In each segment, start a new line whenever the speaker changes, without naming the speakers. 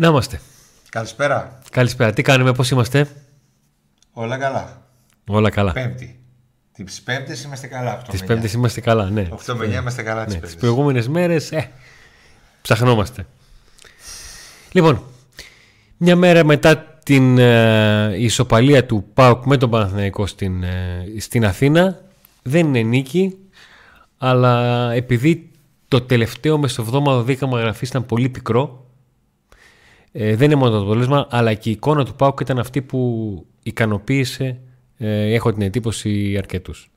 Να είμαστε.
Καλησπέρα.
Καλησπέρα. Τι κάνουμε, πώς είμαστε;
Όλα καλά.
Όλα καλά.
Πέμπτη. Τις Πέμπτες είμαστε καλά.
Τις Πέμπτες είμαστε καλά, ναι.
8 με 9 είμαστε καλά τις
ναι. Τι προηγούμενες μέρες, ε, ψαχνόμαστε. Λοιπόν, μια μέρα μετά την ε, ισοπαλία του ΠΑΟΚ με τον Παναθηναϊκό στην, ε, στην Αθήνα δεν είναι νίκη αλλά επειδή το τελευταίο μεσοβδόμαδο δίκαμα γραφής ήταν πολύ πικρό ε, δεν είναι μόνο το αποτέλεσμα αλλά και η εικόνα του ΠΑΟΚ ήταν αυτή που ικανοποίησε ε, έχω την εντύπωση αρκετούς.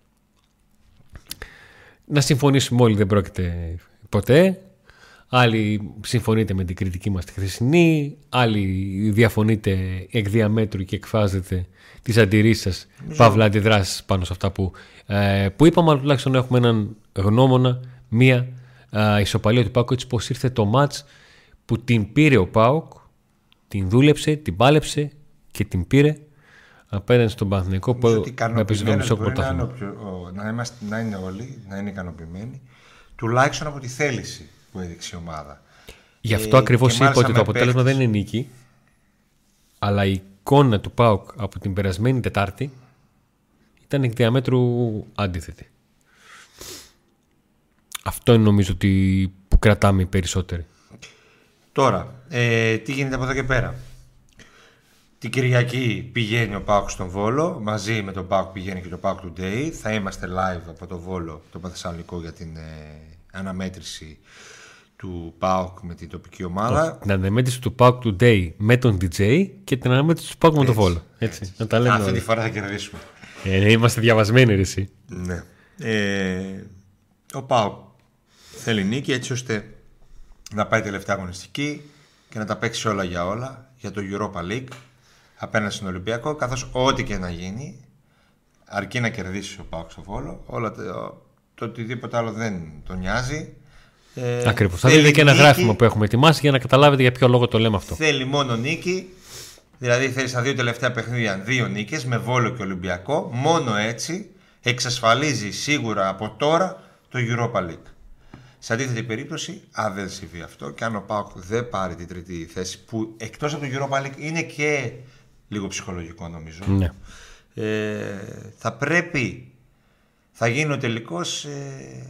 Να συμφωνήσουμε όλοι δεν πρόκειται ποτέ. Άλλοι συμφωνείτε με την κριτική μας τη χρησινή, άλλοι διαφωνείτε εκ διαμέτρου και εκφράζετε τις αντιρρήσεις σας, παύλα αντιδράσεις πάνω σε αυτά που, ε, που είπαμε, αλλά τουλάχιστον έχουμε έναν γνώμονα, μία ε, ισοπαλία του Πάουκ, έτσι πως ήρθε το μάτς που την πήρε ο Πάουκ, την δούλεψε, την πάλεψε και την πήρε απέναντι στον Παναθηνικό που έπαιζε το μισό
πρωτάθλημα. Να, να είναι όλοι, να είναι ικανοποιημένοι, τουλάχιστον από τη θέληση που έδειξε η ομάδα.
Γι' αυτό ε, ακριβώς είπα ότι το αποτέλεσμα δεν είναι νίκη, αλλά η εικόνα του ΠΑΟΚ από την περασμένη Τετάρτη ήταν εκ διαμέτρου αντίθετη. Αυτό είναι νομίζω ότι που κρατάμε οι περισσότεροι.
Τώρα, ε, τι γίνεται από εδώ και πέρα; Την Κυριακή πηγαίνει ο Πάοκ στον Βόλο. Μαζί με τον Πάοκ πηγαίνει και το Πάοκ Today. Θα είμαστε live από το Βόλο, το Παθεσσαλικό για την ε, αναμέτρηση του ΠΑΟΚ με την τοπική ομάδα.
Την αναμέτρηση του ΠΑΟΚ Today με τον DJ και την αναμέτρηση του ΠΑΟΚ με τον Βόλο. Έτσι, έτσι. Να τα λέμε
Αυτή τη φορά θα κερδίσουμε.
Ε, ναι, είμαστε διαβασμένοι ρε, εσύ.
Ναι. Ε, ο ΠΑΟΚ θέλει νίκη έτσι ώστε να πάει τελευταία αγωνιστική και να τα παίξει όλα για όλα για το Europa League απέναντι στον Ολυμπιακό καθώς ό,τι και να γίνει αρκεί να κερδίσει ο ΠΑΟΚ στο Βόλο όλα το, το οτιδήποτε άλλο δεν τον νοιάζει
ε, Ακριβώς. Θα δείτε και ένα γράφημα που έχουμε ετοιμάσει για να καταλάβετε για ποιο λόγο το λέμε αυτό.
Θέλει μόνο νίκη. Δηλαδή θέλει στα δύο τελευταία παιχνίδια δύο νίκες με Βόλο και Ολυμπιακό. Μόνο έτσι εξασφαλίζει σίγουρα από τώρα το Europa League. Σε αντίθετη περίπτωση, αν δεν συμβεί αυτό και αν ο Πάοκ δεν πάρει την τρίτη θέση που εκτός από το Europa League είναι και λίγο ψυχολογικό νομίζω.
Ναι.
Ε, θα πρέπει, θα γίνει ο τελικός ε,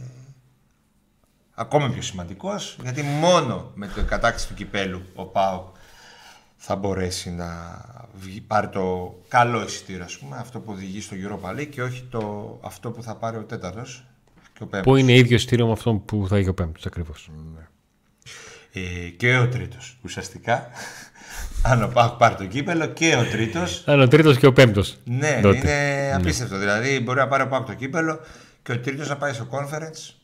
ακόμη πιο σημαντικός γιατί μόνο με την κατάκτηση του κυπέλου ο Πάο θα μπορέσει να πάρει το καλό εισιτήριο ας πούμε, αυτό που οδηγεί στο Europa League και όχι το, αυτό που θα πάρει ο τέταρτος και ο πέμπτος.
Που είναι ίδιο εισιτήριο με αυτό που θα έχει ο πέμπτος ακριβώς.
Ναι. Ε, και ο τρίτος ουσιαστικά αν ο Πάοκ πάρει το κύπελο και ο τρίτος.
Αν ο τρίτος και ο πέμπτος.
Ναι, τότε. είναι ναι. απίστευτο. Δηλαδή μπορεί να πάρει ο Πάοκ το κύπελο και ο τρίτος να πάει στο conference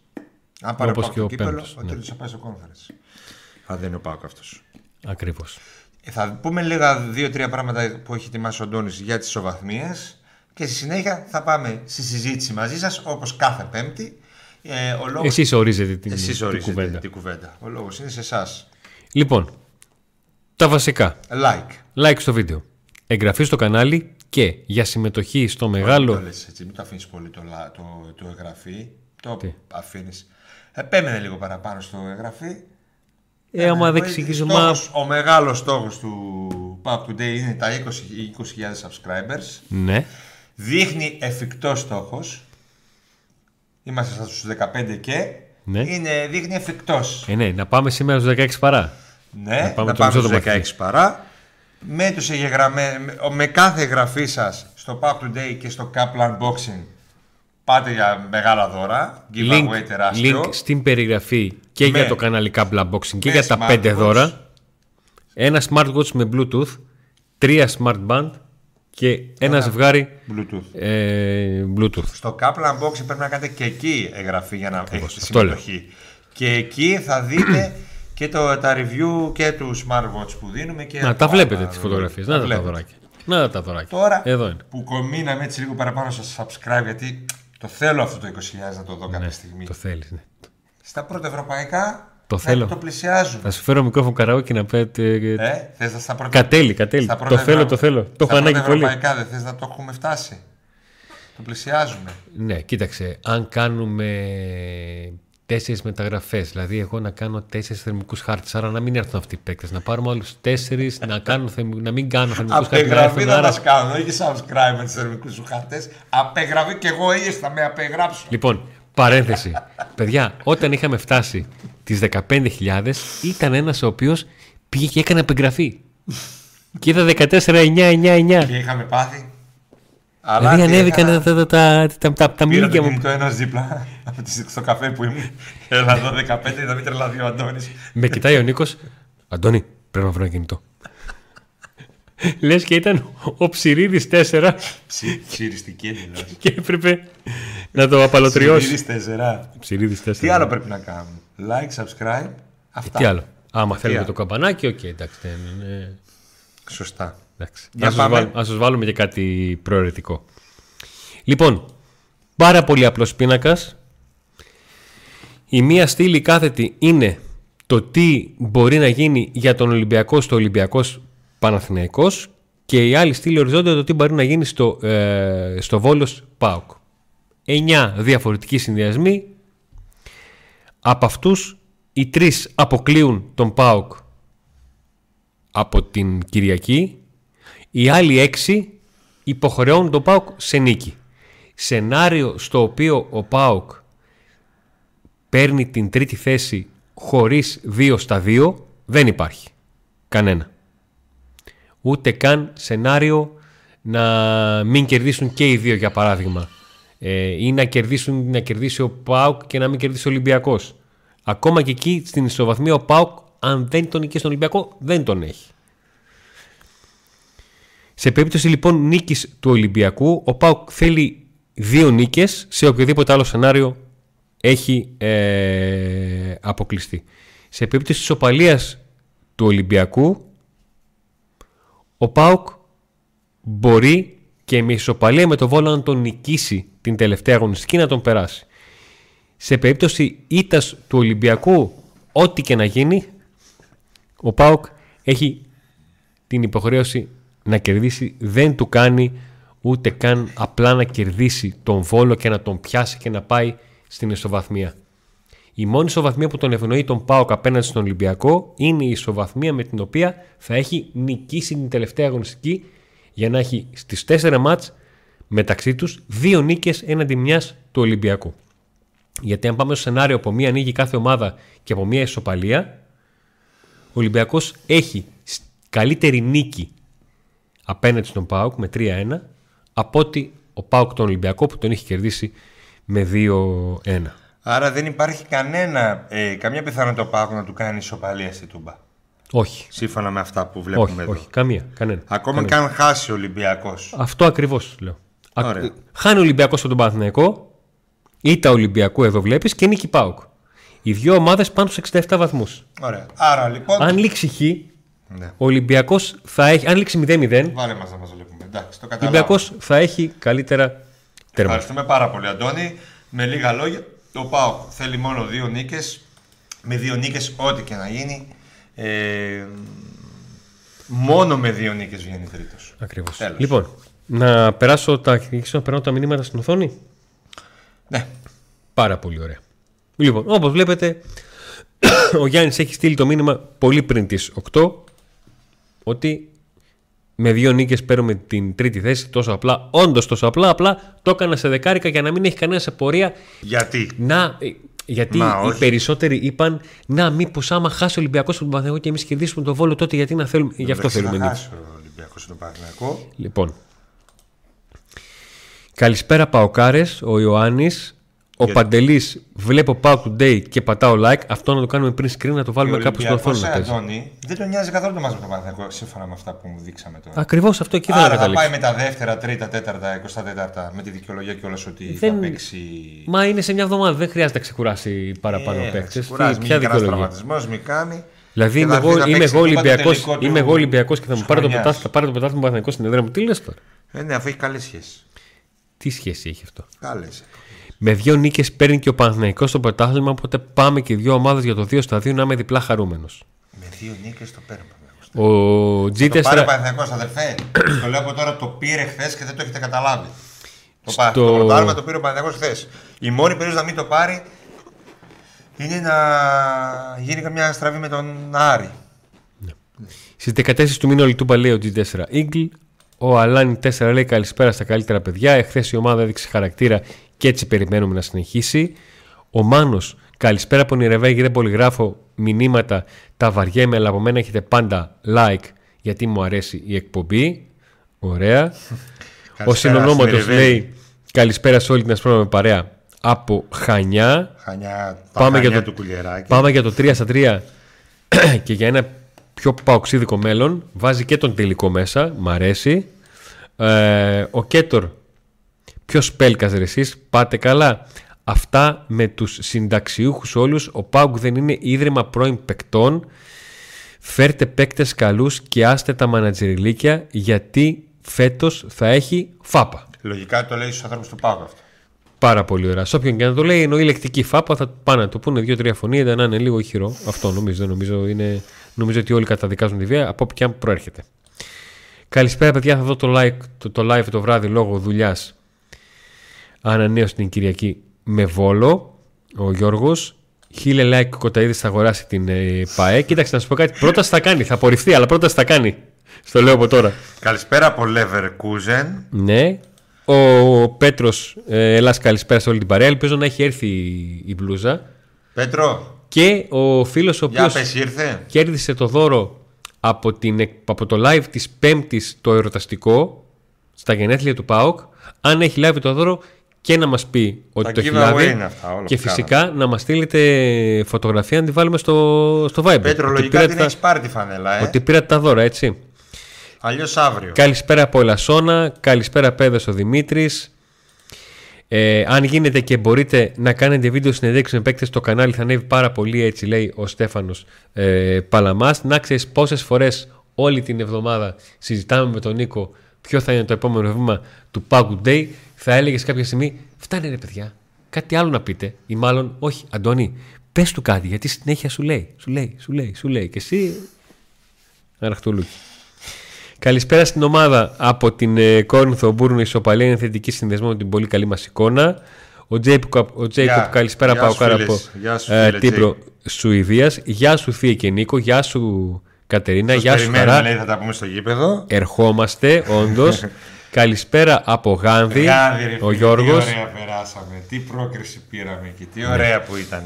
αν πάρει Όπως και ο κύπελο, ο ναι. θα πάει στο conference. Αν δεν είναι ο Πάκος αυτός.
Ακριβώς.
Ε, θα πούμε λίγα δύο-τρία πράγματα που έχει ετοιμάσει ο Αντώνης για τις ισοβαθμίες και στη συνέχεια θα πάμε στη συζήτηση μαζί σας όπως κάθε Πέμπτη.
Ε, ο λόγος... Εσείς ορίζετε την,
Εσείς ορίζετε την, κουβέντα. την κουβέντα. Ο λόγος είναι σε εσάς.
Λοιπόν, τα βασικά.
Like.
Like στο βίντεο. Εγγραφή στο κανάλι και για συμμετοχή στο μεγάλο.
Μην το λες έτσι, μην το αφήνεις πολύ το, το, το εγγραφή. Το αφήνεις. Επέμενε λίγο παραπάνω στο εγγραφή.
Ε, άμα δεν εξηγήσουμε.
Ο μεγάλος στόχος του Pub Today είναι τα 20.000 subscribers.
Ναι.
Δείχνει εφικτός στόχος. Είμαστε στους 15 και. Ναι. Είναι, δείχνει εφικτός.
Ε, ναι, να πάμε σήμερα στους 16 παρά.
Ναι, να πάμε, να πάμε στους 16 παρά. Με, τους εγγεγραμμέ... με κάθε εγγραφή σας στο Pub Today και στο Kaplan Boxing Πάτε για μεγάλα δώρα. Giveaway link, τεράστιο.
Link στην περιγραφή και για το κανάλι Kabla Boxing και για τα πέντε δώρα. Ένα smartwatch με Bluetooth, τρία smart band και ένας ζευγάρι
Bluetooth.
Ε, Bluetooth.
Στο Kaplan Boxing πρέπει να κάνετε και εκεί εγγραφή για να έχετε συμμετοχή. Και εκεί θα δείτε και το, τα review και του smartwatch που δίνουμε. Και
να τα βλέπετε τις φωτογραφίες. Να τα δωράκια. Να τα δωράκια.
Τώρα
Εδώ είναι.
που κομίναμε έτσι λίγο παραπάνω στο subscribe γιατί το θέλω αυτό το 20.000 να το δω κάποια
ναι,
στιγμή.
Το θέλεις, ναι.
Στα πρώτα ευρωπαϊκά
το θέλω.
το πλησιάζουμε.
Θα σου φέρω μικρόφωνο καραόκι να πέτε.
Ε, θες στα πρώτα...
Κατέλη, κατέλη. Το θέλω, το θέλω. Το έχω ανάγκη πολύ.
Στα ευρωπαϊκά δεν θες να το έχουμε φτάσει. Το πλησιάζουμε.
Ναι, κοίταξε. Αν κάνουμε τέσσερις μεταγραφές. Δηλαδή, εγώ να κάνω τέσσερις θερμικούς χάρτες. Άρα να μην έρθουν αυτοί οι παίκτες. Να πάρουμε άλλους τέσσερις, να, κάνω, θερμ- να μην κάνω θερμικούς χάρτες.
Απεγγραφή θα μας κάνουν, όχι subscribe με τους θερμικούς σου χαρτέ. Απεγγραφή και εγώ ίδιος θα με απεγράψω.
Λοιπόν, παρένθεση. Παιδιά, όταν είχαμε φτάσει τις 15.000, ήταν ένας ο οποίος πήγε και έκανε απεγγραφή. και είδα 14.999.
Και είχαμε πάθει.
Δηλαδή
τι
ανέβηκαν
έκανα,
τα, τα, τα, τα, τα, τα
Πήρα το
μίλια μου.
κινητό ένας δίπλα από τη- στο καφέ που ήμουν. Έλα εδώ 15, να μην τρελαθεί ο Αντώνης.
Με κοιτάει ο Νίκος. Αντώνη, πρέπει να βρω ένα κινητό. Λες και ήταν ο Ψηρίδη 4
Ψι- Ψηριστική εντελώς.
και έπρεπε να το απαλωτριώσεις.
Ψηρίδης 4.
Ψηρίδη 4.
Τι άλλο πρέπει να κάνουμε; Like, subscribe. Αυτά.
Τι άλλο; Άμα θέλετε
άλλο;
το καμπανάκι, οκ, εντάξει. δεν είναι-
Σωστά.
εντάξει.
Για
Να σας,
πάμε.
βάλουμε, να σας βάλουμε και κάτι προαιρετικό. Λοιπόν, πάρα πολύ απλός πίνακας. Η μία στήλη κάθετη είναι το τι μπορεί να γίνει για τον Ολυμπιακό στο Ολυμπιακός Παναθηναϊκός και η άλλη στήλη οριζόντια το τι μπορεί να γίνει στο, ε, στο Βόλος ΠΑΟΚ. Εννιά διαφορετικοί συνδυασμοί. Από αυτούς οι τρεις αποκλείουν τον ΠΑΟΚ από την Κυριακή. Οι άλλοι έξι υποχρεώνουν τον ΠΑΟΚ σε νίκη. Σενάριο στο οποίο ο ΠΑΟΚ παίρνει την τρίτη θέση χωρίς δύο στα δύο δεν υπάρχει. Κανένα. Ούτε καν σενάριο να μην κερδίσουν και οι δύο για παράδειγμα. Ε, ή να, κερδίσουν, να κερδίσει ο ΠΑΟΚ και να μην κερδίσει ο Ολυμπιακός. Ακόμα και εκεί στην ισοβαθμία ο ΠΑΟΚ αν δεν τον νικήσει τον Ολυμπιακό δεν τον έχει. Σε περίπτωση λοιπόν νίκης του Ολυμπιακού, ο ΠΑΟΚ θέλει δύο νίκες σε οποιοδήποτε άλλο σενάριο έχει ε, αποκλειστεί. Σε περίπτωση της οπαλίας του Ολυμπιακού, ο ΠΑΟΚ μπορεί και με ισοπαλία με το Βόλο να τον νικήσει την τελευταία αγωνιστική να τον περάσει. Σε περίπτωση ήττας του Ολυμπιακού, ό,τι και να γίνει, ο ΠΑΟΚ έχει την υποχρέωση να κερδίσει. Δεν του κάνει ούτε καν απλά να κερδίσει τον Βόλο και να τον πιάσει και να πάει στην ισοβαθμία. Η μόνη ισοβαθμία που τον ευνοεί τον ΠΑΟΚ απέναντι στον Ολυμπιακό είναι η ισοβαθμία με την οποία θα έχει νικήσει την τελευταία αγωνιστική για να έχει στις 4 μάτς μεταξύ τους δύο νίκες έναντι μιας του Ολυμπιακού. Γιατί αν πάμε στο σενάριο από μία νίκη κάθε ομάδα και από μία ισοπαλία, ο Ολυμπιακός έχει σ- καλύτερη νίκη απέναντι στον ΠΑΟΚ με 3-1 από ότι ο ΠΑΟΚ τον Ολυμπιακό που τον έχει κερδίσει με 2-1.
Άρα δεν υπάρχει κανένα, ε, καμία πιθανότητα ο Πάκου να του κάνει ισοπαλία στη Τούμπα.
Όχι,
Σύμφωνα με αυτά που βλέπουμε
όχι,
εδώ.
όχι, καμία, κανένα.
Ακόμα και αν χάσει ο Ολυμπιακός.
Αυτό ακριβώς λέω. Α-
Ωραία.
Χάνει ο Ολυμπιακός από τον Παναθηναϊκό, ήττα Ολυμπιακού εδώ βλέπεις και νίκη ΠΑΟΚ. Οι δύο ομάδες πάνω στους 67 βαθμούς.
Ωραία. Άρα λοιπόν.
Αν λήξει χ,
Ναι.
ο Ολυμπιακός θα έχει, αν λήξει 0-0,
Βάλε μας να μας βλέπουμε. Εντάξει, το
ο
καταλάβω.
Ολυμπιακός θα έχει καλύτερα τέρμα.
Ευχαριστούμε πάρα πολύ, Αντώνη. Με λίγα λόγια, το ΠΑΟΚ θέλει μόνο δύο νίκες. Με δύο νίκες, ό,τι και να γίνει. Ε, μόνο με δύο νίκες βγαίνει τρίτος.
Ακριβώς.
Τέλος.
Λοιπόν, να περάσω τα, αρχίσω να περνάω τα μηνύματα στην οθόνη.
Ναι.
Πάρα πολύ ωραία. Λοιπόν, όπως βλέπετε, ο Γιάννης έχει στείλει το μήνυμα πολύ πριν τις 8 ότι με δύο νίκες παίρνουμε την τρίτη θέση τόσο απλά, όντως τόσο απλά, απλά το έκανα σε δεκάρικα για να μην έχει κανένα σε πορεία
Γιατί;
να... ε, Γιατί
Μα,
οι
όχι.
περισσότεροι είπαν να μήπως άμα χάσει ο Ολυμπιακός από τον Παναθηναϊκό και εμείς κερδίσουμε τον Βόλο, τότε γιατί να θέλουμε. Γι' αυτό
Εντάξει,
θέλουμε
να
νίκη.
χάσει ο Ολυμπιακός στον Παναθηναϊκό.
Λοιπόν. Καλησπέρα Παοκάρες, ο Ιωάννης. Ο
Γιατί-
Παντελής, βλέπω Pauk Today και πατάω like. Αυτό να το κάνουμε πριν screen να το βάλουμε
Και ο
κάπου στην οθόνη να
Ολυμπιακός,
παίζει.
Αντώνη, δεν τον νοιάζει καθόλου το μάτς με τον Παναθηναϊκό, σύμφωνα με αυτά που μου δείξαμε τώρα.
Ακριβώς αυτό εκεί θέλω να
Άρα θα πάει
καταλήξω.
με τα δεύτερα, τρίτα, τέταρτα, εικοστά τέταρτα με τη δικαιολογία κιόλα ότι
Δεν-
θα παίξει.
Μα είναι σε μια εβδομάδα, δεν χρειάζεται να ξεκουράσει παραπάνω
Ε,
παίκτες.
ξεκουράζει,
Ποια
μην κανένα
δικαιολογία;
τραυματισμός, μην κάνει.
Δηλαδή
Και
είμαι
θα έρθει
εγώ,
να
είμαι
παίξει
εγώ
το
Ολυμπιακό
τελικό του-
είμαι εγώ Ολυμπιακός και θα μου
της
πάρει το
χρονιάς.
πρωτάθλημα θα πάρει το πρωτάθλημα Παναθηναϊκός στην έδρα μου. Τι λες τώρα;
Ε, ναι, αφού έχει καλή σχέση.
Τι σχέση έχει αυτό;
Καλέ.
Με δύο νίκες παίρνει και ο Παναθηναϊκός στο πρωτάθλημα, οπότε πάμε και δύο ομάδες για το 2 στα 2 να είμαι διπλά χαρούμενος.
Με δύο νίκες το παίρνουμε.
Ο
Το πάρε ο
G4.
Παναθηναϊκός αδερφέ. το λέω από τώρα το πήρε χθες και δεν το έχετε καταλάβει. Το,
Στο-
Στο... το πρωτάθλημα το πήρε ο Παναθηναϊκός χθες. Η μόνη περίοδο να μην το πάρει είναι να γίνει καμιά στραβή με τον Άρη.
Στις 14 του μήνα ο Λιτούμπα λέει ο G4 Eagle. Ο Αλάνι 4 λέει καλησπέρα στα καλύτερα παιδιά. Εχθές η ομάδα έδειξε χαρακτήρα και έτσι περιμένουμε να συνεχίσει. Ο Μάνος, καλησπέρα από Νιρεβέγη. Δεν πολυγράφω μηνύματα. Τα βαριέμαι, αλλά από μένα έχετε πάντα like γιατί μου αρέσει η εκπομπή. Ωραία. ο συνονόματος λέει καλησπέρα σε όλη την ασπρόμα με παρέα από Χανιά.
Χανιά, τα
Πάμε
χανιά
για το-
του κουλιεράκι.
Πάμε για το 3 στα 3 και για ένα πιο παοξίδικο μέλλον. Βάζει και τον τελικό μέσα. Μ' αρέσει. Ε, ο Κέτορ. Ποιος πέλκας ρε εσείς. Πάτε καλά. Αυτά με τους συνταξιούχους όλους. Ο Πάουκ δεν είναι ίδρυμα πρώην παικτών. Φέρτε παίκτες καλούς και άστε τα μανατζεριλίκια γιατί φέτος θα έχει φάπα.
Λογικά το λέει στους ανθρώπου του Πάγου αυτό.
Πάρα πολύ ωραία. Σε όποιον και να το λέει, εννοεί λεκτική φάπα, θα πάνε να το πούνε δύο-τρία φωνή, να είναι λίγο ηχηρό. Αυτό νομίζω. Δεν νομίζω, είναι, νομίζω ότι όλοι καταδικάζουν τη βία από όπου και αν προέρχεται. Καλησπέρα, παιδιά. Θα δω το, like, το, το live το βράδυ λόγω δουλειάς. Ανανέωση την Κυριακή με βόλο. Ο Γιώργος. Χίλια like κοταίδης θα αγοράσει την ε, ΠαΕ. Κοίταξε να σου πω κάτι. Πρόταση θα κάνει. Θα απορριφθεί, αλλά πρόταση θα κάνει. Στο λέω από τώρα.
Καλησπέρα από Leverkusen.
Ναι. Ο Πέτρος, ε, Ελλάς, καλησπέρα σε όλη την παρέα. Ελπίζω να έχει έρθει η- η μπλούζα.
Πέτρο,
Και ο φίλος ο
για
οποίος
πες ήρθε.
κέρδισε το δώρο από, την, εκ- από το live της Πέμπτης το ερωταστικό στα γενέθλια του ΠΑΟΚ. Αν έχει λάβει το δώρο και να μας πει ότι
Τα
το έχει
giveaway
λάβει.
είναι αυτά, όλα
και
που
φυσικά να μας στείλετε φωτογραφία να τη βάλουμε στο, στο Viber.
Πέτρο,
ότι,
λογικά
πήρατε
την
τα,
έχεις πάρει τη φανέλα, ε.
ότι πήρατε τα δώρα, έτσι.
Αλλιώς αύριο.
Καλησπέρα από Ελασσόνα. Καλησπέρα Πέδος ο Δημήτρης. Ε, αν γίνεται και μπορείτε να κάνετε βίντεο συνεντεύξεις με παίκτες στο κανάλι θα ανέβει πάρα πολύ έτσι λέει ο Στέφανος ε, Παλαμάς. Να ξέρεις πόσες φορές όλη την εβδομάδα συζητάμε με τον Νίκο ποιο θα είναι το επόμενο βήμα του Pagu Day θα έλεγες κάποια στιγμή φτάνει ρε παιδιά κάτι άλλο να πείτε ή μάλλον όχι Αντώνη πες του κάτι γιατί συνέχεια σου λέει σου λέει, σου λέει, σου λέει και εσύ Αραχτουλούκι. Καλησπέρα στην ομάδα από την ε, Κόρινθο Μπούρνο. Η ισοπαλία είναι θετική συνδεσμό με την πολύ καλή μας εικόνα. Ο Τζέικοπ, ο Τζέικοπ
Γεια.
καλησπέρα
Γεια
πάω
σου,
κάρα
φίλες.
από
Γεια σου,
ε,
φίλε
Τύπρο Σουηδία. Γεια σου Θεία και Νίκο, γεια σου Κατερίνα,
Σας
γεια σου
περιμένουμε,
Χαρά.
λέει, θα τα πούμε στο γήπεδο.
Ερχόμαστε, όντως. καλησπέρα από Γάνδη,
Γάδι, ρε
ο
φίλε,
Γιώργος.
Τι ωραία περάσαμε. Τι πρόκριση πήραμε εκεί. Τι ωραία που ήταν.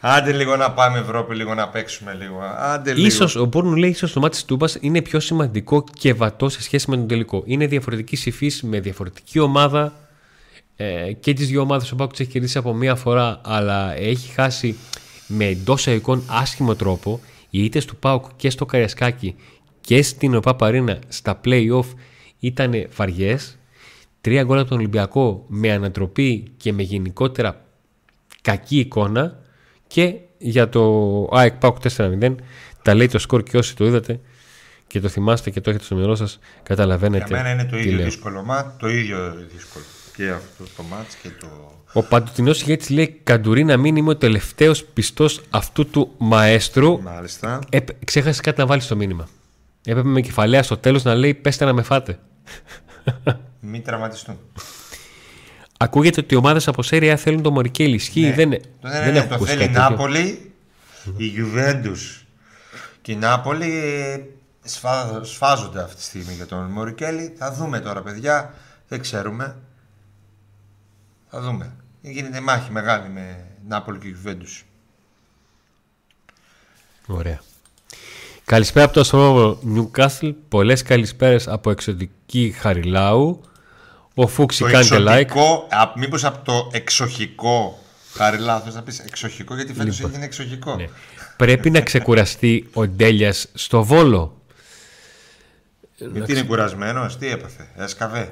Άντε λίγο να πάμε Ευρώπη, λίγο να παίξουμε λίγο. Άντε λίγο.
Ίσως, ο Μπούρνου λέει ίσως το μάτι της Τούμπα είναι πιο σημαντικό και βατό σε σχέση με τον τελικό. Είναι διαφορετική υφή με διαφορετική ομάδα. Ε, και τις δύο ομάδες ο Πάκου έχει κερδίσει από μία φορά, αλλά έχει χάσει με εντός εικόν άσχημο τρόπο. Οι ήττε του Πάουκ και στο Καριασκάκι και στην ΟΠΑ Παρίνα στα play-off ήταν βαριές. Τρία γκολ από τον Ολυμπιακό με ανατροπή και με γενικότερα κακή εικόνα και για το ΑΕΚ ΠΑΟΚ 4-0 τα λέει το σκορ και όσοι το είδατε και το θυμάστε και το έχετε στο μυαλό σας καταλαβαίνετε
Για μένα είναι το
τι
ίδιο
λέω.
δύσκολο μάτ, το ίδιο δύσκολο. Και αυτό το μάτς και το...
Ο Παντοτινός ηγέτης λέει Καντουρί να μην είμαι ο τελευταίος πιστός αυτού του μαέστρου
Μάλιστα.
ε, ξέχασες κάτι να βάλεις στο μήνυμα έπρεπε με κεφαλαία στο τέλος να λέει πέστε να με φάτε
Μην τραυματιστούν.
Ακούγεται ότι οι ομάδες από Σέρια θέλουν το Μωρικέλη ισχύει
Ναι.
δεν,
Το
δεν,
δεν,
έχω
το
ακούσει
θέλει η
κάτι τέτοιο.
Νάπολη, η Juventus και η Νάπολη ε, σφα- σφάζονται αυτή τη στιγμή για τον Μωρικέλη. Θα δούμε τώρα παιδιά, δεν ξέρουμε. Θα δούμε. Γίνεται μάχη μεγάλη με Νάπολη και Juventus.
Ωραία. Καλησπέρα από το αστρονόμο Newcastle. Πολλές καλησπέρες από εξωτική Χαριλάου. Ο Φούξη
Το
κάντε like.
εξωτικό, α, μήπως από το εξοχικό Χαριλά, θες να πεις εξοχικό γιατί φέτος έγινε εξοχικό.
Ναι. Πρέπει να ξεκουραστεί ο Ντέλιας στο βόλο.
Γιατί είναι κουρασμένος, τι έπαθε, έσκαβε.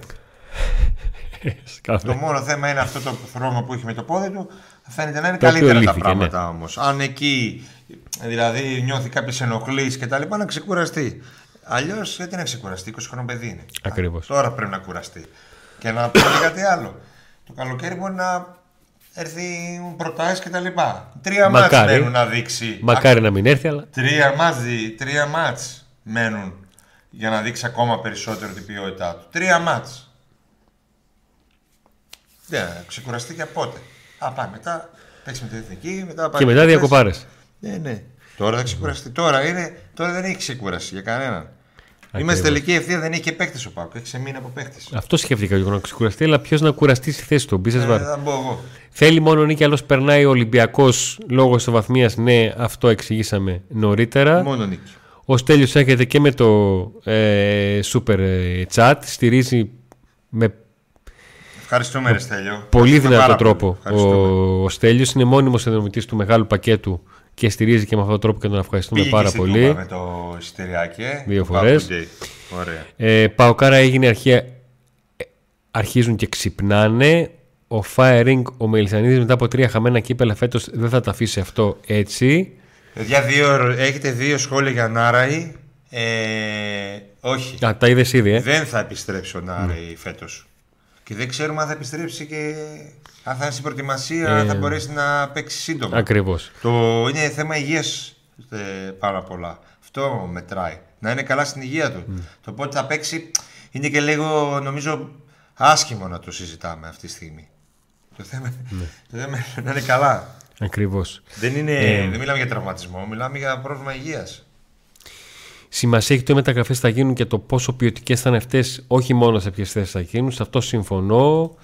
Σκάφε.
Το μόνο θέμα είναι αυτό το θρόμο που έχει με το πόδι του. Φαίνεται να είναι
Το οποίο
καλύτερα τα
λύθηκε,
πράγματα όμως. Αν εκεί δηλαδή νιώθει κάποιε ενοχλήσει και τα λοιπά, να ξεκουραστεί. Αλλιώς γιατί να ξεκουραστεί, 20 χρονών παιδί είναι.
Ακριβώς.
Τώρα πρέπει να κουραστεί. Και να πω και κάτι άλλο. Το καλοκαίρι μπορεί να έρθει προτάσει και τα λοιπά. Τρία μάτς
Μακάρι.
μένουν να δείξει.
Μακάρι να μην έρθει, αλλά
Τρία μάτς, δι- τρία μάτς μένουν για να δείξει ακόμα περισσότερο την ποιότητά του. Τρία μάτς. Δεν, ξεκουραστεί και πότε; Α, πάμε μετά. Παίξει με την εθνική, μετά πάμε.
Και μετά διακοπάρες.
Ναι, ναι. Τώρα θα ξεκουραστεί. Τώρα, είναι, τώρα δεν έχει ξεκουραστεί για κανέναν. Είμαστε τελική ευθεία, δεν έχει και παίκτης ο Πάκο. Έχεις σε μήνα από παίκτης.
Αυτό σκέφτηκα για να ξεκουραστεί, αλλά ποιος να κουραστεί στη θέση του. Μπίσε
Ε,
βάρ.
θα μπω εγώ.
Θέλει μόνο νίκη, άλλο περνάει ο Ολυμπιακός λόγω ισοβαθμία. Ναι, αυτό εξηγήσαμε νωρίτερα.
Μόνο νίκης.
Ο Στέλιος έρχεται και με το ε, super ε, chat. Στηρίζει με
Ευχαριστούμε, ρε Στέλιο.
πολύ
Ευχαριστούμε
δυνατό
πάρα
τρόπο
πολύ. Ευχαριστούμε.
ο, ο Στέλιος. Είναι μόνιμος συνδρομητής του μεγάλου πακέτου και στηρίζει και με αυτόν τον τρόπο και τον ευχαριστούμε
Πήγε
πάρα
και στην
πολύ.
Τούμπα Με το εισιτηριάκι. ε.
Δύο
Του
φορές.
Cup Day. Ωραία.
Ε, Παοκάρα έγινε αρχαία. ε, Αρχίζουν και ξυπνάνε. Ο Firing, ο Μελισανίδης μετά από τρία χαμένα κύπελα φέτος δεν θα τα αφήσει αυτό έτσι.
Παιδιά, δύο, ερω- έχετε δύο σχόλια για Νάραη. Ε, όχι.
Α, τα είδες ήδη, ε;
Δεν θα επιστρέψει ο Νάραη φέτος. Και δεν ξέρουμε αν θα επιστρέψει και αν θα είναι στην προετοιμασία,
Ε,
αν θα μπορέσει να παίξει σύντομα.
Ακριβώς.
Το είναι θέμα υγείας πάρα πολλά. Αυτό μετράει. Να είναι καλά στην υγεία του. Το πότε θα παίξει είναι και λίγο νομίζω άσχημο να το συζητάμε αυτή τη στιγμή. Το θέμα, το θέμα είναι να είναι καλά.
Ακριβώς.
Δεν, είναι,
Ε.
δεν μιλάμε για τραυματισμό, μιλάμε για πρόβλημα υγείας.
Σημασία έχει το οι μεταγραφές θα γίνουν και το πόσο ποιοτικές θα είναι αυτές, όχι μόνο σε ποιες θέσεις θα γίνουν. Σε αυτό συμφωνώ.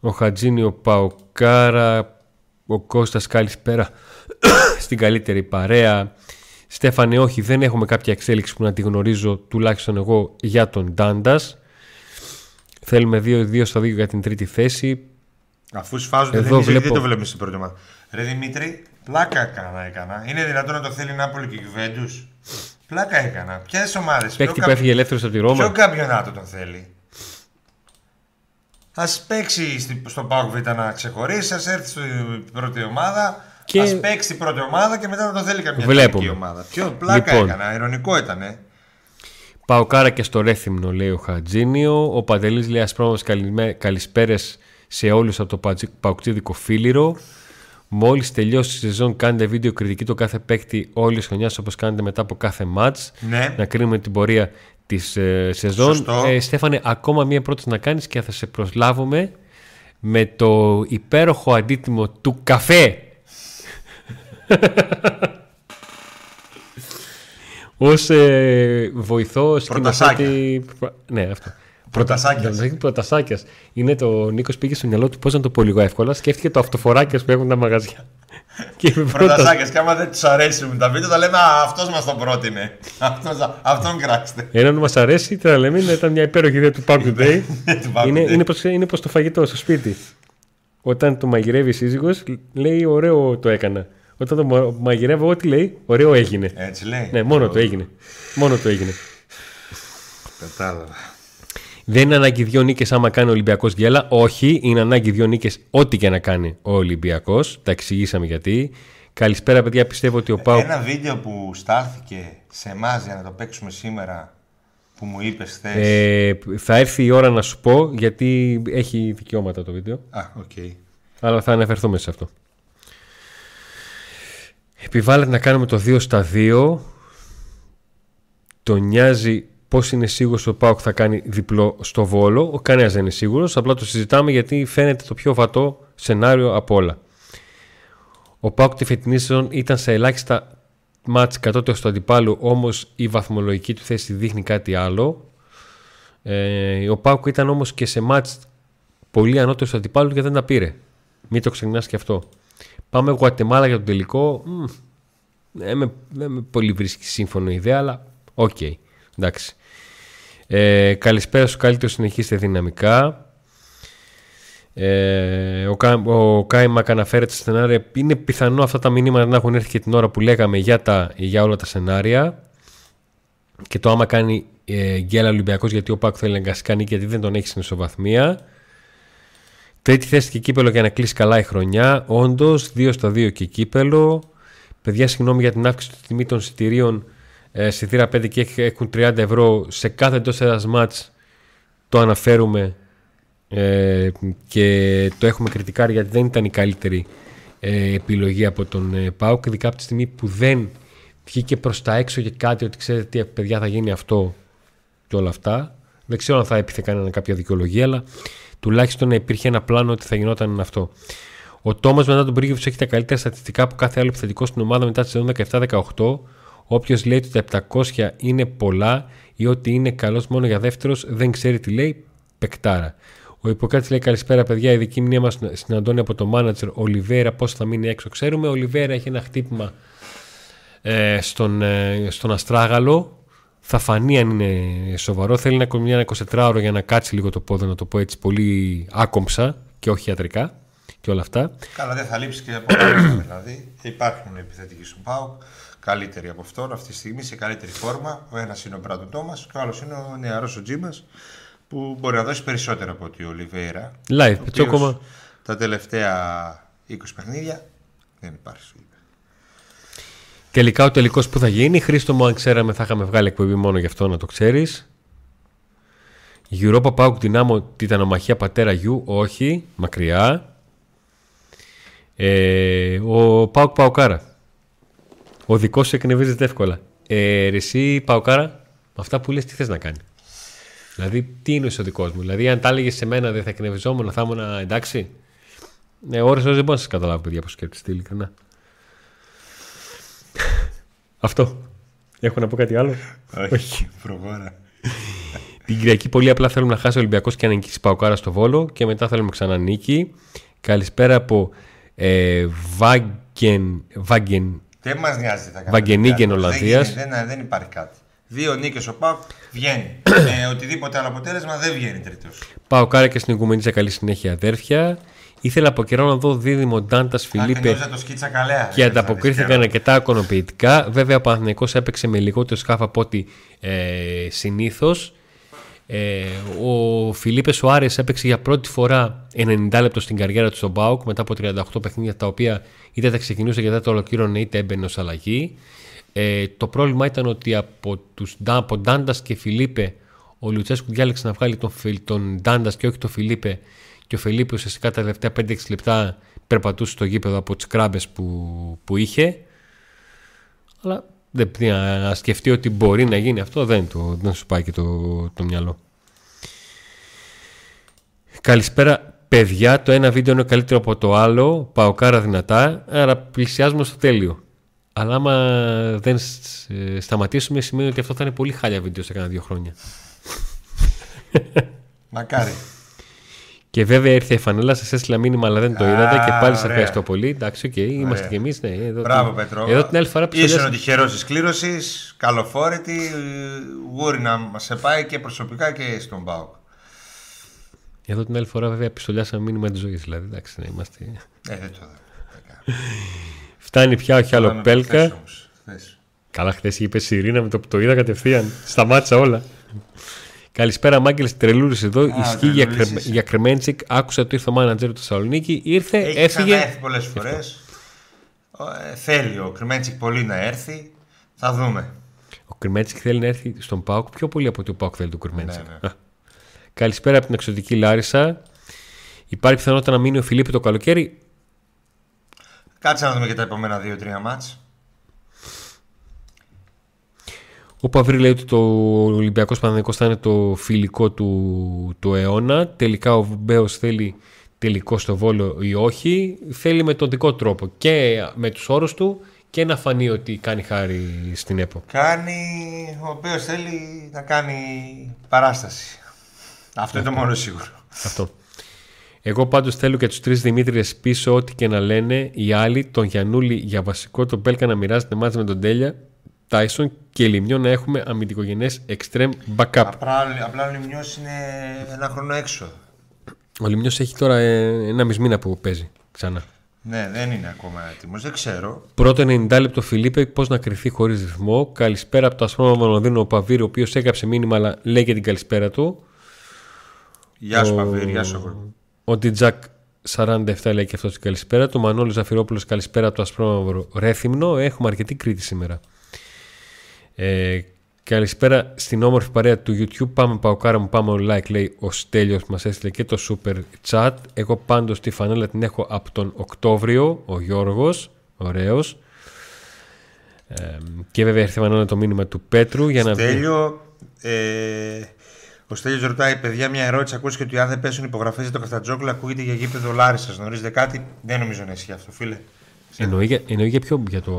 Ο Χατζίνη, ο Παοκάρα, ο Κώστας καλησπέρα στην καλύτερη παρέα. Στέφανε, όχι, δεν έχουμε κάποια εξέλιξη που να τη γνωρίζω, τουλάχιστον εγώ, για τον Ντάντας. Θέλουμε 2-2 στα 2 για την τρίτη θέση.
Αφού σφάζονται,
Εδώ
δεν, βλέπω...
βλέπω-
δεν το βλέπουμε στην πρώτη ομάδα. Ρε Δημήτρη, πλάκα έκανα. έκανα. Είναι δυνατόν να το θέλει η Νάπολη και η Γιουβέντους; Πλάκα έκανα. Ποιες ομάδες;
Παίκτη που έφυγε ελεύθερος από τη Ρώμα.
Ποιο καμπιονάτο τον θέλει; Α παίξει στη- στον Πάοκ Β να ξεχωρίσει, ας έρθει στην πρώτη ομάδα.
Και-
Και... Α παίξει την πρώτη ομάδα και μετά να τον θέλει καμιά
Βλέπουμε.
εθνική ομάδα. Ποιο πλάκα
Λοιπόν.
έκανα, ηρωνικό ήταν.
Πάω κάρα και στο Ρέθυμνο, λέει ο Χατζίνιο. Ο Παντελής λέει ασπρόμως καλησπέρες σε όλους από το πατζι- παουκτζίδικο φίληρο. Μόλις τελειώσει η σεζόν κάνετε βίντεο κριτική το κάθε παίκτη όλης της χρονιάς όπως κάνετε μετά από κάθε μάτς.
Ναι.
Να κρίνουμε την πορεία της ε, σεζόν.
Σωστό.
Ε, Στέφανε, ακόμα μία πρόταση να κάνεις και θα σε προσλάβουμε με το υπέροχο αντίτιμο του καφέ. Ως ε, βοηθό
Πρωτασάκια.
σκηνοθέτη... Ναι, αυτό.
Πρωτασάκιας.
Πρωτασάκια. Πρωτασάκιας. Είναι το Νίκος πήγε στο μυαλό του πώς να το πω λίγο εύκολα. Σκέφτηκε το αυτοφοράκιας που έχουν τα μαγαζιά. Και είπε πρώτα.
Πρωτασάκιας, και άμα δεν τους αρέσουν τα βίντεο, θα λέμε Α, αυτός μας το πρότεινε. Αυτός, αυτόν κράξτε.
Έναν που μας αρέσει, τι να λέμε, είναι- ήταν μια υπέροχη ιδέα του Park Today.
Του Park
είναι,
Today.
είναι, προς, είναι προς το φαγητό στο σπίτι. Όταν το μαγειρεύει η σύζυγος, λέει ωραίο το έκανα. Όταν το μα- μαγειρεύω, ό,τι λέει, ωραίο έγινε.
Έτσι λέει.
Ναι, μόνο το έγινε. Μόνο το έγινε.
Κατάλαβα.
Δεν είναι ανάγκη δύο νίκες άμα κάνει ο Ολυμπιακός γέλα. Όχι, είναι ανάγκη δύο νίκες ό,τι και να κάνει ο Ολυμπιακός. Τα εξηγήσαμε γιατί. Καλησπέρα, παιδιά. Πιστεύω ότι ο Πάο.
Ένα βίντεο που στάλθηκε σε εμάς για να το παίξουμε σήμερα που μου είπες χθε.
Ε, θα έρθει η ώρα να σου πω γιατί έχει δικαιώματα το βίντεο.
Α, οκ.
Αλλά θα αναφερθούμε σε αυτό. Επιβάλλεται να κάνουμε το 2 στα 2. Το νοιάζει πώς είναι σίγουρος ότι ο ΠΑΟΚ θα κάνει διπλό στο Βόλο. Ο κανένας δεν είναι σίγουρος. Απλά το συζητάμε γιατί φαίνεται το πιο βατό σενάριο από όλα. Ο ΠΑΟΚ τη φετινή σεζόν ήταν σε ελάχιστα ματς κατώτερος του αντιπάλου, όμως η βαθμολογική του θέση δείχνει κάτι άλλο. Ε, ο ΠΑΟΚ ήταν όμως και σε ματς πολύ ανώτερος του αντιπάλου και δεν τα πήρε. Μην το ξεχνάς και αυτό. Πάμε Γουατεμάλα για τον τελικό. Μμ, δεν, με, δεν με πολύ βρίσκει σύμφωνο η ιδέα, αλλά οκ. εντάξει. Ε, καλησπέρα σου, καλύτερο συνεχίστε δυναμικά. Ε, ο, Κα, ο Κάιμακ αναφέρεται στα σενάρια. Είναι πιθανό αυτά τα μηνύματα να έχουν έρθει και την ώρα που λέγαμε για, τα, για όλα τα σενάρια. Και το άμα κάνει ε, γκέλα Ολυμπιακός γιατί ο Πάκου θέλει να εγκαστικά νίκη γιατί δεν τον έχει στην ισοβαθμία. Τρίτη θέση και κύπελο για να κλείσει καλά η χρονιά. Όντως, 2 στα 2 και κύπελο. Παιδιά, συγγνώμη για την αύξηση του τιμή των εισιτηρίων ε, στη θύρα 5 και έχουν 30 ευρώ σε κάθε εντός ένα μάτς το αναφέρουμε ε, και το έχουμε κριτικάρει γιατί δεν ήταν η καλύτερη ε, επιλογή από τον ε, ΠΑΟΚ ειδικά από τη στιγμή που δεν βγήκε προς τα έξω και κάτι ότι ξέρετε τι παιδιά θα γίνει αυτό και όλα αυτά δεν ξέρω αν θα έπιθε κανένα κάποια δικαιολογία αλλά Τουλάχιστον να υπήρχε ένα πλάνο ότι θα γινόταν αυτό. Ο Τόμας μετά τον Πρίγκεβιτ έχει τα καλύτερα στατιστικά από κάθε άλλο επιθετικό στην ομάδα μετά τη σεζόν 17-18. Όποιος λέει ότι τα 700 είναι πολλά ή ότι είναι καλός μόνο για δεύτερος, δεν ξέρει τι λέει. Πεκτάρα. Ο Ιπποκράτης λέει καλησπέρα, παιδιά. Η δική μνήμα μας στην Αντώνη από το μάνατζερ Ολιβέρα. Πώς θα μείνει έξω, ξέρουμε. Ο Ολιβέρα έχει ένα χτύπημα ε, στον, ε, στον Αστράγαλο. Θα φανεί αν είναι σοβαρό. Θέλει να κάνει ένα 24ωρο για να κάτσει λίγο το πόδι, να το πω έτσι πολύ άκομψα και όχι ιατρικά και όλα αυτά.
Καλά, δεν θα λείψει και από πάνω δηλαδή. Υπάρχουν επιθετικοί στον Πάουκ καλύτεροι από αυτόν αυτή τη στιγμή, σε καλύτερη φόρμα. Ο ένας είναι ο Μπράντον Τόμας και ο άλλος είναι ο νεαρός ο Τζίμας που μπορεί να δώσει περισσότερα από ότι ο Ολιβέρα.
Live, πετσόκομα.
Τα τελευταία 20 παιχνίδια δεν υπάρχει.
Τελικά ο τελικός που θα γίνει, Χρήστο μου, αν ξέραμε, θα είχαμε βγάλει εκπομπή μόνο γι' αυτό να το ξέρεις. Europa Pauk Δυνάμω Τιτανομαχία Πατέρα Γιου, όχι, μακριά. Ε, ο Πάουκ Παουκάρα. Ο δικός σου εκνευρίζεται εύκολα. Ε, εσύ Παουκάρα, με αυτά που λες τι θες να κάνει; Δηλαδή, τι είναι ο δικός μου; Δηλαδή, αν τα έλεγες σε μένα δεν θα εκνευριζόμουν, θα ήμουν εντάξει. Ναι, ώρες ώρες δεν μπορώ να σας καταλάβω, παιδιά, πώ σκέφτεστε ειλικρινά. Αυτό. Έχω να πω κάτι άλλο;
Όχι, προχώρα.
Την Κυριακή πολύ απλά θέλουμε να χάσει ο Ολυμπιακός και να νικήσει Παοκάρα στο Βόλο και μετά θέλουμε ξανά νίκη. Καλησπέρα από ε, Βάγκεν. Βάγκεν.
Δεν μας νοιάζει. Θα
Βαγγενίκεν Ολλανδίας.
Δεν, δεν, δεν υπάρχει κάτι. Δύο νίκες ο Πάοκ βγαίνει. Με οτιδήποτε άλλο αποτέλεσμα δεν βγαίνει τρίτος.
Πάω κάρα και στην Οικουμενίτσα καλή συνέχεια αδέρφια. Ήθελα από καιρό να δω δίδυμο Ντάντας Φιλίπε και ανταποκρίθηκαν αρκετά ακονοποιητικά. Βέβαια, ο Παναθυνικό έπαιξε με λιγότερο σκάφο από ό,τι ε, συνήθως. Ε, ο Φιλίπε Σουάρες έπαιξε για πρώτη φορά 90 λεπτό στην καριέρα του στον Πάουκ μετά από 38 παιχνίδια τα οποία είτε θα ξεκινούσε και δεν το ολοκλήρωνε είτε έμπαινε ως αλλαγή. Ε, το πρόβλημα ήταν ότι από, τους, από Ντάντας και Φιλίπε ο Λουτσέσκου διάλεξε να βγάλει τον, τον Ντάντας και όχι τον Φιλίπε και ο Φιλίπε ουσιαστικά τα τελευταία 5-6 λεπτά περπατούσε στο γήπεδο από τις κράμπες που, που είχε. Αλλά δεν, να σκεφτεί ότι μπορεί να γίνει αυτό δεν, το, δεν σου πάει και το, το μυαλό. Καλησπέρα παιδιά, το ένα βίντεο είναι καλύτερο από το άλλο, πάω κάρα δυνατά, άρα πλησιάζουμε στο τέλειο. Αλλά άμα δεν σταματήσουμε σημαίνει ότι αυτό θα είναι πολύ χάλια βίντεο σε κάνα δύο χρόνια.
Μακάρι.
Και βέβαια ήρθε η φανέλα, σας έστειλα μήνυμα, αλλά δεν το είδατε και πάλι σε ευχαριστώ πολύ. Εντάξει, OK, okay, είμαστε κι εμείς. Ναι,
εδώ, Μπράβο, Πετρό.
Εδώ την άλλη φορά
που Ήσουν ο τυχερό της κλήρωσης, καλοφόρητη, γούρι να μας σε πάει και προσωπικά και στον ΠΑΟΚ.
Εδώ την άλλη φορά βέβαια πιστολιάσαμε μήνυμα της ζωής. Δηλαδή, εντάξει, ναι, είμαστε.
Ε, δεν το
Φτάνει πια, όχι άλλο Πέλκα. Καλά, χθες είπε η Ειρήνα με το που το είδα κατευθείαν. Σταμάτησα όλα. Καλησπέρα, Μάγκελ Τρελούρης εδώ. Α, Ισχύει για, κρε... για Κρεμέντσικ. Άκουσα ότι ήρθε ο μάνατζερ του Θεσσαλονίκη. Ήρθε,
Έχει
έφυγε.
Έχει έρθει πολλές φορές. Ε, θέλει ο Κρεμέντσικ πολύ να έρθει. Θα δούμε.
Ο Κρεμέντσικ θέλει να έρθει στον ΠΑΟΚ πιο πολύ από ότι ο ΠΑΟΚ θέλει τον Κρεμέντσικ. Ναι, ναι. Καλησπέρα από την εξωτική Λάρισα. Υπάρχει πιθανότητα να μείνει ο Φιλίππη το καλοκαίρι;
Κάτσε να δούμε και τα επόμενα 2-3 μάτς.
Ο Παυρή λέει ότι το Ολυμπιακός Παναδικό θα είναι το φιλικό του, του αιώνα. Τελικά ο Μπέο θέλει τελικό στο Βόλο ή όχι. Θέλει με τον δικό τρόπο και με τους όρους του και να φανεί ότι κάνει χάρη στην ΕΠΟ.
Κάνει, ο Μπέο θέλει να κάνει παράσταση. Αυτό είναι το μόνο σίγουρο.
Αυτό. Εγώ πάντως θέλω και τους τρεις Δημήτριες πίσω, ό,τι και να λένε οι άλλοι, τον Γιανούλη για βασικό, τον Πέλκα να μοιράζεται μάτια με τον Τέλια Τάισον και Λιμιό να έχουμε αμυντικογενές extreme backup.
Απλά, απλά ο Λιμιός είναι ένα χρόνο έξω.
Ο Λιμιός έχει τώρα ε, ένα μισή μήνα που παίζει ξανά.
Ναι, δεν είναι ακόμα έτοιμος, δεν ξέρω.
Πρώτο 90 λεπτό Φιλίππε, πώς να κρυθεί χωρίς ρυθμό. Καλησπέρα από το Ασπρόμαυρο Λονδίνο, ο Παβίρη, ο οποίος έγραψε μήνυμα, αλλά λέει και την καλησπέρα του.
Γεια σου, ο... Παβίρη, γεια σου.
Ο Ντιτζακ 47 λέει και αυτός την καλησπέρα του. Μανώλης Ζαφυρόπουλο, καλησπέρα από το Ασπρόμαυρο Ρέθυμνο. Έχουμε αρκετή Κρήτη σήμερα. Ε, καλησπέρα στην όμορφη παρέα του YouTube. Πάμε παοκάρα μου, πάμε like λέει ο Στέλιος μας έστειλε και το super chat. Εγώ πάντως τη φανέλα την έχω από τον Οκτώβριο, ο Γιώργος, ωραίος. Ε, και βέβαια ήρθε φανέλα το μήνυμα του Πέτρου για
να Στέλιο, ε, Ο Στέλιος ρωτάει, παιδιά, μια ερώτηση. Ακούστηκε ότι αν δεν πέσουν υπογραφές για το Καφτατζόκλου, ακούγεται για γήπεδο Λάρισας. Γνωρίζετε κάτι; Δεν νομίζω να ισχύει αυτό, φίλε.
Εννοεί, για- εννοεί για ποιο, για το...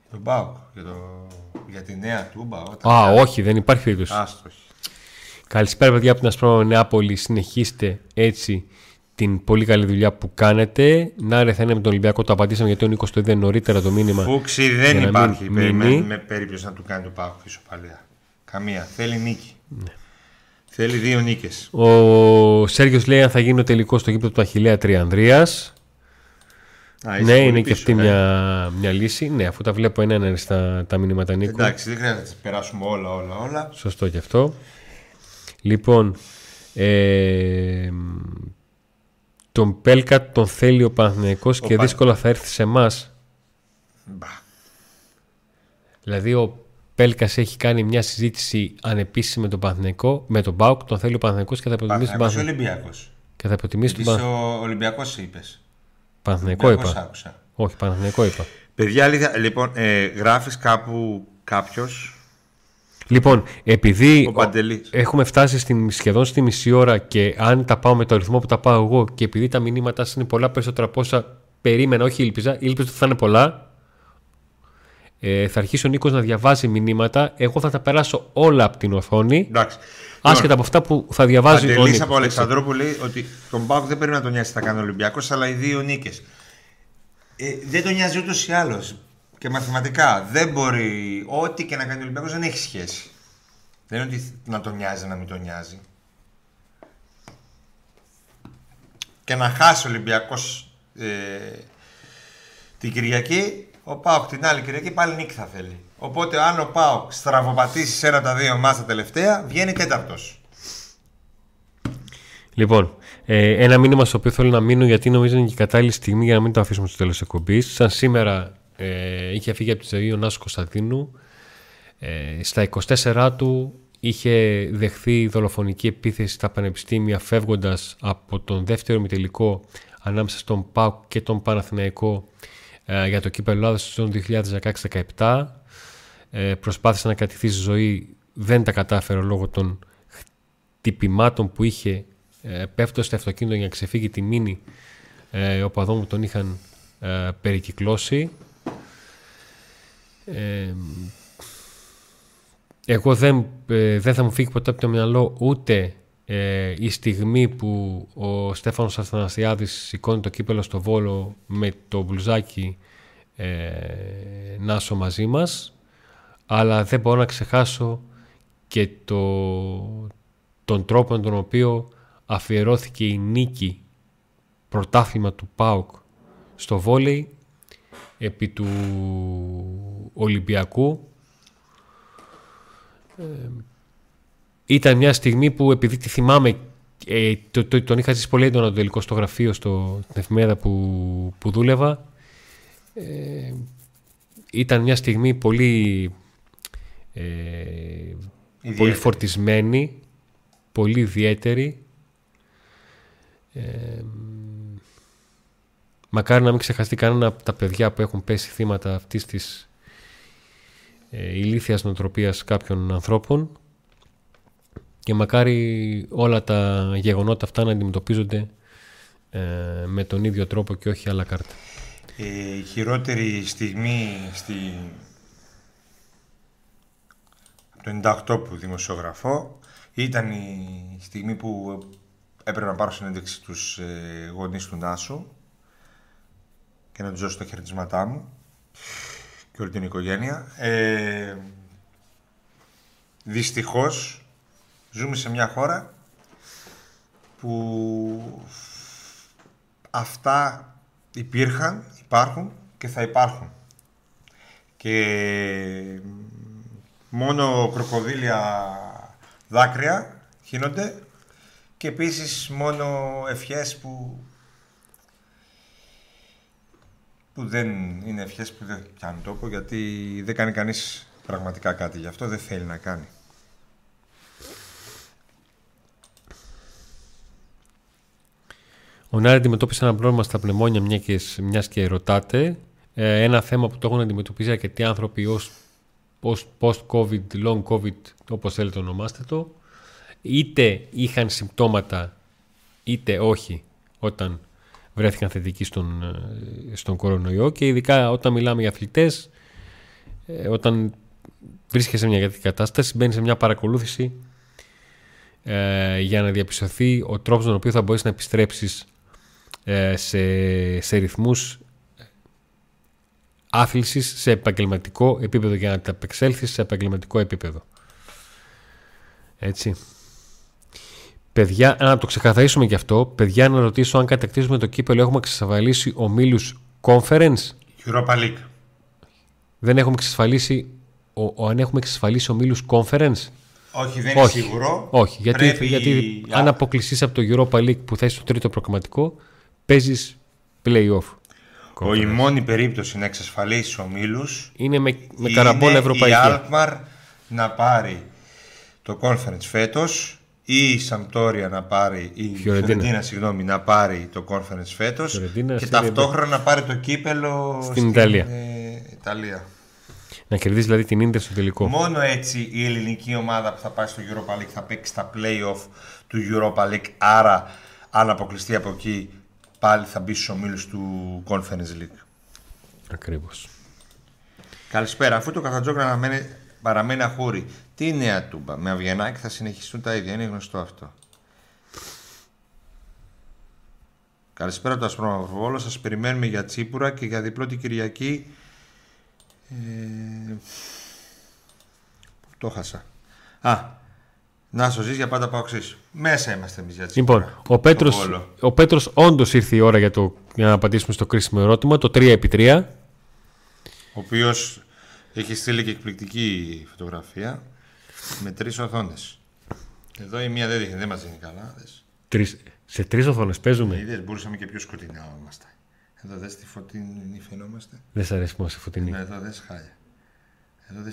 Για τον Μπάουκ. Για, το... για τη νέα τούμπα. Όταν...
Α, όχι, δεν υπάρχει περίπτωση.
Άστο. όχι.
Καλησπέρα, παιδιά από την Ασπρό Νεάπολη. Συνεχίστε έτσι την πολύ καλή δουλειά που κάνετε. Να ρε, θα είναι με τον Ολυμπιακό. Το απαντήσαμε γιατί ο Νίκος το είδε νωρίτερα το μήνυμα.
Φούξη δεν
Για να
υπάρχει
μην
με,
μείνει.
με, με περίπτωση να του κάνει το Πάουκ ισοπαλία. Καμία. Θέλει νίκη. Θέλει δύο νίκες.
Ο Σέργιος λέει αν θα γίνει ο τελικός στο γήπεδο του Αχηλέα Τριανδρίας. Ναι, είναι και αυτή μια, μια λύση. Ναι, αφού τα βλέπω ένα-ένα είναι στα τα μηνύματα Νίκο.
Εντάξει, δεν χρειάζεται να τις περάσουμε όλα, όλα, όλα.
Σωστό και αυτό. Λοιπόν, ε, τον Πέλκα τον θέλει ο Παναθηναϊκός και
Πα-
δύσκολα θα έρθει σε εμάς.
Μπα.
Δηλαδή ο Πέλκας έχει κάνει μια συζήτηση ανεπίσημη με τον Παναθηναϊκό, με τον Μπάουκ, τον θέλει ο Παναθηναϊκός και θα προτιμήσει τον
Παναθηναϊκός
Παναθηναϊκό.
Ολυμπιακός.
Και θα προτιμήσει τον
Είσαι
Παναθηναϊκό.
ο Ολυμπιακός είπες.
Παναθηναϊκό
Ολυμπιακός
είπα.
άκουσα.
Όχι, Παναθηναϊκό είπα.
Παιδιά, αλήθεια, λοιπόν, ε, γράφεις κάπου κάποιος;
Λοιπόν, επειδή
Ο Παντελής.
έχουμε φτάσει στην, σχεδόν στη μισή ώρα και αν τα πάω με το ρυθμό που τα πάω εγώ και επειδή τα μηνύματά σας είναι πολλά περισσότερα από όσα περίμενα, όχι ήλπιζα, ήλπιζα ότι θα είναι πολλά, ε, θα αρχίσει ο Νίκος να διαβάζει μηνύματα. Εγώ θα τα περάσω όλα από την οθόνη,
Εντάξει.
άσχετα από αυτά που θα διαβάζει ο
Παντελής
Νίκος.
από Αλεξανδρόπουλου λέει ότι τον Πάουκ δεν πρέπει να τον νοιάζει τι θα κάνει ο Ολυμπιακός, αλλά οι δύο νίκες. Ε, δεν τον νοιάζει ούτως ή άλλως. Και μαθηματικά δεν μπορεί. Ό,τι και να κάνει ο Ολυμπιακός δεν έχει σχέση. Δεν είναι ότι να τον νοιάζει, να μην τον νοιάζει. Και να χάσει ο Ολυμπιακός ε, την Κυριακή, ο Πάοκ την άλλη Κυριακή πάλι νίκη θα θέλει. Οπότε αν ο Πάοκ στραβοπατήσει σε ένα από τα δύο μάτσα τελευταία, βγαίνει τέταρτος.
Λοιπόν, ε, ένα μήνυμα στο οποίο θέλω να μείνω γιατί νομίζω είναι και η κατάλληλη στιγμή για να μην το αφήσουμε στο τέλος της εκπομπής. Σαν σήμερα ε, είχε φύγει από τη ζωή ο Νάσος Κωνσταντίνου. Ε, στα 24 του είχε δεχθεί δολοφονική επίθεση στα πανεπιστήμια φεύγοντας από τον δεύτερο μητελικό ανάμεσα στον ΠΑΟΚ και τον Παναθηναϊκό ε, για το κύπελο Ελλάδας στο 2016-17. Ε, προσπάθησε να κρατηθεί στη ζωή, δεν τα κατάφερε λόγω των χτυπημάτων που είχε ε, πέφτοντας στο αυτοκίνητο για να ξεφύγει τη μήνυ ε, οπαδών που τον είχαν ε, περικυκλώσει. Ε, εγώ δεν, ε, δεν θα μου φύγει ποτέ από το μυαλό ούτε ε, η στιγμή που ο Στέφανος Αθανασιάδης σηκώνει το κύπελο στο Βόλο με το μπλουζάκι ε, Νάσο μαζί μας αλλά δεν μπορώ να ξεχάσω και το, τον τρόπο με τον οποίο αφιερώθηκε η νίκη πρωτάθλημα του ΠΑΟΚ στο βόλεϊ επί του Ολυμπιακού. Ε, ήταν μια στιγμή που επειδή τη θυμάμαι ε, το, το- τον είχα ζήσει πολύ έντονα το τελικό στο γραφείο στο, στην εφημερίδα που, που δούλευα. Ε, ήταν μια στιγμή πολύ ε, πολύ
Ιδιαίτερη.
φορτισμένη πολύ ιδιαίτερη. Ε, μακάρι να μην ξεχαστεί κανένα από τα παιδιά που έχουν πέσει θύματα αυτής της ε, ηλίθιας νοοτροπίας κάποιων ανθρώπων και μακάρι όλα τα γεγονότα αυτά να αντιμετωπίζονται ε, με τον ίδιο τρόπο και όχι άλλα κάρτα.
Ε, η χειρότερη στιγμή στη... από το 98 που δημοσιογραφώ ήταν η στιγμή που έπρεπε να πάρω συνέντευξη στους ε, γονείς του Νάσου και να τους δώσω τα χαιρετίσματά μου και όλη την οικογένεια. Ε, δυστυχώς ζούμε σε μια χώρα που αυτά υπήρχαν, υπάρχουν και θα υπάρχουν. Και μόνο κροκοδίλια δάκρυα χύνονται και επίσης μόνο ευχές που που δεν είναι ευχές που δεν πιάνουν τόπο γιατί δεν κάνει κανείς πραγματικά κάτι γι' αυτό δεν θέλει να κάνει.
Ο Νάρη αντιμετώπισε ένα πρόβλημα στα πνευμόνια μια και, μιας και ρωτάτε. Ε, ένα θέμα που το έχουν αντιμετωπίσει αρκετοί άνθρωποι ως, ως post-COVID, long-COVID, όπως θέλετε ονομάστε το, είτε είχαν συμπτώματα είτε όχι όταν βρέθηκαν θετικοί στον, ε, στον κορονοϊό και ειδικά όταν μιλάμε για αθλητές ε, όταν βρίσκεσαι σε μια τέτοια κατάσταση μπαίνει σε μια παρακολούθηση ε, για να διαπιστωθεί ο τρόπος τον οποίο θα μπορείς να επιστρέψεις ε, σε, σε ρυθμούς άθλησης σε επαγγελματικό επίπεδο για να τα απεξέλθεις σε επαγγελματικό επίπεδο. Έτσι. Παιδιά, να το ξεκαθαρίσουμε και αυτό. Παιδιά, να ρωτήσω αν κατακτήσουμε το κύπελο έχουμε εξασφαλίσει ομίλους conference;
Europa League.
Δεν έχουμε εξασφαλίσει. Ο, ο, αν έχουμε εξασφαλίσει ομίλους conference;
Όχι, δεν είναι σίγουρο.
Όχι, γιατί, Πρέπει... γιατί αν αποκλειστείς από το Europa League που θα είσαι στο τρίτο προκριματικό, παίζεις playoff.
Ο η μόνη περίπτωση να εξασφαλίσει ομίλου
είναι με, με καραμπόλα ευρωπαϊκή.
Η Alkmaar να πάρει το conference φέτος ή η Σαμπτόρια να πάρει, η Φιωρεντίνα συγγνώμη, να πάρει το conference φέτος και ταυτόχρονα να πάρει το κύπελο
στην, στην Ιταλία.
Ε, Ιταλία.
Να κερδίσει δηλαδή την Ίντερ στο τελικό.
Μόνο έτσι η ελληνική ομάδα που θα πάει στο Europa League θα παίξει τα play-off του Europa League. Άρα, αν αποκλειστεί από εκεί, πάλι θα μπει στους ομίλους του Conference League.
Ακριβώς.
Καλησπέρα. Αφού το Καθατζόκρα παραμένει αχούρι, τι νέα τούμπα. Με Αβγενάκη θα συνεχιστούν τα ίδια. Είναι γνωστό αυτό. Καλησπέρα το Ασπρόμαυρο Σας περιμένουμε για Τσίπουρα και για διπλό την Κυριακή. Ε... Το χάσα. Α, να σου ζεις για πάντα πάω Μέσα είμαστε εμείς για Τσίπουρα.
Λοιπόν, ο Πέτρος, ο Πέτρος όντως ήρθε η ώρα για, το, για να απαντήσουμε στο κρίσιμο ερώτημα, το 3x3.
Ο οποίος έχει στείλει και εκπληκτική φωτογραφία. Με τρεις οθόνες. Εδώ η μία δεν δείχνει, δεν μας δίνει καλά.
Τρεις, σε τρεις οθόνες παίζουμε.
Είδες, μπορούσαμε και πιο σκοτεινά είμαστε. Εδώ δες τη φωτεινή φαινόμαστε.
Δεν σ' αρέσει που είμαστε φωτεινοί.
Ναι, εδώ δεν χάλια.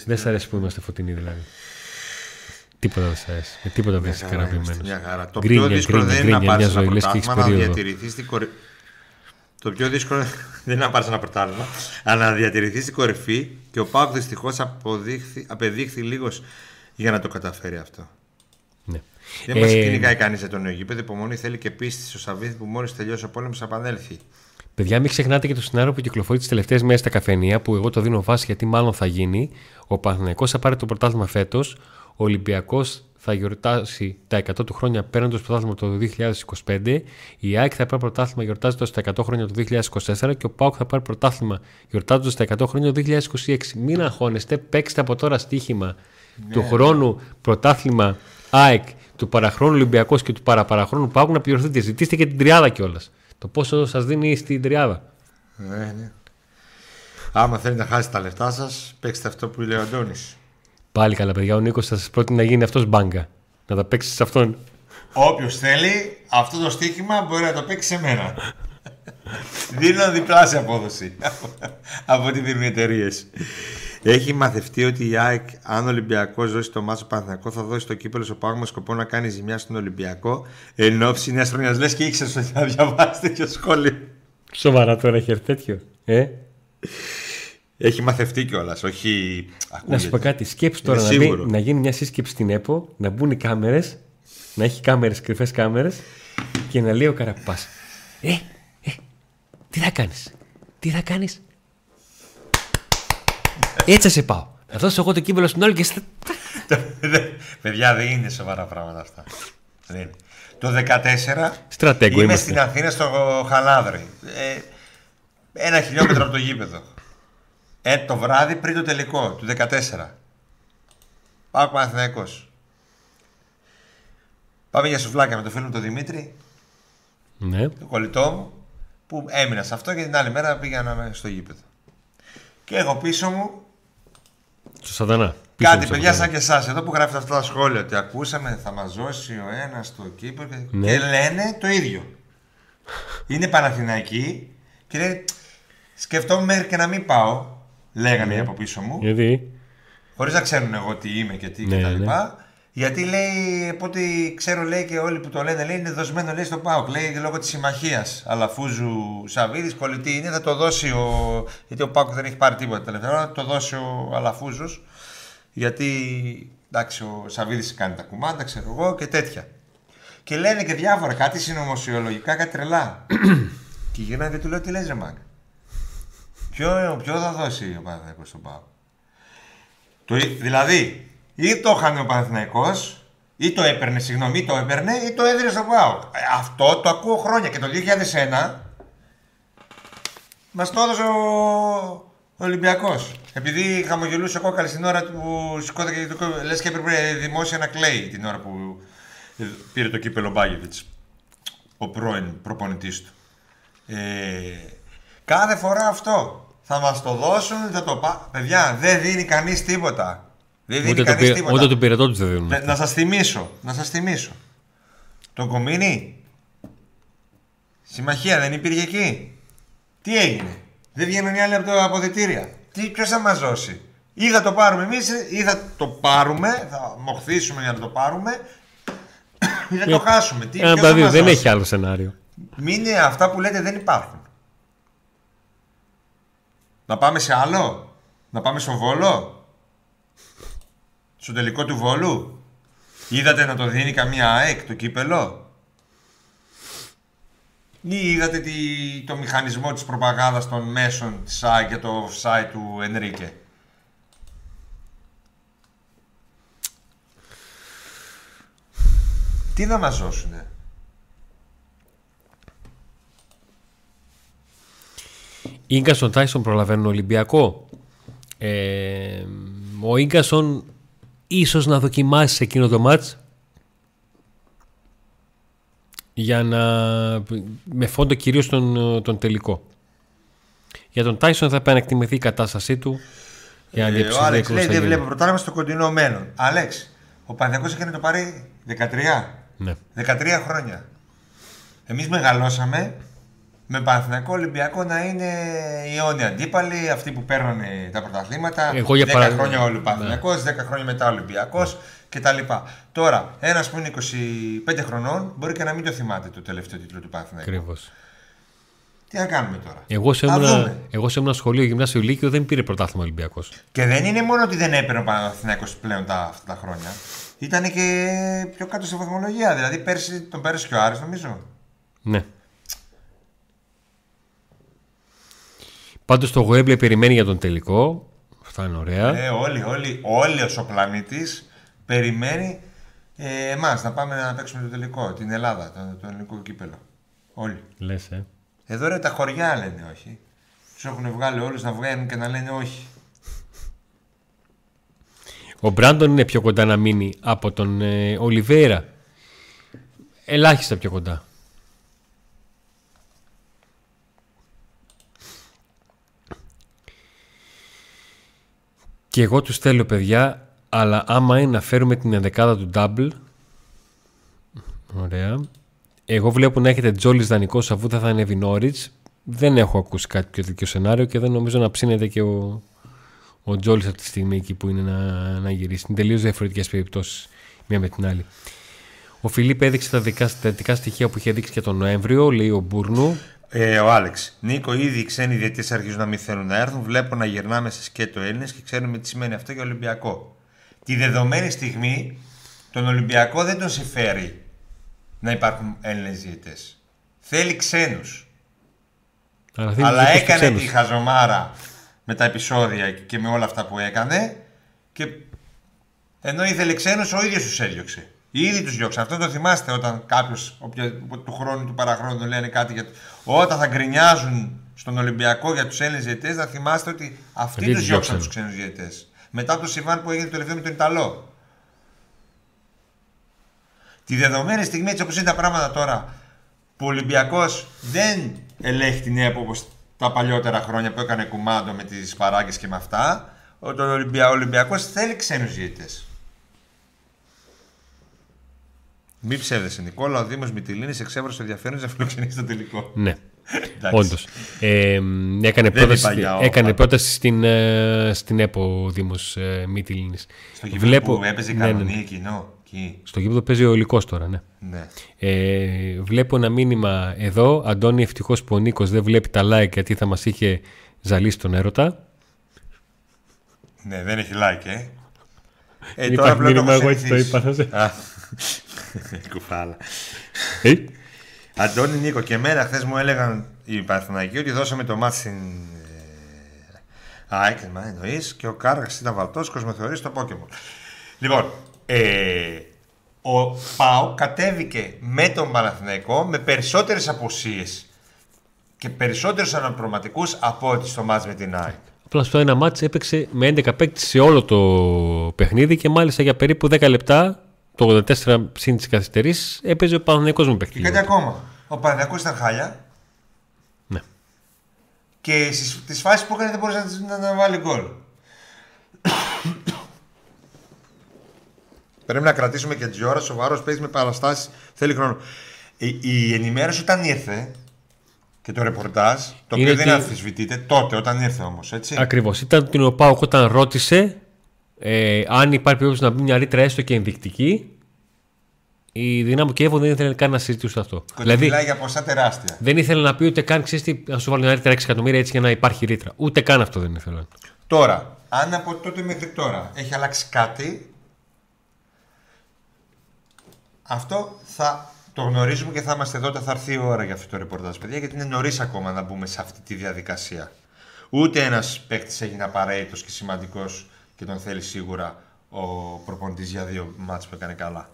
δεν σ' αρέσει που είμαστε φωτεινοί δηλαδή. Τίποτα δεν σ' αρέσει. Με τίποτα δεν είσαι ικανοποιημένος.
Μια χαρά. Το πιο δύσκολο δεν είναι να πάρεις ένα πρωτάθλημα, να διατηρηθείς στην κορυφή. Το πιο δύσκολο δεν είναι να πάρεις ένα πρωτάθλημα, αλλά να διατηρηθείς στην κορυφή και ο Πάοκ δυστυχώς απεδείχθη λίγος για να το καταφέρει αυτό.
Ναι.
Δεν μας ε... κυνηγάει κανείς για τον νέο γήπεδο. Υπομονή θέλει και πίστη στο Σαββίδι που μόλις τελειώσει ο πόλεμος επανέλθει.
Παιδιά, μην ξεχνάτε και το σενάριο που κυκλοφορεί τις τελευταίες μέρες στα καφενεία, που εγώ το δίνω βάση γιατί μάλλον θα γίνει. Ο Παναθηναϊκός θα πάρει το πρωτάθλημα φέτος. Ο Ολυμπιακός θα γιορτάσει τα 100 του χρόνια παίρνοντας το πρωτάθλημα το 2025. Η ΑΕΚ θα πάρει πρωτάθλημα γιορτάζοντας τα 100 χρόνια το 2024 και ο ΠΑΟΚ θα πάρει πρωτάθλημα γιορτάζοντας τα 100 χρόνια το 2026. Μην αγχώνεστε, παίξτε από τώρα στοίχημα του ναι. χρόνου πρωτάθλημα ΑΕΚ, του παραχρόνου Ολυμπιακός και του παραπαραχρόνου ΠΑΟΚ να πληρωθείτε. Ζητήστε και την τριάδα κιόλας. Το πόσο σας δίνει στην τριάδα.
Ναι, ναι. Άμα θέλετε να χάσετε τα λεφτά σας, παίξτε αυτό που λέει ο Αντώνης.
Πάλι καλά, παιδιά. Ο Νίκος θα σας πρότεινε να γίνει αυτός μπάγκα. Να τα παίξει σε αυτόν.
Όποιος θέλει, αυτό το στοίχημα μπορεί να το παίξει σε μένα. Δίνω διπλάσια απόδοση από ό,τι δίνουν οι εταιρείες. Έχει μαθευτεί ότι η ΑΕΚ, αν ο Ολυμπιακός δώσει το Μάσο Παναθηνακό, θα δώσει το κύπελο στο πάγμα σκοπό να κάνει ζημιά στον Ολυμπιακό. Εν ώψη νέας χρονιάς. Λες και ήξερες ότι θα διαβάσεις τέτοιο σχόλιο.
Σοβαρά τώρα έχει έρθει τέτοιο. Ε;
Έχει μαθευτεί κιόλας, όχι. Ακούγεται.
Να σου πω κάτι. Σκέψει τώρα να, να, γίνει μια σύσκεψη στην ΕΠΟ, να μπουν οι κάμερες, να έχει κάμερες, κρυφές κάμερες και να λέει ο Καραπάς. Ε, ε, τι θα κάνεις, τι θα κάνεις; Έτσι σε πάω. Θα δώσω εγώ το κύπελο στην όλη και.
Παιδιά, δεν είναι σοβαρά πράγματα αυτά. Το 14
Στρατέγκο
είμαι στην Αθήνα στο Χαλάδρι. Ε, ένα χιλιόμετρο από το γήπεδο. Ε, το βράδυ πριν το τελικό του 14. Πάω Παναθηναϊκός. Πάμε για σουβλάκια με το φίλο μου τον Δημήτρη.
Ναι.
Το κολλητό μου. Που έμεινα σε αυτό και την άλλη μέρα πήγαμε στο γήπεδο. Και εγώ πίσω μου.
Στο σατανά.
Κάτι παιδιά σαν και εσάς εδώ που γράφετε αυτά τα σχόλια ότι ακούσαμε θα μας δώσει ο ένας το κύπρο και, ναι. και λένε το ίδιο. Είναι Παναθηναϊκή και λέει σκεφτόμουν μέχρι και να μην πάω λέγανε ναι. από πίσω μου.
Γιατί;
Χωρίς να ξέρουν εγώ τι είμαι και τι ναι, κτλ. Ναι. Γιατί λέει, από ό,τι ξέρω, λέει και όλοι που το λένε, λέει είναι δοσμένο λέει στο ΠΑΟΚ. Λέει λόγω της συμμαχίας Αλαφούζου Σαββίδης, κολλητή είναι, θα το δώσει ο. Γιατί ο ΠΑΟΚ δεν έχει πάρει τίποτα τελευταία, θα το δώσει ο Αλαφούζος. Γιατί Εντάξει, ο Σαββίδης κάνει τα κουμάντα, ξέρω εγώ και τέτοια. Και λένε και διάφορα, κάτι συνωμοσιολογικά, κάτι τρελά. και γυρνάει και του λέω: Τι λες, ρε Μάγκα; Ποιο, ποιο θα δώσει ο Παναθηναϊκός στον Πάο; Το, δηλαδή, ή το είχαν ο Παναθηναϊκός, ή το έπαιρνε, συγγνώμη, ή το έπαιρνε, ή το έδινε στον Πάο. Ε, αυτό το ακούω χρόνια και το 2001 μας το έδωσε ο Ολυμπιακός. Επειδή χαμογελούσε κόκαλη στην ώρα που σηκώθηκε το λες και έπρεπε δημόσια να κλαίει την ώρα που πήρε το κύπελο Μπάγεβιτς. Ο πρώην προπονητής του. Ε, κάθε φορά αυτό. Θα μας το δώσουν, θα το πά... Παιδιά, δεν δίνει κανείς τίποτα. Δεν δίνει
Ούτε,
κανείς
το,
τίποτα.
ούτε το πυρετό τους δεν δίνουν.
Να, να σας θυμίσω, να σας θυμίσω. Τον Κομίνη, συμμαχία δεν υπήρχε εκεί. Τι έγινε; Δεν βγαίνουν οι άλλοι από τα αποδητήρια. Τι, ποιος θα μας δώσει; Ή θα το πάρουμε εμείς, ή θα το πάρουμε, θα μοχθήσουμε για να το πάρουμε, ή θα το χάσουμε. Τι,
Ένα από
ποιος
τα
θα
δύο,
μας
δεν
δώσει;
έχει άλλο σενάριο.
Μην είναι αυτά που λέτε δεν υπάρχουν. Να πάμε σε άλλο; Να πάμε στο Βόλο; Στο τελικό του Βόλου; Είδατε να το δίνει καμία ΑΕΚ το κύπελο; Ή είδατε τι, το μηχανισμό της προπαγάνδας των μέσων της ΑΕΚ και το site του Ενρίκε; Τι να μας δώσουνε;
Ίγκασον Τάισον προλαβαίνουν Ολυμπιακό. Ε, ο Ίγκασον ίσως να δοκιμάσει σε εκείνο το μάτς για να με φόντο κυρίως τον, τον τελικό. Για τον Τάισον θα επανεκτιμηθεί η κατάστασή του για να
Ε, ο
διαψευθεί
Άλεξ λέει
θα
δεν
γίνει.
βλέπω πρωτάθλημα στο κοντινό μέλλον. Άλεξ, ο Παναθηναϊκός έκανε το πάρει 13.
Ναι.
13 χρόνια. Εμείς μεγαλώσαμε με Παναθηναϊκό Ολυμπιακό να είναι οι αιώνιοι αντίπαλοι, αυτοί που παίρνανε τα πρωταθλήματα.
Εγώ για
10
παρα-
χρόνια ο
Ναι.
Παναθηναϊκός, 10 χρόνια μετά ο Ολυμπιακός κτλ. Τώρα, ένας που είναι 25 χρονών μπορεί και να μην το θυμάται το τελευταίο τίτλο του Παναθηναϊκού.
Ακριβώς.
Τι να κάνουμε τώρα;
Εγώ σε,
Θα
ήμουνα,
δούμε.
εγώ σε ήμουνα σχολείο γυμνάσιο Λύκειο δεν πήρε πρωτάθλημα Ολυμπιακός.
Και δεν είναι μόνο ότι δεν έπαιρνε ο Παναθηναϊκός πλέον τα, αυτά τα χρόνια. Ήταν και πιο κάτω στη βαθμολογία. Δηλαδή πέρσι τον πέρασε και ο Άρης νομίζω.
Ναι. Πάντως το Γουέμπλε περιμένει για τον τελικό. Αυτά είναι ωραία.
Ε, όλοι, όλοι, όλος ο πλανήτης περιμένει ε, εμάς να πάμε να παίξουμε το τελικό, την Ελλάδα, το, το ελληνικό κύπελο. Όλοι.
Λες, ε.
Εδώ ρε τα χωριά λένε όχι. Τους έχουν βγάλει όλους να βγαίνουν και να λένε όχι.
Ο Μπράντον είναι πιο κοντά να μείνει από τον ε, Ολιβέρα. Ελάχιστα πιο κοντά. Και εγώ τους θέλω παιδιά, αλλά άμα είναι να φέρουμε την ενδεκάδα του double, ωραία, εγώ βλέπω να έχετε Τζόλις δανεικός αφού δεν θα ανέβει Νόριτς. Δεν έχω ακούσει κάτι πιο τέτοιο σενάριο και δεν νομίζω να ψήνεται και ο, ο Τζόλις αυτή τη στιγμή εκεί που είναι να, να γυρίσει. Είναι τελείως διαφορετικές περιπτώσεις μία με την άλλη. Ο Φιλίπ έδειξε τα δικά, τα δικά στοιχεία που είχε δείξει και τον Νοέμβριο, λέει ο Μπούρνου.
Ε, ο Άλεξ. Νίκο, ήδη οι ξένοι διαιτητές αρχίζουν να μην θέλουν να έρθουν. Βλέπω να γυρνάμε σε σκέτο Έλληνες και ξέρουμε τι σημαίνει αυτό για Ολυμπιακό. Τη δεδομένη στιγμή τον Ολυμπιακό δεν τον συμφέρει να υπάρχουν Έλληνες διαιτητές. Θέλει ξένους.
Αλλά, θέλει
Αλλά
τους
έκανε
ξένους.
τη χαζομάρα με τα επεισόδια και με όλα αυτά που έκανε και ενώ ήθελε ξένους ο ίδιος τους έδιωξε. Οι ίδιοι τους διώξαν. Αυτό το θυμάστε όταν κάποιος οποια- του χρόνου του παραχρόνου λένε κάτι για... Όταν θα γκρινιάζουν στον Ολυμπιακό για τους Έλληνες διαιτητές να θυμάστε ότι αυτοί
Αυτοί
τους
τους
διώξαν
διώξαν.
τους ξένους διαιτητές. Μετά το συμβάν που έγινε το τελευταίο με τον Ιταλό. Τη δεδομένη στιγμή έτσι όπως είναι τα πράγματα τώρα που ο Ολυμπιακός δεν ελέγχει την ΕΠΟ όπως τα παλιότερα χρόνια που έκανε κουμάντο με τις παράγκες και με αυτά ο τον Ολυμπια... ο Ολυμπιακός θέλει ξένους διαιτητές. Μη ψεύδεσαι, Νικόλα. Ο Δήμος Μυτιλίνης εξέφρασε το ενδιαφέρον να φιλοξενήσει το τελικό.
Ναι,
Εντάξει.
όντως. Ε, έκανε
Δεν
πρόταση,
είπα για
έκανε
όπα.
πρόταση στην, ε, στην ΕΠΟ ο Δήμος ε, Μυτιλίνης.
Στο γήπεδο που έπαιζε
ναι, ναι,
κανονή
ναι.
εκείνο. Εκεί.
Στο γήπεδο παίζει ο Υλικός τώρα, ναι.
Ναι.
Ε, βλέπω ένα μήνυμα εδώ. Αντώνη, ευτυχώς που ο Νίκος δεν βλέπει τα like γιατί θα μας είχε ζαλίσει τον έρωτα.
ναι, δεν έχει like, ε. Ε,
Δεν
τώρα
υπάρχει
πλέον
μήνυμα,
έχω
εγώ έτσι το
συνηθίσει.
είπα. Θα σε-
Α, Κουφάλα.
Ε,
Αντώνη Νίκο και εμένα χθες μου έλεγαν οι Παναθηναϊκοί ότι δώσαμε το μάτι στην ε, ΑΕΚ, μα εννοείς, και ο Κάργας ήταν βαλτόσκο με θεωρεί στο Pokémon. Λοιπόν, ε, ο Πάο κατέβηκε με τον Παναθηναϊκό με περισσότερες αποσίε και περισσότερους αναπροματικούς από ό,τι στο μάτς με την ΑΕΚ.
Απλά στο ένα μάτς έπαιξε με 11 παίκτες σε όλο το παιχνίδι και μάλιστα για περίπου 10 λεπτά, το 84 συν της καθυστερής, έπαιζε ο Παναθηναϊκός με παίκτη.
Και κάτι ακόμα. Ο Παναθηναϊκός ήταν χάλια
Ναι.
και στις τις φάσεις που έκανε δεν μπορούσε να, τις- να, να βάλει γκολ. Πρέπει να κρατήσουμε και τη ώρα. Σοβαρός παίζει με παραστάσεις. Θέλει χρόνο. Η, η ενημέρωση όταν ήρθε και το ρεπορτάζ, το
Είναι
οποίο δεν
ότι-
αμφισβητείται τότε, όταν ήρθε όμως. Έτσι.
Ακριβώς. Ήταν την ο Πάοκ όταν ρώτησε ε, αν υπάρχει περίπτωση να μπει μια ρήτρα έστω και ενδεικτική. Η Δυνάμω Κιέβο δεν ήθελε καν να συζητούσε αυτό.
Και ότι
Δηλαδή
μιλάει για ποσά τεράστια.
δεν ήθελε να πει ούτε καν ξέρεις τι, να σου βάλει μια ρήτρα 6 εκατομμύρια έτσι για να υπάρχει ρήτρα. Ούτε καν αυτό δεν ήθελε.
Τώρα, αν από τότε μέχρι τώρα έχει αλλάξει κάτι, αυτό θα το γνωρίζουμε και θα είμαστε εδώ όταν θα έρθει η ώρα για αυτό το ρεπορτάζ, παιδιά, γιατί είναι νωρίς ακόμα να μπούμε σε αυτή τη διαδικασία. Ούτε ένας παίκτης έγινε απαραίτητος και σημαντικός και τον θέλει σίγουρα ο προπονητής για δύο μάτς που έκανε καλά.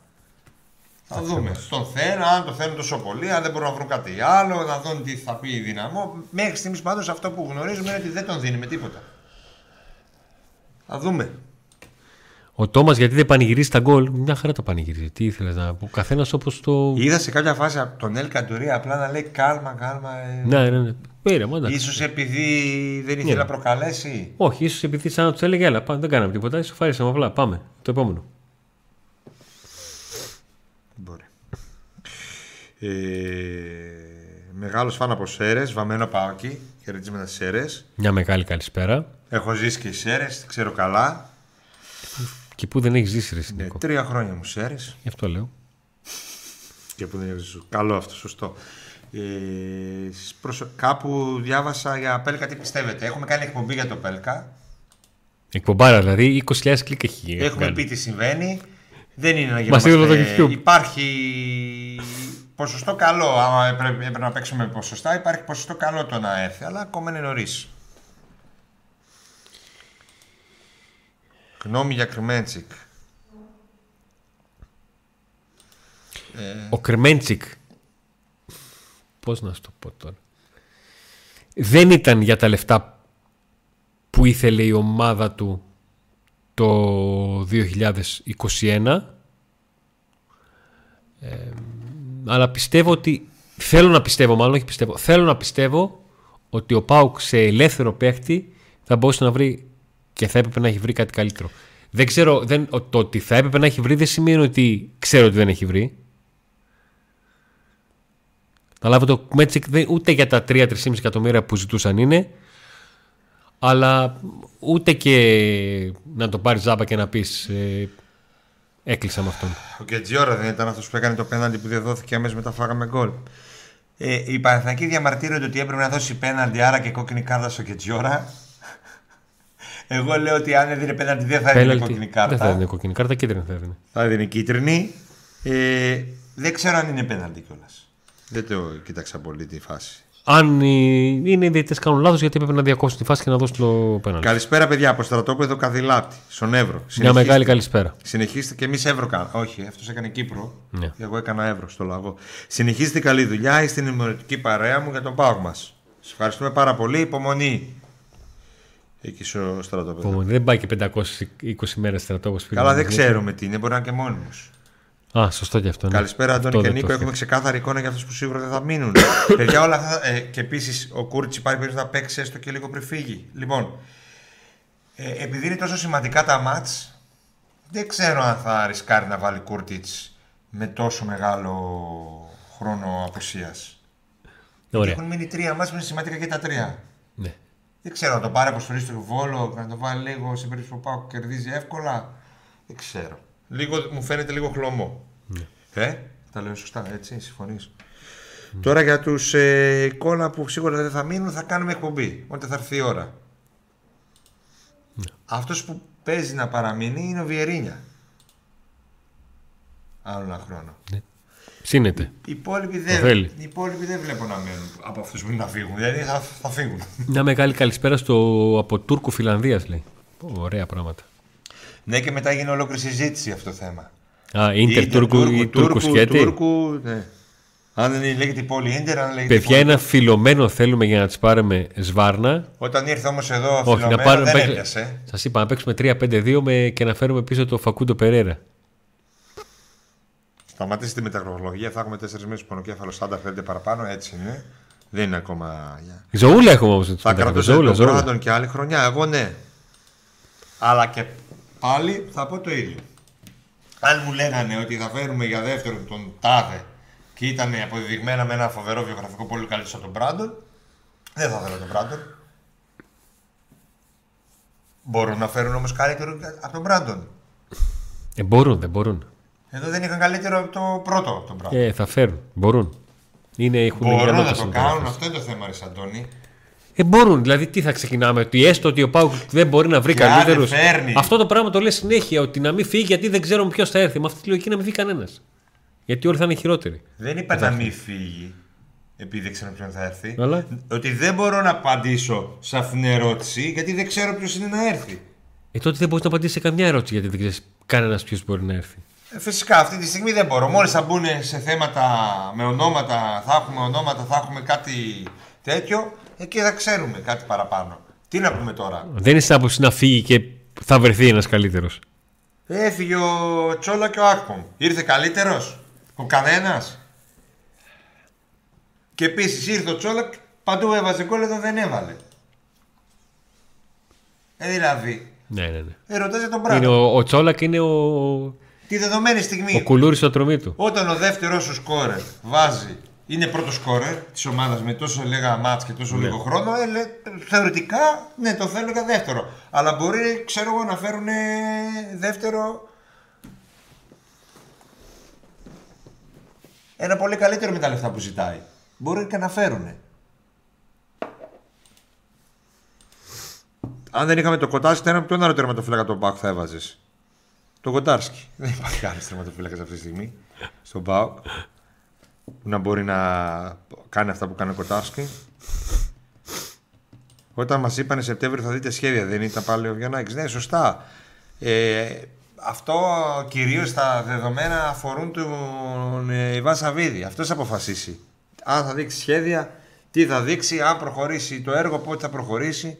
Θα δούμε. Τον θέλουν, αν το θέλουν τόσο πολύ, αν δεν μπορούν να βρουν κάτι άλλο, να δουν τι θα πει η δυναμό. Μέχρι στιγμής πάντως αυτό που γνωρίζουμε είναι ότι δεν τον δίνει με τίποτα. Θα δούμε.
Ο Τόμας γιατί δεν πανηγυρίζει τα γκολ, μια χαρά το πανηγυρίζει. Τι ήθελες να πω; Καθένας όπως το.
Είδα σε κάποια φάση από τον Ελ Καντουρί απλά να λέει κάλμα, κάλμα. Ε.
Ναι, ναι, ναι. Πήρε, μόνο. εντάξει.
Ίσως επειδή δεν ήθελε
Ναι.
να προκαλέσει.
Όχι, ίσως επειδή σαν να του έλεγε, Έλα, πάμε, δεν κάναμε τίποτα. Ισοφάρισαμε απλά. Πάμε. Το επόμενο.
Μπορεί. Ε, μεγάλος φαν από Σέρες, βαμμένο Πάοκι, χαιρετίσματα στις Σέρες.
Μια μεγάλη καλησπέρα.
Έχω ζήσει και στις Σέρες, ξέρω καλά.
Και που δεν έχεις ζήσει, ρε
Ναι,
Νίκο.
τρία χρόνια μου Σέρες.
Γι' αυτό λέω.
Και που δεν έχω ζήσει. Καλό αυτό, σωστό. Ε, στις προσω- Κάπου διάβασα για Πέλκα τι πιστεύετε. Έχουμε κάνει εκπομπή για το Πέλκα.
Εκπομπάρα, δηλαδή 20.000 κλικ έχει.
Έχουμε
κάνει.
πει τι συμβαίνει. Δεν είναι να
Μας
γινόμαστε...
είδε το YouTube.
Υπάρχει ποσοστό καλό. Άμα έπρεπε, έπρεπε να παίξουμε με ποσοστά, υπάρχει ποσοστό καλό το να έρθει. Αλλά ακόμα είναι νωρίς. Γνώμη για Κρμέντσικ.
Ο Κρμέντσικ. Πώς να σου το πω τώρα. Δεν ήταν για τα λεφτά που ήθελε η ομάδα του το 2021. Ε, αλλά πιστεύω ότι. Θέλω να πιστεύω, μάλλον όχι πιστεύω. Θέλω να πιστεύω ότι ο Πάουκ σε ελεύθερο παίχτη θα μπορούσε να βρει και θα έπρεπε να έχει βρει κάτι καλύτερο. Δεν ξέρω, δεν, ο- το ότι θα έπρεπε να έχει βρει δεν σημαίνει ότι ξέρω ότι δεν έχει βρει. Να λάβω το Μέτσικ δεν- ούτε για τα 3-3,5 εκατομμύρια που ζητούσαν είναι, αλλά ούτε και να το πάρεις ζάμπα και να πεις ε, έκλεισα με αυτόν.
Ο Κετζιόρα δεν ήταν αυτός που έκανε το πέναντι που δεν δόθηκε αμέσως μετά φάγαμε γκολ. Ε, οι Παναθηναϊκοί διαμαρτύρονται ότι έπρεπε να δώσει πέναντι, άρα και κόκκινη κάρτα στο Κετζιόρα. Εγώ λέω ότι αν έδινε πέναντι δεν θα έδινε
Πέναλτι.
κόκκινη
Δεν θα
κάρτα.
έδινε κόκκινη κάρτα, κίτρινη θα έδινε.
Θα έδινε κίτρινη. Ε, δεν ξέρω αν είναι πέναντι κιόλας. Δεν το κοίταξα πολύ τη φάση.
Αν ε, είναι οι διαιτητές κάνουν λάθος, γιατί έπρεπε να διακόψουν τη φάση και να δώσουν το πέναλτι.
Καλησπέρα, παιδιά, από στρατόπεδο Καδιλάτη, στον Εύρο.
Μια
Συνεχίστε-
μεγάλη καλησπέρα.
Συνεχίστε και εμείς Εύρο κάναμε. Όχι, αυτός έκανε Κύπρο.
Ναι.
Εγώ έκανα Εύρο στο λαγό. Συνεχίστε καλή δουλειά. Είστε ενημερωτική παρέα μου για τον πάγο μας. Σας ευχαριστούμε πάρα πολύ. Υπομονή. Εκεί στο στρατόπεδο.
Υπομονή. Δεν πάει και 520 μέρες στρατό όπως
Καλά,
πήγαμε.
δεν ξέρουμε τι είναι. Μπορεί να είναι και μόνιμος.
Α, σωστό και αυτό. ναι.
Καλησπέρα,
Αυτό
Αντώνη και
δεν το
Νίκο. Έχουμε
σκέφτηκα.
ξεκάθαρη εικόνα για αυτούς που σίγουρα δεν θα μείνουν. Παιδιά, όλα αυτά. Ε, και επίσης, ο Κούρτ υπάρχει περίπτωση να παίξει έστω και λίγο πριν φύγει. Λοιπόν, ε, επειδή είναι τόσο σημαντικά τα μάτς, δεν ξέρω αν θα ρισκάρει να βάλει Κούρτιτς με τόσο μεγάλο χρόνο απουσίας.
Ωραία.
Έχουν μείνει τρία μάτς που είναι σημαντικά και τα τρία.
Ναι.
Δεν ξέρω, να το πάρει αποστολή στο Βόλο, να το βάλει λίγο σε περίπτωση που πάω κερδίζει εύκολα. Δεν ξέρω. Λίγο, μου φαίνεται λίγο χλωμό. Ε, τα λέω σωστά, έτσι, συμφωνείς. Τώρα για τους ε, εικόνα που σίγουρα δεν θα μείνουν, θα κάνουμε εκπομπή. Όταν θα έρθει η ώρα. Αυτός που παίζει να παραμείνει είναι ο Βιερίνια. Άλλο ένα χρόνο.
Ψήνεται.
Οι υπόλοιποι
Το
δεν,
θέλει.
οι υπόλοιποι δεν βλέπω να μένουν από αυτούς που είναι να φύγουν. Δηλαδή θα, θα φύγουν.
Μια μεγάλη καλησπέρα στο, από Τούρκου Φιλανδίας λέει. Ω, Ωραία πράγματα.
ναι, και μετά έγινε ολόκληρη συζήτηση αυτό το θέμα.
Α, Ίντερ
Ίντερ,
Τούρκου ή Τούρκου σκέτη.
Τούρκου, ναι. Αν δεν λέγεται η πόλη Ίντερ, αν λέγεται. η
Παιδιά,
πόλη-
ένα φιλωμένο θέλουμε για να τις πάρουμε σβάρνα.
Όταν ήρθε όμως εδώ
Όχι, να
φιλομένα,
πάρουμε.
δεν έπιασε.
Σας είπα να παίξουμε 3-5-2 με... και να φέρουμε πίσω το Φακούντο Περέρα.
Σταματήστε με τα χρονολογία, θα έχουμε τέσσερις μέρε πονοκέφαλο στάντα, θέλετε παραπάνω, έτσι είναι. Δεν είναι ακόμα. για-
Ζωούλα έχουμε όμως.
Θα κρατούσε τον Μπράντον και άλλη χρονιά. Εγώ ναι. Αλλά και πάλι θα πω το ίδιο. Αν μου λέγανε ότι θα φέρουμε για δεύτερον τον Τάδε και ήταν αποδεδειγμένα με ένα φοβερό βιογραφικό πολύ καλύτερο από τον Μπράντον, δεν θα θέλω τον Μπράντον. Μπορούν να φέρουν όμως καλύτερο από τον Μπράντον.
Ε, μπορούν, δεν μπορούν.
Εδώ δεν είχαν καλύτερο από το πρώτο από τον Μπράντον.
Ε, θα φέρουν. Μπορούν. Είναι, έχουν
Μπορούν να
ικανότητες
το
οι
κάνουν,
μεταγραφές.
αυτό είναι το θέμα, Ρε Αντώνη.
Ε, μπορούν. Δηλαδή, τι θα ξεκινάμε, ότι έστω ότι ο Πάουκ δεν μπορεί να βρει
Και αν
καλύτερους.
δεν φέρνει.
Αυτό το πράγμα το λέει συνέχεια, ότι να μην φύγει γιατί δεν ξέρουμε ποιος θα έρθει. Με αυτή τη λογική να μην φύγει κανένας. Γιατί όλοι θα είναι χειρότεροι.
Δεν είπα να μην φύγει, επειδή δεν ξέρω ποιον θα έρθει.
Αλλά;
Ότι δεν μπορώ να απαντήσω σε αυτήν την ερώτηση, γιατί δεν ξέρω ποιος είναι να έρθει.
Ε, τότε δεν μπορείς να απαντήσεις σε καμιά ερώτηση γιατί δεν ξέρεις κανένας ποιος μπορεί να έρθει.
Ε, φυσικά αυτή τη στιγμή δεν μπορώ. Μόλις θα μπουν σε θέματα με ονόματα, θα έχουμε ονόματα, θα έχουμε κάτι τέτοιο, εκεί θα ξέρουμε κάτι παραπάνω. Τι να πούμε τώρα;
Δεν είναι στην άποψη να φύγει και θα βρεθεί ένας καλύτερος.
Έφυγε ο Τσόλα και ο Άκπομ. Ήρθε καλύτερος. Ο κανένας; Και επίσης ήρθε ο Τσόλα, παντού έβαζε γκολ, εδώ δεν έβαλε. Ε, δηλαδή,
Ναι, ναι, ναι.
ε, ρωτάς για τον
Είναι
πράγμα.
ο, ο Τσόλακ είναι ο, ο
Τη δεδομένη στιγμή,
κουλούρι στο τρομή του.
όταν ο δεύτερος σου σκόρερ βάζει, είναι πρώτος σκόρερ της ομάδας με τόσο λίγα μάτς και τόσο λίγο χρόνο, ε, λέ, θεωρητικά ναι, το θέλω για δεύτερο. Αλλά μπορεί, ξέρω εγώ, να φέρουν δεύτερο. Ένα πολύ καλύτερο με τα λεφτά που ζητάει. Μπορεί και να φέρουν. Αν δεν είχαμε το Κοτάρσκι, ήταν ποιον άλλο τερματοφύλακα τον Πάουκ θα έβαζες. Το Κοτάρσκι. Δεν υπάρχει άλλος τερματοφύλακα αυτή τη στιγμή στον Πάουκ που να μπορεί να κάνει αυτά που κάνει ο Κοτάρσκι. Όταν μας είπανε Σεπτέμβριο θα δείτε σχέδια, δεν ήταν πάλι ο Γιάννάκη. Ναι, σωστά. Ε, αυτό κυρίως τα δεδομένα αφορούν τον ε, Ιβάν Σαββίδη. Αυτός θα αποφασίσει. Αν θα δείξει σχέδια, τι θα δείξει, αν προχωρήσει το έργο, πότε θα προχωρήσει.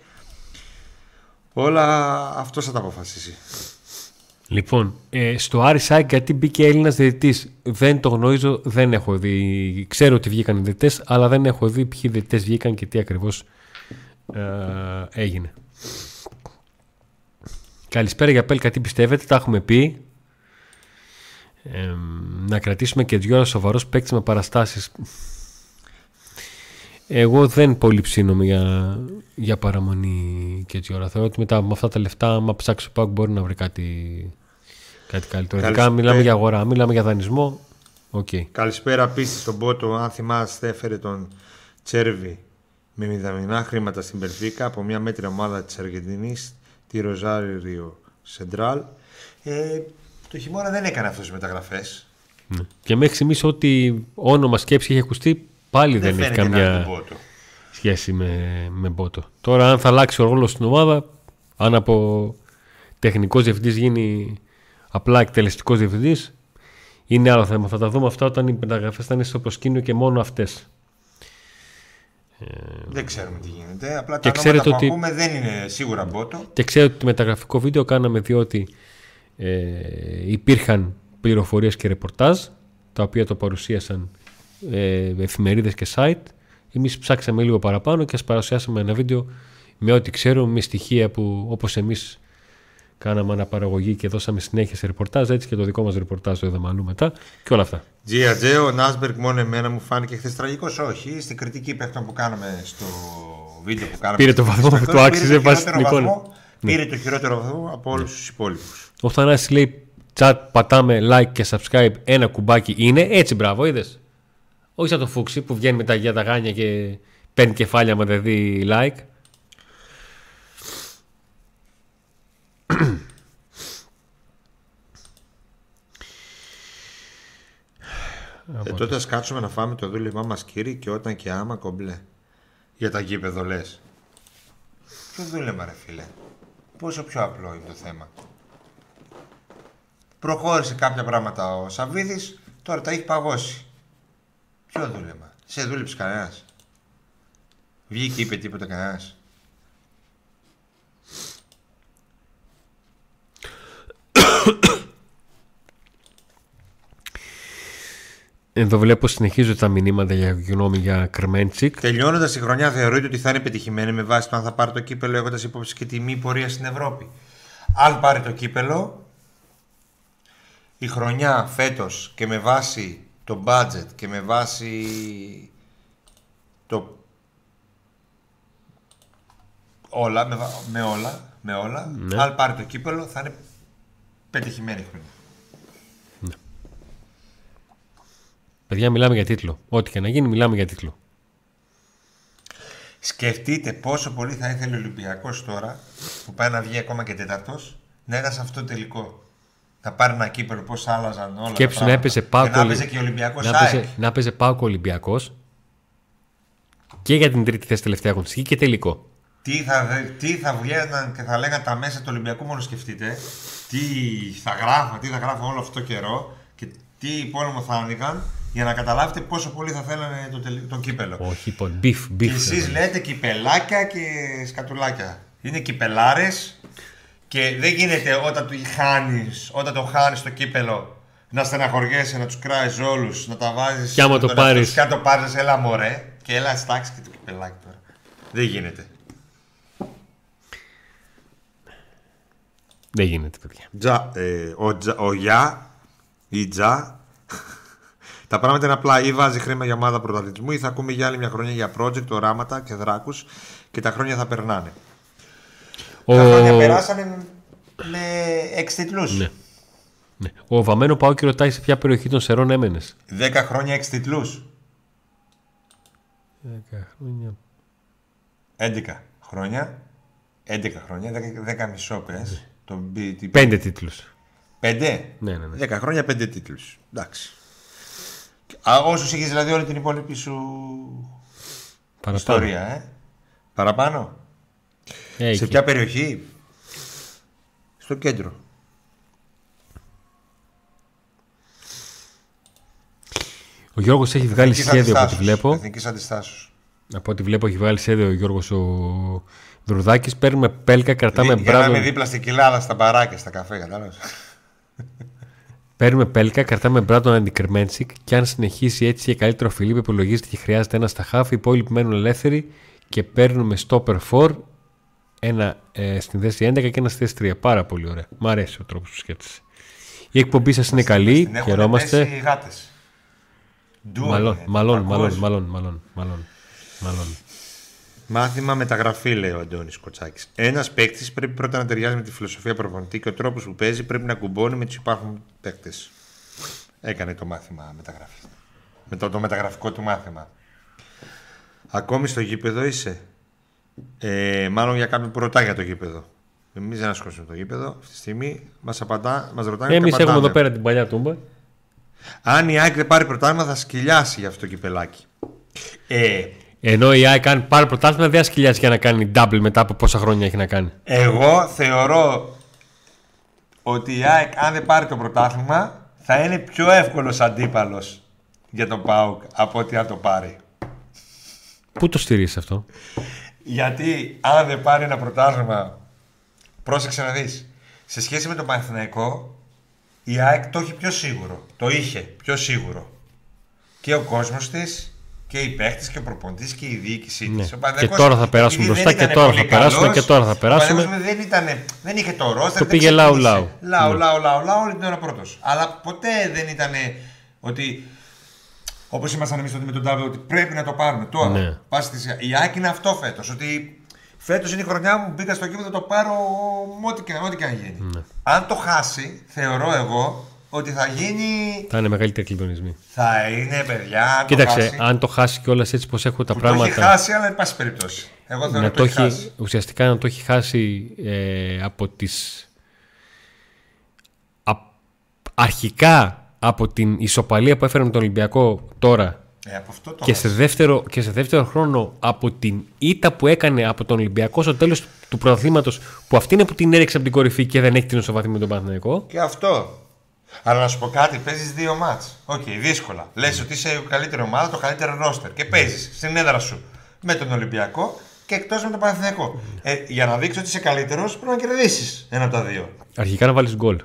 Όλα αυτός θα τα αποφασίσει.
Λοιπόν, ε, στο Άρη Σάικ γιατί μπήκε Έλληνας διαιτητής; Δεν το γνωρίζω, δεν έχω δει. Ξέρω ότι βγήκαν οι διαιτητές, αλλά δεν έχω δει ποιοι διαιτητές βγήκαν και τι ακριβώς ε, έγινε. Καλησπέρα για Πέλκα, τι πιστεύετε, τα έχουμε πει. Ε, να κρατήσουμε και δυο σοβαρός παίκτη με παραστάσεις. Εγώ δεν πολύ ψήνομαι για, για παραμονή και έτσι ώρα. Θεωρώ ότι μετά με αυτά τα λεφτά, άμα ψάξει ο Πάκ, μπορεί να βρει κάτι, κάτι καλύτερο. Ειδικά
Καλησπέρα.
μιλάμε για αγορά, μιλάμε για δανεισμό. Οκ.
Καλησπέρα πίστη στον Πότο. Αν θυμάστε, έφερε τον Τσέρβι με μηδαμινά χρήματα στην Περφίκα από μια μέτρη ομάδα της Αργεντινής, τη Ροζάριο Σεντράλ. Ε, το χειμώνα δεν έκανε αυτές τις μεταγραφές.
Ναι. Και μέχρι στιγμής ό,τι όνομα σκέψη έχει ακουστεί, πάλι δεν, έχει
φαίνεται να είναι
καμιά
τον Πότο.
σχέση με, με Μπότο. Τώρα, αν θα αλλάξει ο ρόλος στην ομάδα, αν από τεχνικός διευθυντής γίνει απλά εκτελεστικός διευθυντής, είναι άλλο θέμα. Θα τα δούμε αυτά όταν οι μεταγραφέ θα είναι στο προσκήνιο και μόνο αυτές.
Δεν ξέρουμε τι γίνεται. Απλά
Και
τα ονόματα
ξέρετε
που
ότι-
ακούμε δεν είναι σίγουρα Μπότο.
Και ξέρετε ότι το μεταγραφικό βίντεο κάναμε διότι ε, υπήρχαν πληροφορίες και ρεπορτάζ τα οποία το παρουσίασαν ε, εφημερίδες και site. Εμείς ψάξαμε λίγο παραπάνω και σας παρουσιάσαμε ένα βίντεο με ό,τι ξέρουμε, με στοιχεία που όπως εμείς κάναμε αναπαραγωγή και δώσαμε συνέχεια σε ρεπορτάζ, έτσι και το δικό μας ρεπορτάζ το είδαμε αλλού μετά και όλα αυτά.
Τζιατζέ, ο Νάσμπεργκ μόνο εμένα μου φάνηκε χθες τραγικός. Όχι, στην κριτική παίχτων που κάναμε στο βίντεο που κάναμε.
Πήρε το
στις
βαθμό που
παιχτών,
του άξιζε
πήρε το
βάσει την
χειρότερο
εικόνα.
βαθμό- Πήρε το χειρότερο βαθμό από όλους τους υπόλοιπους.
Ο Θανάσης λέει chat πατάμε like και subscribe ένα κουμπάκι είναι έτσι μπράβο είδες όχι σαν το Φούξη που βγαίνει με τα γεια τα γάνια και παίρνει κεφάλια με δεν δει like.
Ε, τότε ας κάτσουμε να φάμε το δούλευμα μας κύριε και όταν και άμα κομπλέ. Για τα γήπεδο λες. Τι δούλεμα ρε φίλε. Πόσο πιο απλό είναι το θέμα. Προχώρησε κάποια πράγματα ο Σαββίδης, τώρα τα έχει παγώσει. Ποιο δούλεμα. Σε δούλεψε κανένας. Βγήκε είπε τίποτα κανένας.
Εδώ βλέπω συνεχίζω τα μηνύματα για γνώμη για Κρμέντσικ.
Τελειώνοντας η χρονιά, θεωρείτε ότι θα είναι πετυχημένη με βάση το αν θα πάρει το κύπελο, έχοντας υπόψη και τη μη πορεία στην Ευρώπη. Αν πάρει το κύπελο, η χρονιά φέτος και με βάση το budget και με βάση το. Όλα, με, βα- με όλα, με όλα,
Ναι.
αν πάρει το κύπελο θα είναι πετυχημένη χρονιά.
Παιδιά, μιλάμε για τίτλο. Ό,τι και να γίνει, μιλάμε για τίτλο.
Σκεφτείτε πόσο πολύ θα ήθελε ο Ολυμπιακός τώρα που πάει να βγει ακόμα και τέταρτος να ήταν σε αυτό το τελικό. Να πάρει ένα κύπελο, πώς άλλαζαν όλα.
Σκέψου
τα
να
πράγματα.
έπαιζε
Και
Πάοκ
να
Ολυ-
έπαιζε και ο Ολυμπιακός
να
ΑΕΚ.
παίζει- να παίζει Πάοκ Ολυμπιακός και για την τρίτη θέση τελευταία αγωνιστική και τελικό.
Τι θα, δε- τι θα βγαίναν και θα λέγανε τα μέσα του Ολυμπιακού, μόνο σκεφτείτε. Τι θα γράφαν, τι θα γράφαν όλο αυτό το καιρό και τι πόλεμο θα άνοιγαν για να καταλάβετε πόσο πολύ θα θέλανε το, τελ- το κύπελο.
Όχι, λοιπόν, μπιφ,
Και
μπιφ.
εσείς λέτε κυπελάκια και σκατουλάκια. Είναι κυπελάρες και δεν γίνεται όταν το χάνεις, όταν το χάνεις το κύπελο να στεναχωριέσαι, να τους κράζεις όλους, να τα βάζεις...
Κι άμα
με
το
τον εαυτό
πάρεις.
σου, Και αν το πάρεις, έλα μωρέ και έλα στάξει και το κυπελάκι τώρα. Δεν γίνεται.
Δεν γίνεται, παιδιά.
Τζα, ε, ο, τζα, ο Γιά, η Τζα, τα πράγματα είναι απλά ή βάζει χρήμα για ομάδα πρωταθλητισμού ή θα ακούμε για άλλη μια χρονιά για project, οράματα και δράκους και τα χρόνια θα περνάνε.
Ο...
Τα χρόνια περάσανε με- με έξι τίτλους.
Ναι. ναι. Ο Βαμμένο Πάοκ ρωτάει σε ποια περιοχή των Σερών έμενες.
Δέκα χρόνια έξι τίτλους.
10 χρόνια.
11 χρόνια. 11 χρόνια, 10, 10 μισό πες. Το μπι- τι-
Πέντε τίτλους.
Πέντε;
Ναι, ναι, ναι.
10 χρόνια, πέντε τίτλους. Εντάξει. Α, όσους είχες δηλαδή όλη την υπόλοιπη σου
Παραπάνω.
ιστορία, ε. Παραπάνω.
Ε,
Σε
εκεί.
ποια περιοχή; Στο κέντρο.
Ο Γιώργος έχει βγάλει
Εθνικής
σχέδιο από ό,τι
αντιστάσεως.
βλέπω.
Εθνικής αντιστάσεως.
Από ό,τι βλέπω έχει βγάλει σχέδιο ο Γιώργος ο Δρουδάκης. Παίρνουμε πέλκα, κρατάμε
Δι- Για να είμαι
μπράτον.
δίπλα στην κοιλάδα, στα μπαράκια, στα καφέ, κατάλαβες.
Παίρνουμε πέλκα, κρατάμε μπράτον αντικρμέντσικ και αν συνεχίσει έτσι για καλύτερο φιλίπ υπολογίζεται και χρειάζεται ένα στα χάφη. Οι υπόλοιποι μένουν ελεύθεροι και παίρνουμε stopper 4, ένα ε, στην θέση 11 και ένα στη θέση 3. Πάρα πολύ ωραία. Μ' αρέσει ο τρόπος που σκέφτεσαι. Η εκπομπή σας είναι καλή.
Την έχουν
Χαιρόμαστε.
πέσει οι γάτες. Ντου
Μαλών,
είναι,
μαλών,
το
μαλών,
ακούς.
μαλών, μαλών, μαλών, μαλών.
Μάθημα μεταγραφή, λέει ο Αντώνης Κοτσάκης. Ένας παίκτης πρέπει πρώτα να ταιριάζει με τη φιλοσοφία προπονητή και ο τρόπος που παίζει πρέπει να κουμπώνει με τους υπάρχον παίκτες. Έκανε το μάθημα μεταγραφή. Με το, το μεταγραφικό του μάθημα. Ακόμη στο γήπεδο είσαι; Ε, μάλλον για κάποιον που ρωτάει για το γήπεδο. Εμείς δεν ασχολούμαστε με το γήπεδο. Αυτή τη στιγμή μας απαντά, μας ρωτάνε.
Εμείς
και
έχουμε
απαντάμε.
εδώ πέρα την παλιά τούμπα.
Αν η ΑΕΚ δεν πάρει πρωτάθλημα, θα σκυλιάσει για αυτό το κυπελάκι. Ε,
Ενώ η ΑΕΚ αν πάρει πρωτάθλημα δεν ασκηλιάζει για να κάνει double μετά από πόσα χρόνια έχει να κάνει.
Εγώ θεωρώ ότι η ΑΕΚ αν δεν πάρει το πρωτάθλημα θα είναι πιο εύκολος αντίπαλος για τον ΠΑΟΚ από ότι αν το πάρει.
Πού το στηρίζεις αυτό;
Γιατί αν δεν πάρει ένα πρωτάθλημα, πρόσεξε να δεις, σε σχέση με τον Παναθηναϊκό, η ΑΕΚ το έχει πιο σίγουρο. Το είχε πιο σίγουρο. Και ο κόσμος της και οι παίχτες και ο προπονητής και η διοίκησή
Ναι.
της. Ο
Και
Παναθηναϊκός,
τώρα θα περάσουμε
επειδή
μπροστά
δεν
και
ήταν
τώρα θα
πολύ
περάσουμε
καλός,
και τώρα θα
ο
περάσουμε.
Παναθηναϊκός δεν, ήταν, δεν είχε το ρόστερ.
Το
δεν
πήγε λαού,
ξεκίνησε.
λαού.
Λαού,
Ναι.
λαού, λαού, λαού, όλη την ώρα πρώτος. Αλλά ποτέ δεν ήταν ότι Όπως ήμασταν εμείς τότε με τον Τάβε, ότι πρέπει να το πάρουμε τώρα.
Ναι.
Πας στη σειρά. Η Άκη είναι αυτό φέτος. Ότι φέτος είναι η χρονιά μου, μπήκα στο κήπο, θα το πάρω με ό,τι και, ό,τι και αν γίνει.
Ναι.
Αν το χάσει, θεωρώ εγώ ότι θα γίνει.
Θα είναι μεγαλύτερη κλειδονισμή.
Θα είναι παιδιά. αν το
Κοίταξε,
χάσει,
αν το χάσει κιόλας έτσι πως έχω τα
που Το έχει
πράγματα.
χάσει, αλλά εν πάση περιπτώσει. Εγώ θεωρώ
να
ότι
το
έχει
έχει,
χάσει.
ουσιαστικά να το έχει χάσει ε, από τις α- αρχικά από την ισοπαλία που έφερε με τον Ολυμπιακό τώρα
Ε, από αυτό το
και σε, δεύτερο, και σε δεύτερο χρόνο από την ήττα που έκανε από τον Ολυμπιακό στο τέλος του πρωταθλήματος, που αυτή είναι που την έριξε από την κορυφή και δεν έχει την ισοβαθμία με τον Παναθηναϊκό.
Και αυτό. Αλλά να σου πω κάτι, παίζεις δύο ματς. Οκ, δύσκολα. Λες ότι είσαι η καλύτερη ομάδα, το καλύτερο ρόστερ. Και παίζεις στην έδρα σου με τον Ολυμπιακό και εκτός με τον Παναθηναϊκό. Ε, για να δείξει ότι είσαι καλύτερος πρέπει να κερδίσεις ένα από τα δύο.
Αρχικά να βάλεις γκολ.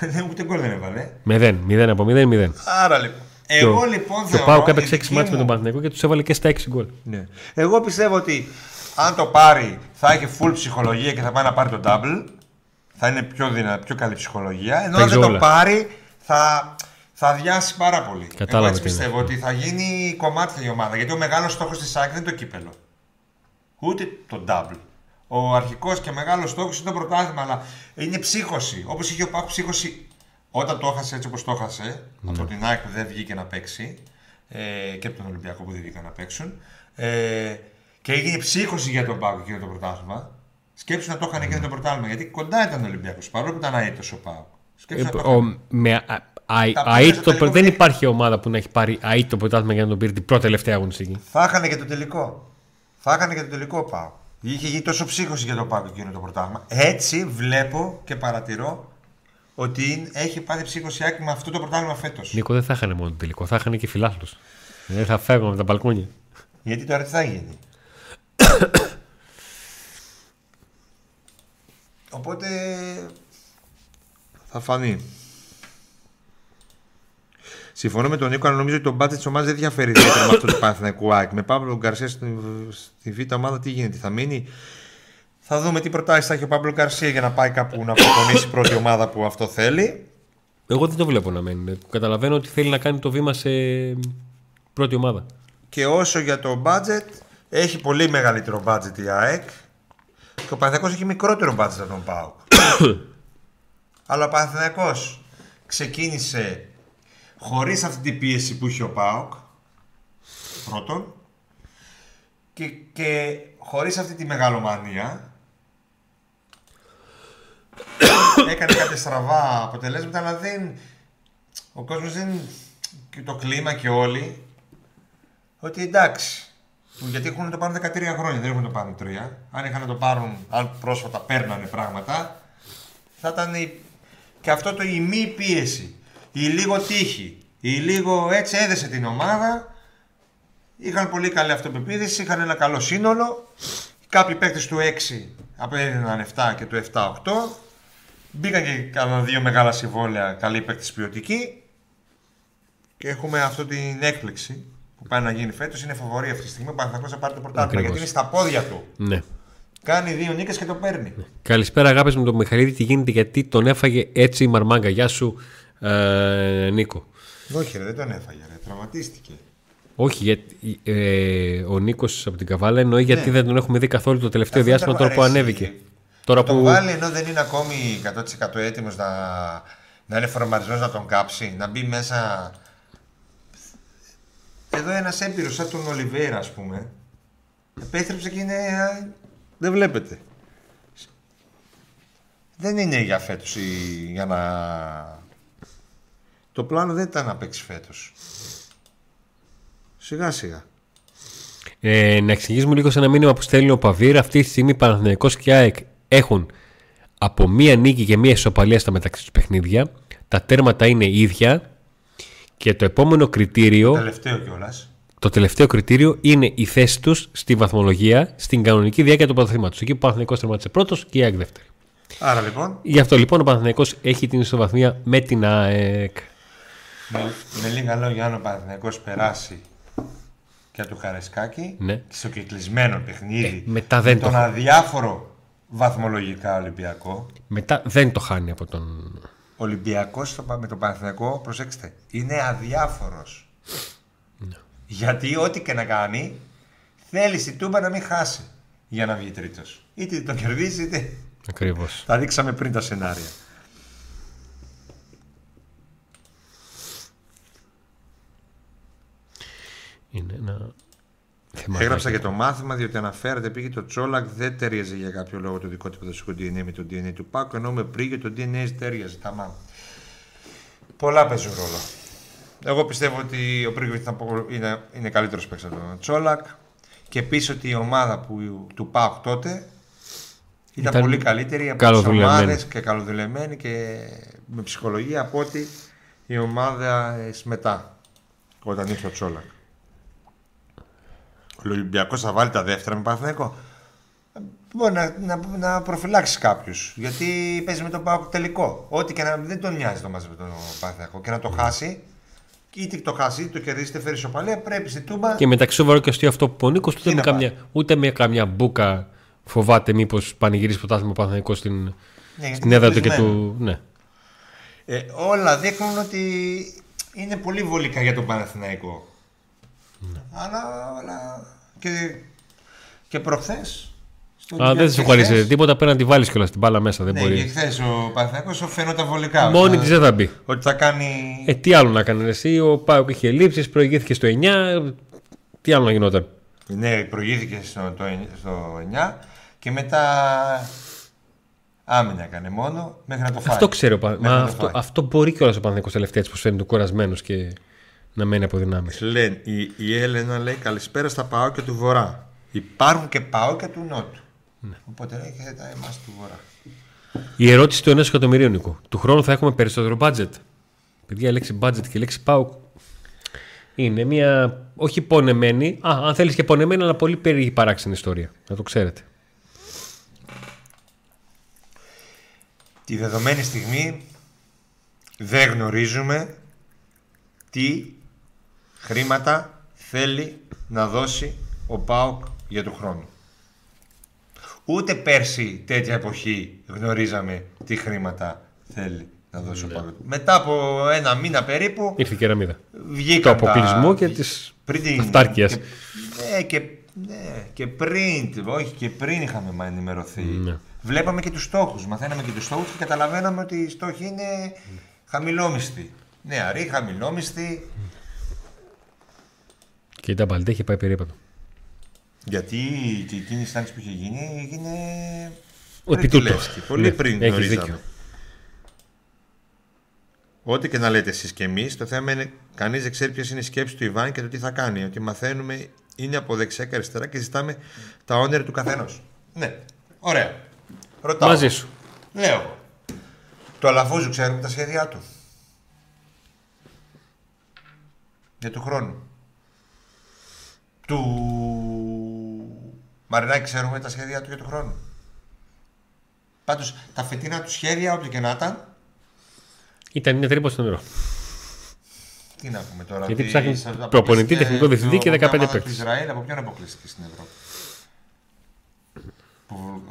Ούτε γκολ δεν έβαλε.
0, 0 από 0, 0.
Άρα λοιπόν. Εγώ λοιπόν
Και ο
θεωρώ.
Πάουκ
η
έπαιξε 6
δική
μάτς με
μου-
τον Παναθηναϊκό και τους έβαλε και στα 6 γκολ.
Ναι. Εγώ πιστεύω ότι αν το πάρει θα έχει full ψυχολογία και θα πάει να πάρει το double. Θα είναι πιο, δυνα, πιο καλή ψυχολογία. Ενώ αν
Παίζει
δεν το
όλα.
πάρει θα, θα αδειάσει πάρα πολύ.
Κατάλαβα
Εγώ έτσι
τι είναι.
πιστεύω ότι θα γίνει κομμάτι η ομάδα. Γιατί ο μεγάλος στόχος της ΑΕΚ δεν είναι το κύπελο. Ούτε το double. Ο αρχικός και μεγάλος στόχος είναι το πρωτάθλημα, αλλά είναι ψύχωση. Όπως είχε ο Πάκου ψύχωση όταν το έχασε έτσι όπως το έχασε,
Ναι.
από την ΑΕΚ που δεν βγήκε να παίξει ε, και από τον Ολυμπιακό που δεν βγήκαν να παίξουν. Ε, και έγινε ψύχωση για τον Πάκου και για το πρωτάθλημα. Σκέψου να το είχαν εκείνο το πρωτάθλημα, γιατί κοντά ήταν ο Ολυμπιακός παρόλο που ήταν αίτητο ο Πάκου. Σκέψου να το είχαν.
Ε, Ο- με α- α-
Τα
αίτητο-
πήρε στο τελικό
δεν
παιχνίδι.
υπάρχει ομάδα που να έχει πάρει αίτητο πρωτάθλημα για να τον πήρε την πρώτη τελευταία αγωνιστική.
Θα είχαν και το τελικό. Θα είχαν και το τελικό ο Πάου. Είχε γίνει τόσο ψύχωση για τον Πάου εκείνο το πρωτάθλημα. Έτσι βλέπω και παρατηρώ ότι είναι- έχει πάθει ψύχωση άκρη με αυτό το πρωτάθλημα φέτος.
Νίκο δεν θα είχαν μόνο το τελικό, θα είχαν και φιλάθλου. Δεν θα φεύγουν από τα μπαλκόνια.
Γιατί τώρα τι θα γίνει. Οπότε θα φανεί. Συμφωνώ με τον Νίκο, αλλά νομίζω ότι το μπάτζετ τη ομάδα δεν διαφέρει ιδιαίτερα με αυτό του Παναθηναϊκού ΑΕΚ. Με Παύλο Γκαρσία στη, στη Β' ομάδα τι γίνεται, θα μείνει; Θα δούμε τι προτάσεις θα έχει ο Παύλο Γκαρσία για να πάει κάπου να προπονήσει η πρώτη ομάδα που αυτό θέλει.
Εγώ δεν το βλέπω να μένει. Καταλαβαίνω ότι θέλει να κάνει το βήμα σε πρώτη ομάδα.
Και όσο για το budget, έχει πολύ μεγαλύτερο budget η ΑΕΚ. Και ο Παναθηναϊκός έχει μικρότερο budget από τον ΠΑΟΚ. Αλλά ο Παναθηναϊκός ξεκίνησε χωρίς αυτή την πίεση που είχε ο ΠΑΟΚ. Πρώτον. Και, και χωρίς αυτή τη μεγαλομανία. Έκανε κάποια στραβά αποτελέσματα, αλλά δεν... Ο κόσμος δεν... Και το κλίμα και όλοι ότι εντάξει. Γιατί έχουν να το πάρουν 13 χρόνια, δεν έχουν να το πάρουν 3. Αν είχαν να το πάρουν, αν πρόσφατα παίρνανε πράγματα, θα ήταν η... και αυτό το η μη πίεση. Η λίγο τύχη. Η λίγο έτσι έδεσε την ομάδα. Είχαν πολύ καλή αυτοπεποίθηση, είχαν ένα καλό σύνολο. Κάποιοι παίκτες του 6 απέδιναν 7 και του 7-8. Μπήκαν και κάναν δύο μεγάλα συμβόλαια, καλοί παίκτες ποιοτικοί. Και έχουμε αυτή την έκπληξη που πάει να γίνει φέτος. Είναι φοβορή αυτή τη στιγμή. Ο Παναθηναϊκός θα πάρει το πρωτάθλημα
Ακριβώς.
γιατί είναι στα πόδια του.
Ναι.
Κάνει δύο νίκες και το παίρνει.
Καλησπέρα, αγάπη με τον Μιχαλίδη. Τι γίνεται, γιατί τον έφαγε έτσι η μαρμάγκα. Γεια σου, ε, Νίκο.
Όχι, ρε, δεν τον έφαγε. Ρε. Τραυματίστηκε.
Όχι, γιατί, ε, ο Νίκος από την Καβάλα εννοεί γιατί δεν τον έχουμε δει καθόλου το τελευταίο
Ναι. Αυτό
διάστημα
ήταν
τώρα που
αρέσει.
ανέβηκε. Τώρα
Τον
που.
βάλει ενώ δεν είναι ακόμη 100% έτοιμος να, να είναι φορμαρισμένο να τον κάψει, να μπει μέσα. Εδώ ένας έμπειρος σαν τον Ολιβέρα, ας πούμε. Επέστρεψε και είναι. α, Δεν βλέπετε. Δεν είναι για φέτος για να. Το πλάνο δεν ήταν να παίξει φέτος. Σιγά σιγά.
Ε, να εξηγήσουμε λίγο σε ένα μήνυμα που στέλνει ο Παβίρ. Αυτή τη στιγμή Παναθηναϊκός και ΑΕΚ έχουν από μία νίκη και μία ισοπαλία στα μεταξύ τους παιχνίδια. Τα τέρματα είναι ίδια. Και το επόμενο κριτήριο,
Τελευταίο κιόλας.
το τελευταίο κριτήριο είναι η θέση τους στη βαθμολογία στην κανονική διάρκεια του πρωταθλήματος. Εκεί που ο Παναθηναϊκός τερμάτισε πρώτος και η ΑΕΚ δεύτερη.
Άρα λοιπόν,
Γι' αυτό λοιπόν ο Παναθηναϊκός έχει την ισοβαθμία με την ΑΕΚ.
Με, με λίγα λόγια, αν ο Παναθηναϊκός περάσει και του Χαρεσκάκη
Ναι.
και στο κεκλεισμένο παιχνίδι
Ε, μετά δεν
με
το
τον
έχω.
αδιάφορο βαθμολογικά Ολυμπιακό.
Μετά δεν το χάνει από τον.
Ολυμπιακός στο, με τον Παναθηναϊκό, προσέξτε, είναι αδιάφορος.
Ναι.
Γιατί ό,τι και να κάνει, θέλει στην Τούμπα να μην χάσει για να βγει τρίτος. Είτε τον κερδίζει, είτε...
Ακριβώς.
Τα δείξαμε πριν τα σενάρια.
Είναι ένα θέμα.
Έγραψα για το μάθημα διότι αναφέρεται πήγε το Τσόλακ δεν ταιριάζει για κάποιο λόγο το δικό του ποδοσφαιρικό DNA με το DNA του Πάκου ενώ με πρίγιο το DNA ταιριάζει. Ταμά. Πολλά παίζουν ρόλο. Εγώ πιστεύω ότι ο Πρίγκοβιτ είναι, είναι καλύτερος παίκτης από τον Τσόλακ. Και επίσης ότι η ομάδα που, του ΠΑΟΚ τότε ήταν, ήταν πολύ καλύτερη από τις ομάδες και καλοδουλεμένη και με ψυχολογία από ότι η ομάδα μετά όταν ήρθε ο Τσόλακ. Ο Ολυμπιακός θα βάλει τα δεύτερα με Παναθηναϊκό. Μπορεί να, να, να προφυλάξεις κάποιους. Γιατί παίζει με τον Πάοκ τελικό. Ό,τι και να δεν τον νοιάζει το μαζί με τον Παναθηναϊκό. Και να το χάσει, είτε το χάσει, είτε το κερδίσει, είτε φέρει σοπαλία, πρέπει στη τούμπα.
Και μεταξύ σοβαρό και αστείο αυτό που ο Νίκος ούτε, με καμιά, ούτε με καμιά μπουκα φοβάται μήπως πανηγυρίσει πρωτάθλημα Παναθηναϊκό στην, ναι, στην έδρα του και του. Ναι.
Ε, όλα δείχνουν ότι είναι πολύ βολικά για τον Παναθηναϊκό. Ναι. Αλλά, αλλά και, και προχθές
Α, δεν σου ευχαριστεί τίποτα πέρα να τη βάλεις κιόλας την μπάλα μέσα. Δεν
ναι,
μπορεί.
Και χθες ο Παναθυνακό φαίνονταν βολικά.
Μόνη της δεν θα μπει.
Ότι θα κάνει.
Ε, τι άλλο να κάνει εσύ, ο Πάουκ είχε λήψεις, προηγήθηκε στο 9. Τι άλλο να γινόταν;
Ναι, προηγήθηκε στο, το, στο 9 και μετά άμυνα έκανε μόνο μέχρι να το φάει.
Αυτό ξέρω. Μα αυτό, αυτό μπορεί κιόλας ο Παναθυνακό τελευταία που φαίνεται κουρασμένος και να μένει από δυνάμεις.
Λένε, η, η Έλενα λέει καλησπέρα στα Πάοκ του Βορρά. Υπάρχουν και Πάοκ του Νότου. Ναι. Οπότε έχετε εμάς του βορρά.
Η ερώτηση του ενός εκατομμυρίου Νίκο. Του χρόνου θα έχουμε περισσότερο budget. Παιδιά, η λέξη budget και η λέξη πάω είναι μια όχι πονεμένη, α, αν θέλεις και πονεμένη, αλλά πολύ περίεργη παράξενη ιστορία. Να το ξέρετε.
Τη δεδομένη στιγμή δεν γνωρίζουμε τι χρήματα θέλει να δώσει ο ΠΑΟΚ για το χρόνο. Ούτε πέρσι τέτοια εποχή γνωρίζαμε τι χρήματα θέλει να δώσει ναι. ο Παγκόσμιο. Μετά από ένα μήνα περίπου.
Ήρθε η κεραμίδα.
Βγήκαν
το αποκλεισμό και τη αυτάρκεια.
Και, ναι, και, ναι, και πριν, όχι και πριν είχαμε ενημερωθεί. Ναι. Βλέπαμε και τους στόχους. Μαθαίναμε και τους στόχους και καταλαβαίναμε ότι οι στόχοι είναι χαμηλόμιστοι. Νεαροί, χαμηλόμιστοι.
Και η Ταμπαλτέ είχε πάει περίπατο.
Γιατί και εκείνη η συνάντηση που είχε γίνει έγινε.
Ο
Πολύ ναι, πριν γνωρίζαμε. Ό,τι και να λέτε εσείς και εμείς, το θέμα είναι κανείς δεν ξέρει ποιε είναι οι σκέψει του Ιβάν και το τι θα κάνει. Ότι μαθαίνουμε είναι από δεξιά και αριστερά και ζητάμε τα όνειρα του καθενός. Ναι, ωραία. Ρωτάω.
Μαζί σου.
Λέω. Το Αλαφούζου ξέρουμε τα σχέδιά του. Για του χρόνου. Του Μαρινάκη, ξέρουμε τα σχέδια του για τον χρόνο. Πάντως τα φετινά του σχέδια, όποια και να ήταν.
Ήταν μια τρύπα στο νερό.
Τι να πούμε τώρα.
Γιατί ψάχνεις προπονητή, τεχνικό διευθυντή και 15 παίκτες.
Ισραήλ από ποιον αποκλείστηκε στην Ευρώπη;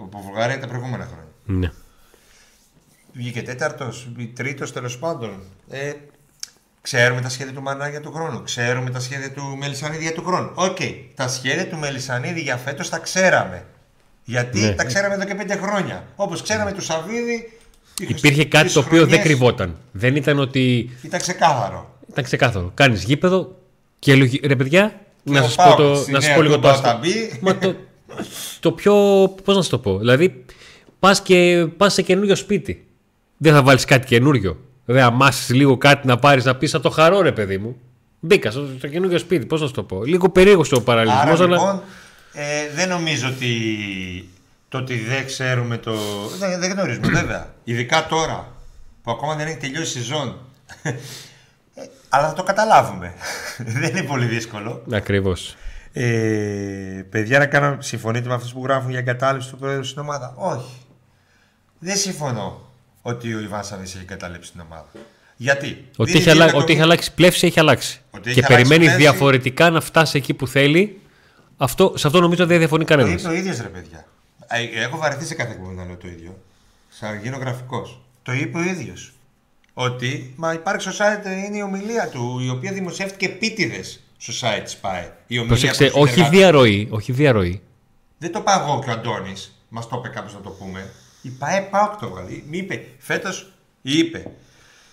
Από Βουλγαρία τα προηγούμενα χρόνια.
Ναι.
Βγήκε τέταρτος, τρίτος τέλος πάντων. Ε, Ξέρουμε τα σχέδια του Μανά για του χρόνου. Ξέρουμε τα σχέδια του Μελισανίδη για του χρόνου. OK. Okay. Τα σχέδια του Μελισανίδη για φέτος τα ξέραμε. Γιατί ναι. τα ξέραμε εδώ και πέντε χρόνια. Όπως ξέραμε του Σαββίδη.
Υπήρχε κάτι το οποίο δεν κρυβόταν. Δεν ήταν ότι.
Ήταν ξεκάθαρο.
Ήταν ξεκάθαρο. Κάνεις γήπεδο και έλεγε ρε παιδιά, να σας πω, το, να σας πω λίγο το Μα το, το πιο. Πώς να σου το πω. Δηλαδή, πας πας σε καινούριο σπίτι. Δεν θα βάλεις κάτι καινούριο δεν αμάσεις λίγο κάτι να πάρεις να πεις Θα το χαρώ, ρε παιδί μου. Μπήκα στο, στο καινούργιο σπίτι, πώς να σου το πω. Λίγο περίεργο ο παραλληλισμό.
Αλλά... Λοιπόν, ε, δεν νομίζω ότι το ότι δεν ξέρουμε το. Δεν, δεν γνωρίζουμε, βέβαια. Ειδικά τώρα που ακόμα δεν έχει τελειώσει η σεζόν. Ε, αλλά θα το καταλάβουμε. δεν είναι πολύ δύσκολο.
Ακριβώς.
Ε, παιδιά, να κάνω συμφωνείτε με αυτούς που γράφουν για εγκατάλειψη του πρόεδρου στην ομάδα; Όχι. Δεν συμφωνώ ότι ο Ιβάν Σαββίδη έχει καταλήψει την ομάδα. Γιατί;
Ότι, έχει, αλλα... ότι έχει αλλάξει πλεύση, έχει αλλάξει. Ότι και περιμένει πλεύση... διαφορετικά να φτάσει εκεί που θέλει. Αυτό, σε αυτό νομίζω δεν διαφωνεί κανένας.
Το είπε ο ίδιο ρε παιδιά. Ε, έχω βαρεθεί σε κάθε κουβέντα να λέω το ίδιο. Σαν γίνω γραφικός. Το είπε ο ίδιος. Ότι μα υπάρχει στο site, είναι η ομιλία του, η οποία δημοσιεύτηκε επίτηδες στο site της ΠΑΕ.
Προσέξτε, όχι διαρροή, όχι διαρροή.
Δεν το πάω εγώ και ο Αντώνης. Μας το είπε κάποιος να το πούμε. Η ΠαΕ Πάοκ το βγάλει. Μη είπε, φέτος είπε.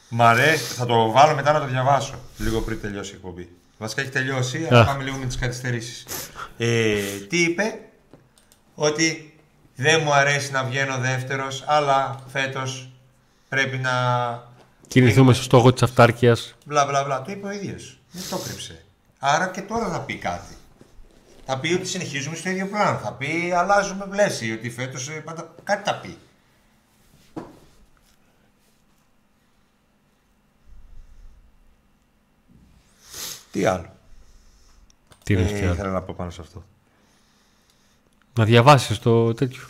Μ' αρέσει, θα το βάλω μετά να το διαβάσω. Λίγο πριν τελειώσει η εκπομπή. Βασικά έχει τελειώσει, αλλά πάμε λίγο με τις καθυστερήσεις. Ε, τι είπε, ότι δεν μου αρέσει να βγαίνω δεύτερος, αλλά φέτος πρέπει να
Κινηθούμε στο στόχο της αυτάρκειας.
Μπλα μπλα μπλα. Το είπε ο ίδιος. Δεν το κρύψε. Άρα και τώρα θα πει κάτι. Θα πει ότι συνεχίζουμε στο ίδιο πλάνο. Θα πει αλλάζουμε πλαίσιο. Ότι φέτος κάτι θα πει. Τι άλλο;
Τι είναι
ε, ήθελα να πω πάνω σε αυτό.
Να διαβάσεις το τέτοιο.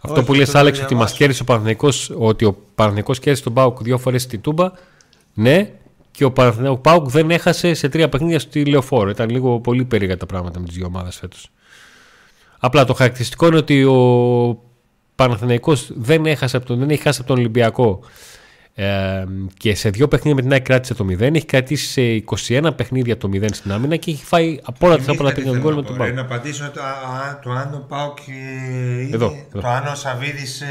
Αυτό που λες Άλεξ ότι μας κέρδισε ο Παναθηναϊκός ότι ο Παναθηναϊκός κέρδισε τον Πάουκ δύο φορές στην Τούμπα ναι και ο Πάουκ δεν έχασε σε τρία παιχνίδια στη Λεωφόρο ήταν λίγο πολύ περίεργα τα πράγματα με τις δύο ομάδες φέτος απλά το χαρακτηριστικό είναι ότι ο Παναθηναϊκός δεν, έχασε δεν έχει χάσει από τον Ολυμπιακό ε, και σε δύο παιχνίδια με την ΑΕΚ κράτησε το 0. Έχει κρατήσει σε 21 παιχνίδια το 0 στην άμυνα και έχει φάει από όλα τα άλλα παιχνίδια γκολ με τον Πάουκ.
Να απαντήσω το, το αν ο Πάουκ είναι. Εδώ, εδώ. Το αν ο Σαββίδης ε,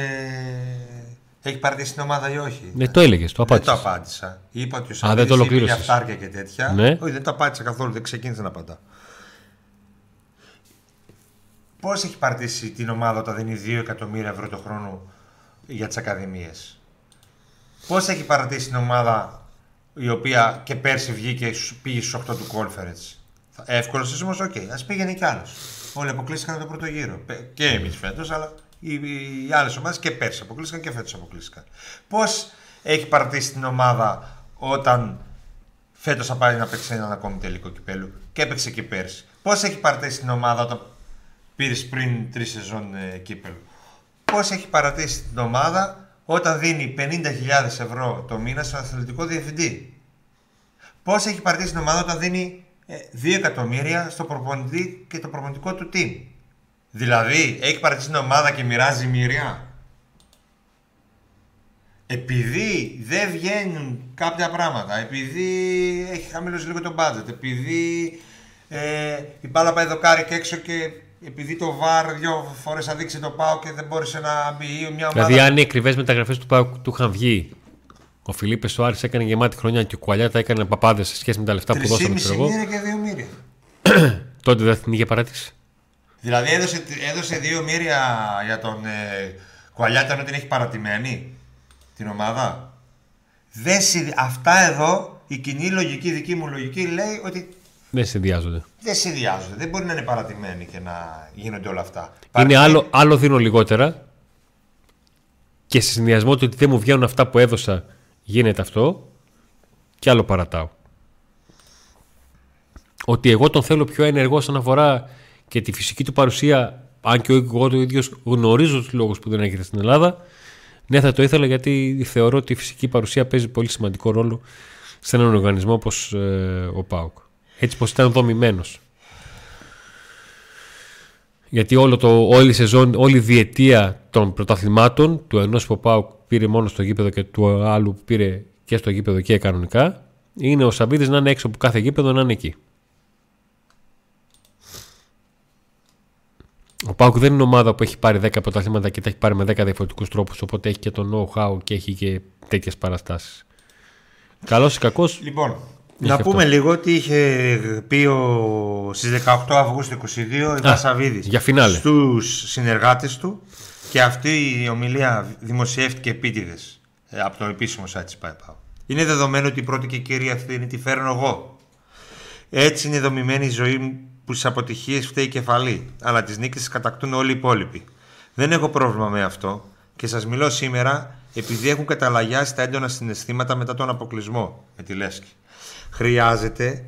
έχει πάρει στην ομάδα ή όχι;
Ναι, το έλεγες, το απάντησα.
Δεν το απάντησα. Είπα ότι ο Σαββίδης έχει για αυτάρκεια και τέτοια.
Ναι.
Όχι, δεν το απάντησα καθόλου, δεν ξεκίνησε να απαντά. Πώς έχει παρτίσει την ομάδα όταν δίνει 2 εκατομμύρια ευρώ το χρόνο για τις ακαδημίες; Πώς έχει παρατήσει την ομάδα η οποία και πέρσι βγήκε πήγε στους 8 του Conference; Εύκολος όμιλος, OK. Okay. Ας πήγαινε κι άλλος. Όλοι αποκλείστηκαν το πρώτο γύρο. Και εμείς φέτος, αλλά οι, οι άλλες ομάδες και πέρσι αποκλείστηκαν και φέτος αποκλείστηκαν. Πώς έχει παρατήσει την ομάδα όταν φέτος θα πάει να παίξει έναν ακόμη τελικό κυπέλου και έπαιξε και πέρσι; Πώς έχει παρατήσει την ομάδα όταν πήρες πριν τρεις σεζόν ε, κύπελου. Πώς έχει παρατήσει την ομάδα όταν δίνει 50.000 ευρώ το μήνα στον αθλητικό διευθυντή; Πώς έχει παρτίσει την ομάδα όταν δίνει 2 ε, εκατομμύρια στο προπονητή και το προπονητικό του team; Δηλαδή, έχει παρτίσει την ομάδα και μοιράζει μοίρια; Επειδή δεν βγαίνουν κάποια πράγματα, επειδή έχει χαμηλώσει λίγο το budget, επειδή ε, η μπάλα πάει δοκάρι και έξω και επειδή το ΒΑΡ δύο φορές αδείξει το ΠΑΟ και δεν μπόρεσε να μπει μια ομάδα.
Δηλαδή, αν οι ακριβές μεταγραφές του ΠΑΟ του είχαν βγει, ο Φιλίππες ο Άρης έκανε γεμάτη χρονιά και ο Κουαλιάτα έκανε παπάδες σε σχέση με τα λεφτά που δώσαμε.
Τρει μοίρια και δύο μοίρια.
Τότε δεν την είχε παράτηση.
Δηλαδή, έδωσε, έδωσε δύο μοίρια για τον ε, Κουαλιάτα ενώ την έχει παρατημένη την ομάδα. Δεν, αυτά εδώ, η κοινή λογική, δική μου λογική λέει ότι
δεν συνδυάζονται.
Δεν συνδυάζονται. Δεν μπορεί να είναι παρατημένοι και να γίνονται όλα αυτά.
Είναι άλλο, άλλο δίνω λιγότερα και σε συνδυασμό του ότι δεν μου βγαίνουν αυτά που έδωσα γίνεται αυτό και άλλο παρατάω. Ότι εγώ τον θέλω πιο ενεργό όσον αφορά και τη φυσική του παρουσία, αν και εγώ το ίδιος γνωρίζω τους λόγους που δεν έρχεται στην Ελλάδα, ναι, θα το ήθελα γιατί θεωρώ ότι η φυσική παρουσία παίζει πολύ σημαντικό ρόλο σε έναν οργανισμό όπως ε, ο ΠΑΟΚ έτσι πως ήταν δομημένος. Γιατί όλο το, όλη η σεζόν, όλη η διετία των πρωταθλημάτων του ενός που πάω πήρε μόνο στο γήπεδο και του άλλου που πήρε και στο γήπεδο και κανονικά είναι ο Σαββίδης να είναι έξω από κάθε γήπεδο να είναι εκεί. Ο Πάουκ δεν είναι ομάδα που έχει πάρει 10 πρωταθλήματα και τα έχει πάρει με 10 διαφορετικούς τρόπους. Οπότε έχει και το know-how και έχει και τέτοιες παραστάσεις. Καλός ή κακός;
Λοιπόν, να πούμε λίγο ότι είχε πει ο... στις 18 Αυγούστου 22 η Βασαβίδης
για φινάλε.
στους συνεργάτες του και αυτή η ομιλία δημοσιεύτηκε επίτηδες ε, από το επίσημο site της ΠΑΕΠΑΟ. Είναι δεδομένο ότι η πρώτη και κυρία ευθύνη τη φέρνω εγώ. Έτσι είναι δομημένη η ζωή μου που στι αποτυχίες φταίει η κεφαλή, αλλά τις νίκες κατακτούν όλοι οι υπόλοιποι. Δεν έχω πρόβλημα με αυτό και σας μιλώ σήμερα επειδή έχουν καταλαγιάσει τα έντονα συναισθήματα μετά τον αποκλεισμό με τη Λέσκη χρειάζεται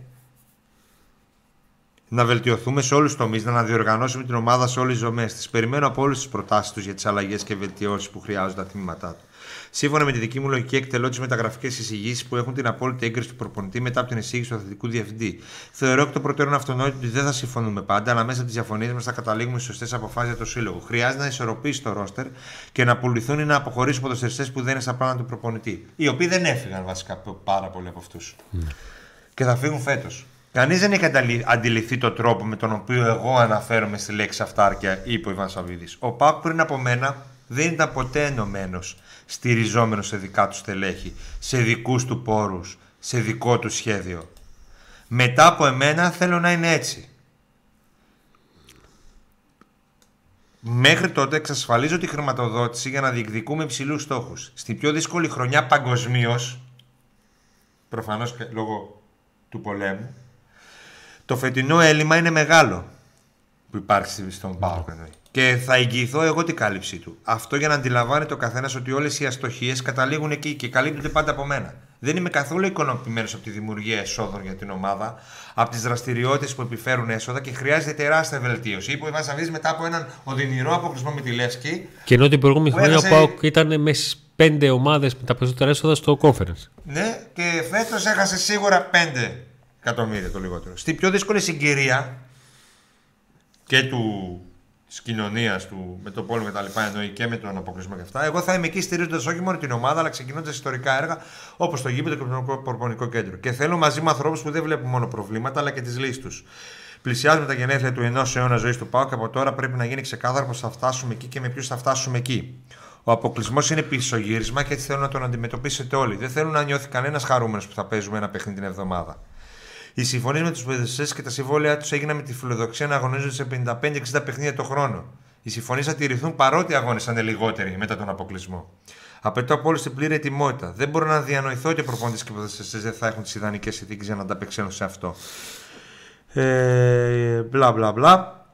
να βελτιωθούμε σε όλους τους τομείς, να αναδιοργανώσουμε την ομάδα σε όλες τις δομές τη. Περιμένω από όλου τις προτάσεις τους για τις αλλαγές και βελτιώσεις που χρειάζονται τα τμήματά τους. Σύμφωνα με τη δική μου λογική, εκτελώ τις μεταγραφικές εισηγήσεις που έχουν την απόλυτη έγκριση του προπονητή μετά από την εισήγηση του αθλητικού διευθυντή. Θεωρώ εκ των προτέρων αυτονόητο ότι δεν θα συμφωνούμε πάντα, αλλά μέσα από τις διαφωνίες μας θα καταλήγουμε στις σωστές αποφάσεις για το σύλλογο. Χρειάζεται να ισορροπήσει το ρόστερ και να πουληθούν ή να αποχωρήσουν ποδοσφαιριστές που δεν είναι στα πλάνα του προπονητή. Οι οποίοι δεν έφυγαν βασικά πάρα πολλοί από αυτούς. Mm και θα φύγουν φέτος. Κανείς δεν έχει αντιληφθεί τον τρόπο με τον οποίο εγώ αναφέρομαι στη λέξη αυτάρκεια, είπε ο Ιβάν Σαββίδης. Ο Πάκ πριν από μένα δεν ήταν ποτέ ενωμένος, στηριζόμενο σε δικά του στελέχη, σε δικούς του πόρους, σε δικό του σχέδιο. Μετά από εμένα θέλω να είναι έτσι. Μέχρι τότε εξασφαλίζω τη χρηματοδότηση για να διεκδικούμε υψηλούς στόχους. Στην πιο δύσκολη χρονιά παγκοσμίως, προφανώς λόγω του πολέμου, το φετινό έλλειμμα είναι μεγάλο που υπάρχει στον ΠΑΟΚ. Και θα εγγυηθώ εγώ την κάλυψή του. Αυτό για να αντιλαμβάνεται ο καθένας ότι όλες οι αστοχίες καταλήγουν εκεί και καλύπτονται πάντα από μένα. Δεν είμαι καθόλου ικανοποιημένο από τη δημιουργία εσόδων για την ομάδα, από τις δραστηριότητες που επιφέρουν έσοδα και χρειάζεται τεράστια βελτίωση. Είπε ο Ιβάν Σαββίδη μετά από έναν οδυνηρό αποκλεισμό με τη Λεύσκη.
Και ενώ την προηγούμενη χρονιά ο Πάοκ ήταν με πέντε ομάδες με τα περισσότερα έσοδα στο conference.
Ναι, και φέτος έχασε σίγουρα πέντε εκατομμύρια το λιγότερο. Στη πιο δύσκολη συγκυρία και του της κοινωνίας του με το πόλεμο κτλ. εννοεί και με τον αποκλεισμό και αυτά. Εγώ θα είμαι εκεί στηρίζοντας όχι μόνο την ομάδα, αλλά ξεκινώντας ιστορικά έργα όπως το γήπεδο και το προπονικό κέντρο. Και θέλω μαζί με ανθρώπους που δεν βλέπουν μόνο προβλήματα, αλλά και τις λύσεις τους. Πλησιάζουμε τα γενέθλια του ενός αιώνα ζωής του ΠΑΟ και από τώρα πρέπει να γίνει ξεκάθαρο πω θα φτάσουμε εκεί και με ποιους θα φτάσουμε εκεί. Ο αποκλεισμός είναι πισωγύρισμα και έτσι θέλω να τον αντιμετωπίσετε όλοι. Δεν θέλω να νιώθει κανένας χαρούμενος που θα παίζουμε ένα παιχνίδι την εβδομάδα. Οι συμφωνίες με τους ποδοσφαιριστέ και τα συμβόλαια τους έγιναν με τη φιλοδοξία να αγωνίζονται σε 55-60 παιχνίδια το χρόνο. Οι συμφωνίες θα τηρηθούν παρότι οι αγώνες θα είναι λιγότεροι μετά τον αποκλεισμό. Απαιτώ από όλους την πλήρη ετοιμότητα. Δεν μπορώ να διανοηθώ ότι οι προπονητέ και οι ποδοσφαιριστέ δεν θα έχουν τις ιδανικές συνθήκες για να ανταπεξέλθουν σε αυτό. Ε, μπλα μπλα μπλα.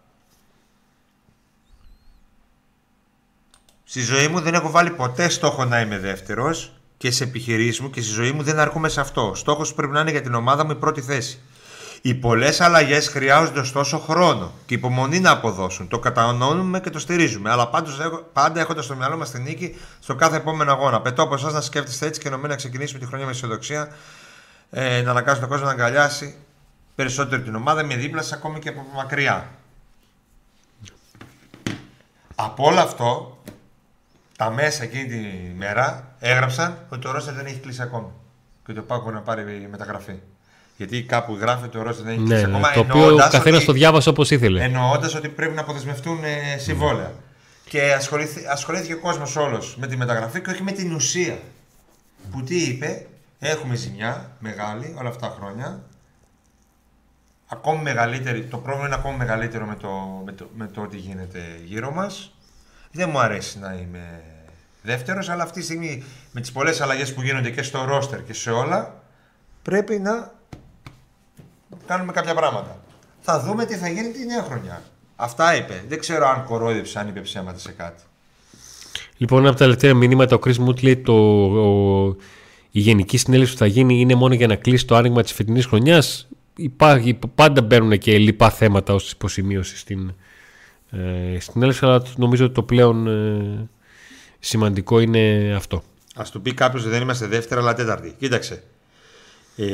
Στη ζωή μου δεν έχω βάλει ποτέ στόχο να είμαι δεύτερος και σε επιχειρήσεις μου και στη ζωή μου δεν αρκούμε σε αυτό. Στόχος πρέπει να είναι για την ομάδα μου η πρώτη θέση. Οι πολλές αλλαγές χρειάζονται ωστόσο χρόνο και υπομονή να αποδώσουν. Το κατανοούμε και το στηρίζουμε. Αλλά πάντως, πάντα έχοντας στο μυαλό μας την νίκη στο κάθε επόμενο αγώνα. Πετώ από εσάς να σκέφτεστε έτσι και ενωμένοι να ξεκινήσουμε τη χρονιά με αισιοδοξία. Ε, να αναγκάσουμε τον κόσμο να αγκαλιάσει περισσότερο την ομάδα με δίπλα σας ακόμη και από μακριά. Από όλο αυτό τα μέσα εκείνη τη μέρα έγραψαν ότι το Ρώστερ δεν έχει κλείσει ακόμη. Και ότι ο Πάκο να πάρει μεταγραφή. Γιατί κάπου γράφεται ότι ο Ρώστερ δεν έχει
ναι,
κλείσει
ναι,
ακόμα.
Το οποίο ο καθένας το διάβασε όπως ήθελε.
Εννοώντας ότι πρέπει να αποδεσμευτούν ε, συμβόλαια. Και ασχολήθηκε, ασχολήθηκε ο κόσμος όλος με τη μεταγραφή και όχι με την ουσία. Που τι είπε, έχουμε ζημιά μεγάλη όλα αυτά τα χρόνια. Ακόμη μεγαλύτερη, το πρόβλημα είναι ακόμη μεγαλύτερο με το, με το, με το ότι γίνεται γύρω μας δεν μου αρέσει να είμαι δεύτερος, αλλά αυτή τη στιγμή με τις πολλές αλλαγές που γίνονται και στο ρόστερ και σε όλα, πρέπει να κάνουμε κάποια πράγματα. Θα δούμε τι θα γίνει τη νέα χρονιά. Αυτά είπε. Δεν ξέρω αν κορόιδεψε, αν είπε ψέματα σε κάτι.
Λοιπόν, ένα από τα τελευταία μηνύματα, ο Chris Moot λέει το, ο, η γενική συνέλευση που θα γίνει είναι μόνο για να κλείσει το άνοιγμα της φετινής χρονιάς. Υπάρχει, πάντα μπαίνουν και λοιπά θέματα ως υποσημείωση στην, ε, στην έλευση, αλλά νομίζω ότι το πλέον ε, σημαντικό είναι αυτό.
Α του πει κάποιος ότι δεν είμαστε δεύτερα, αλλά τέταρτη. Κοίταξε. Ε,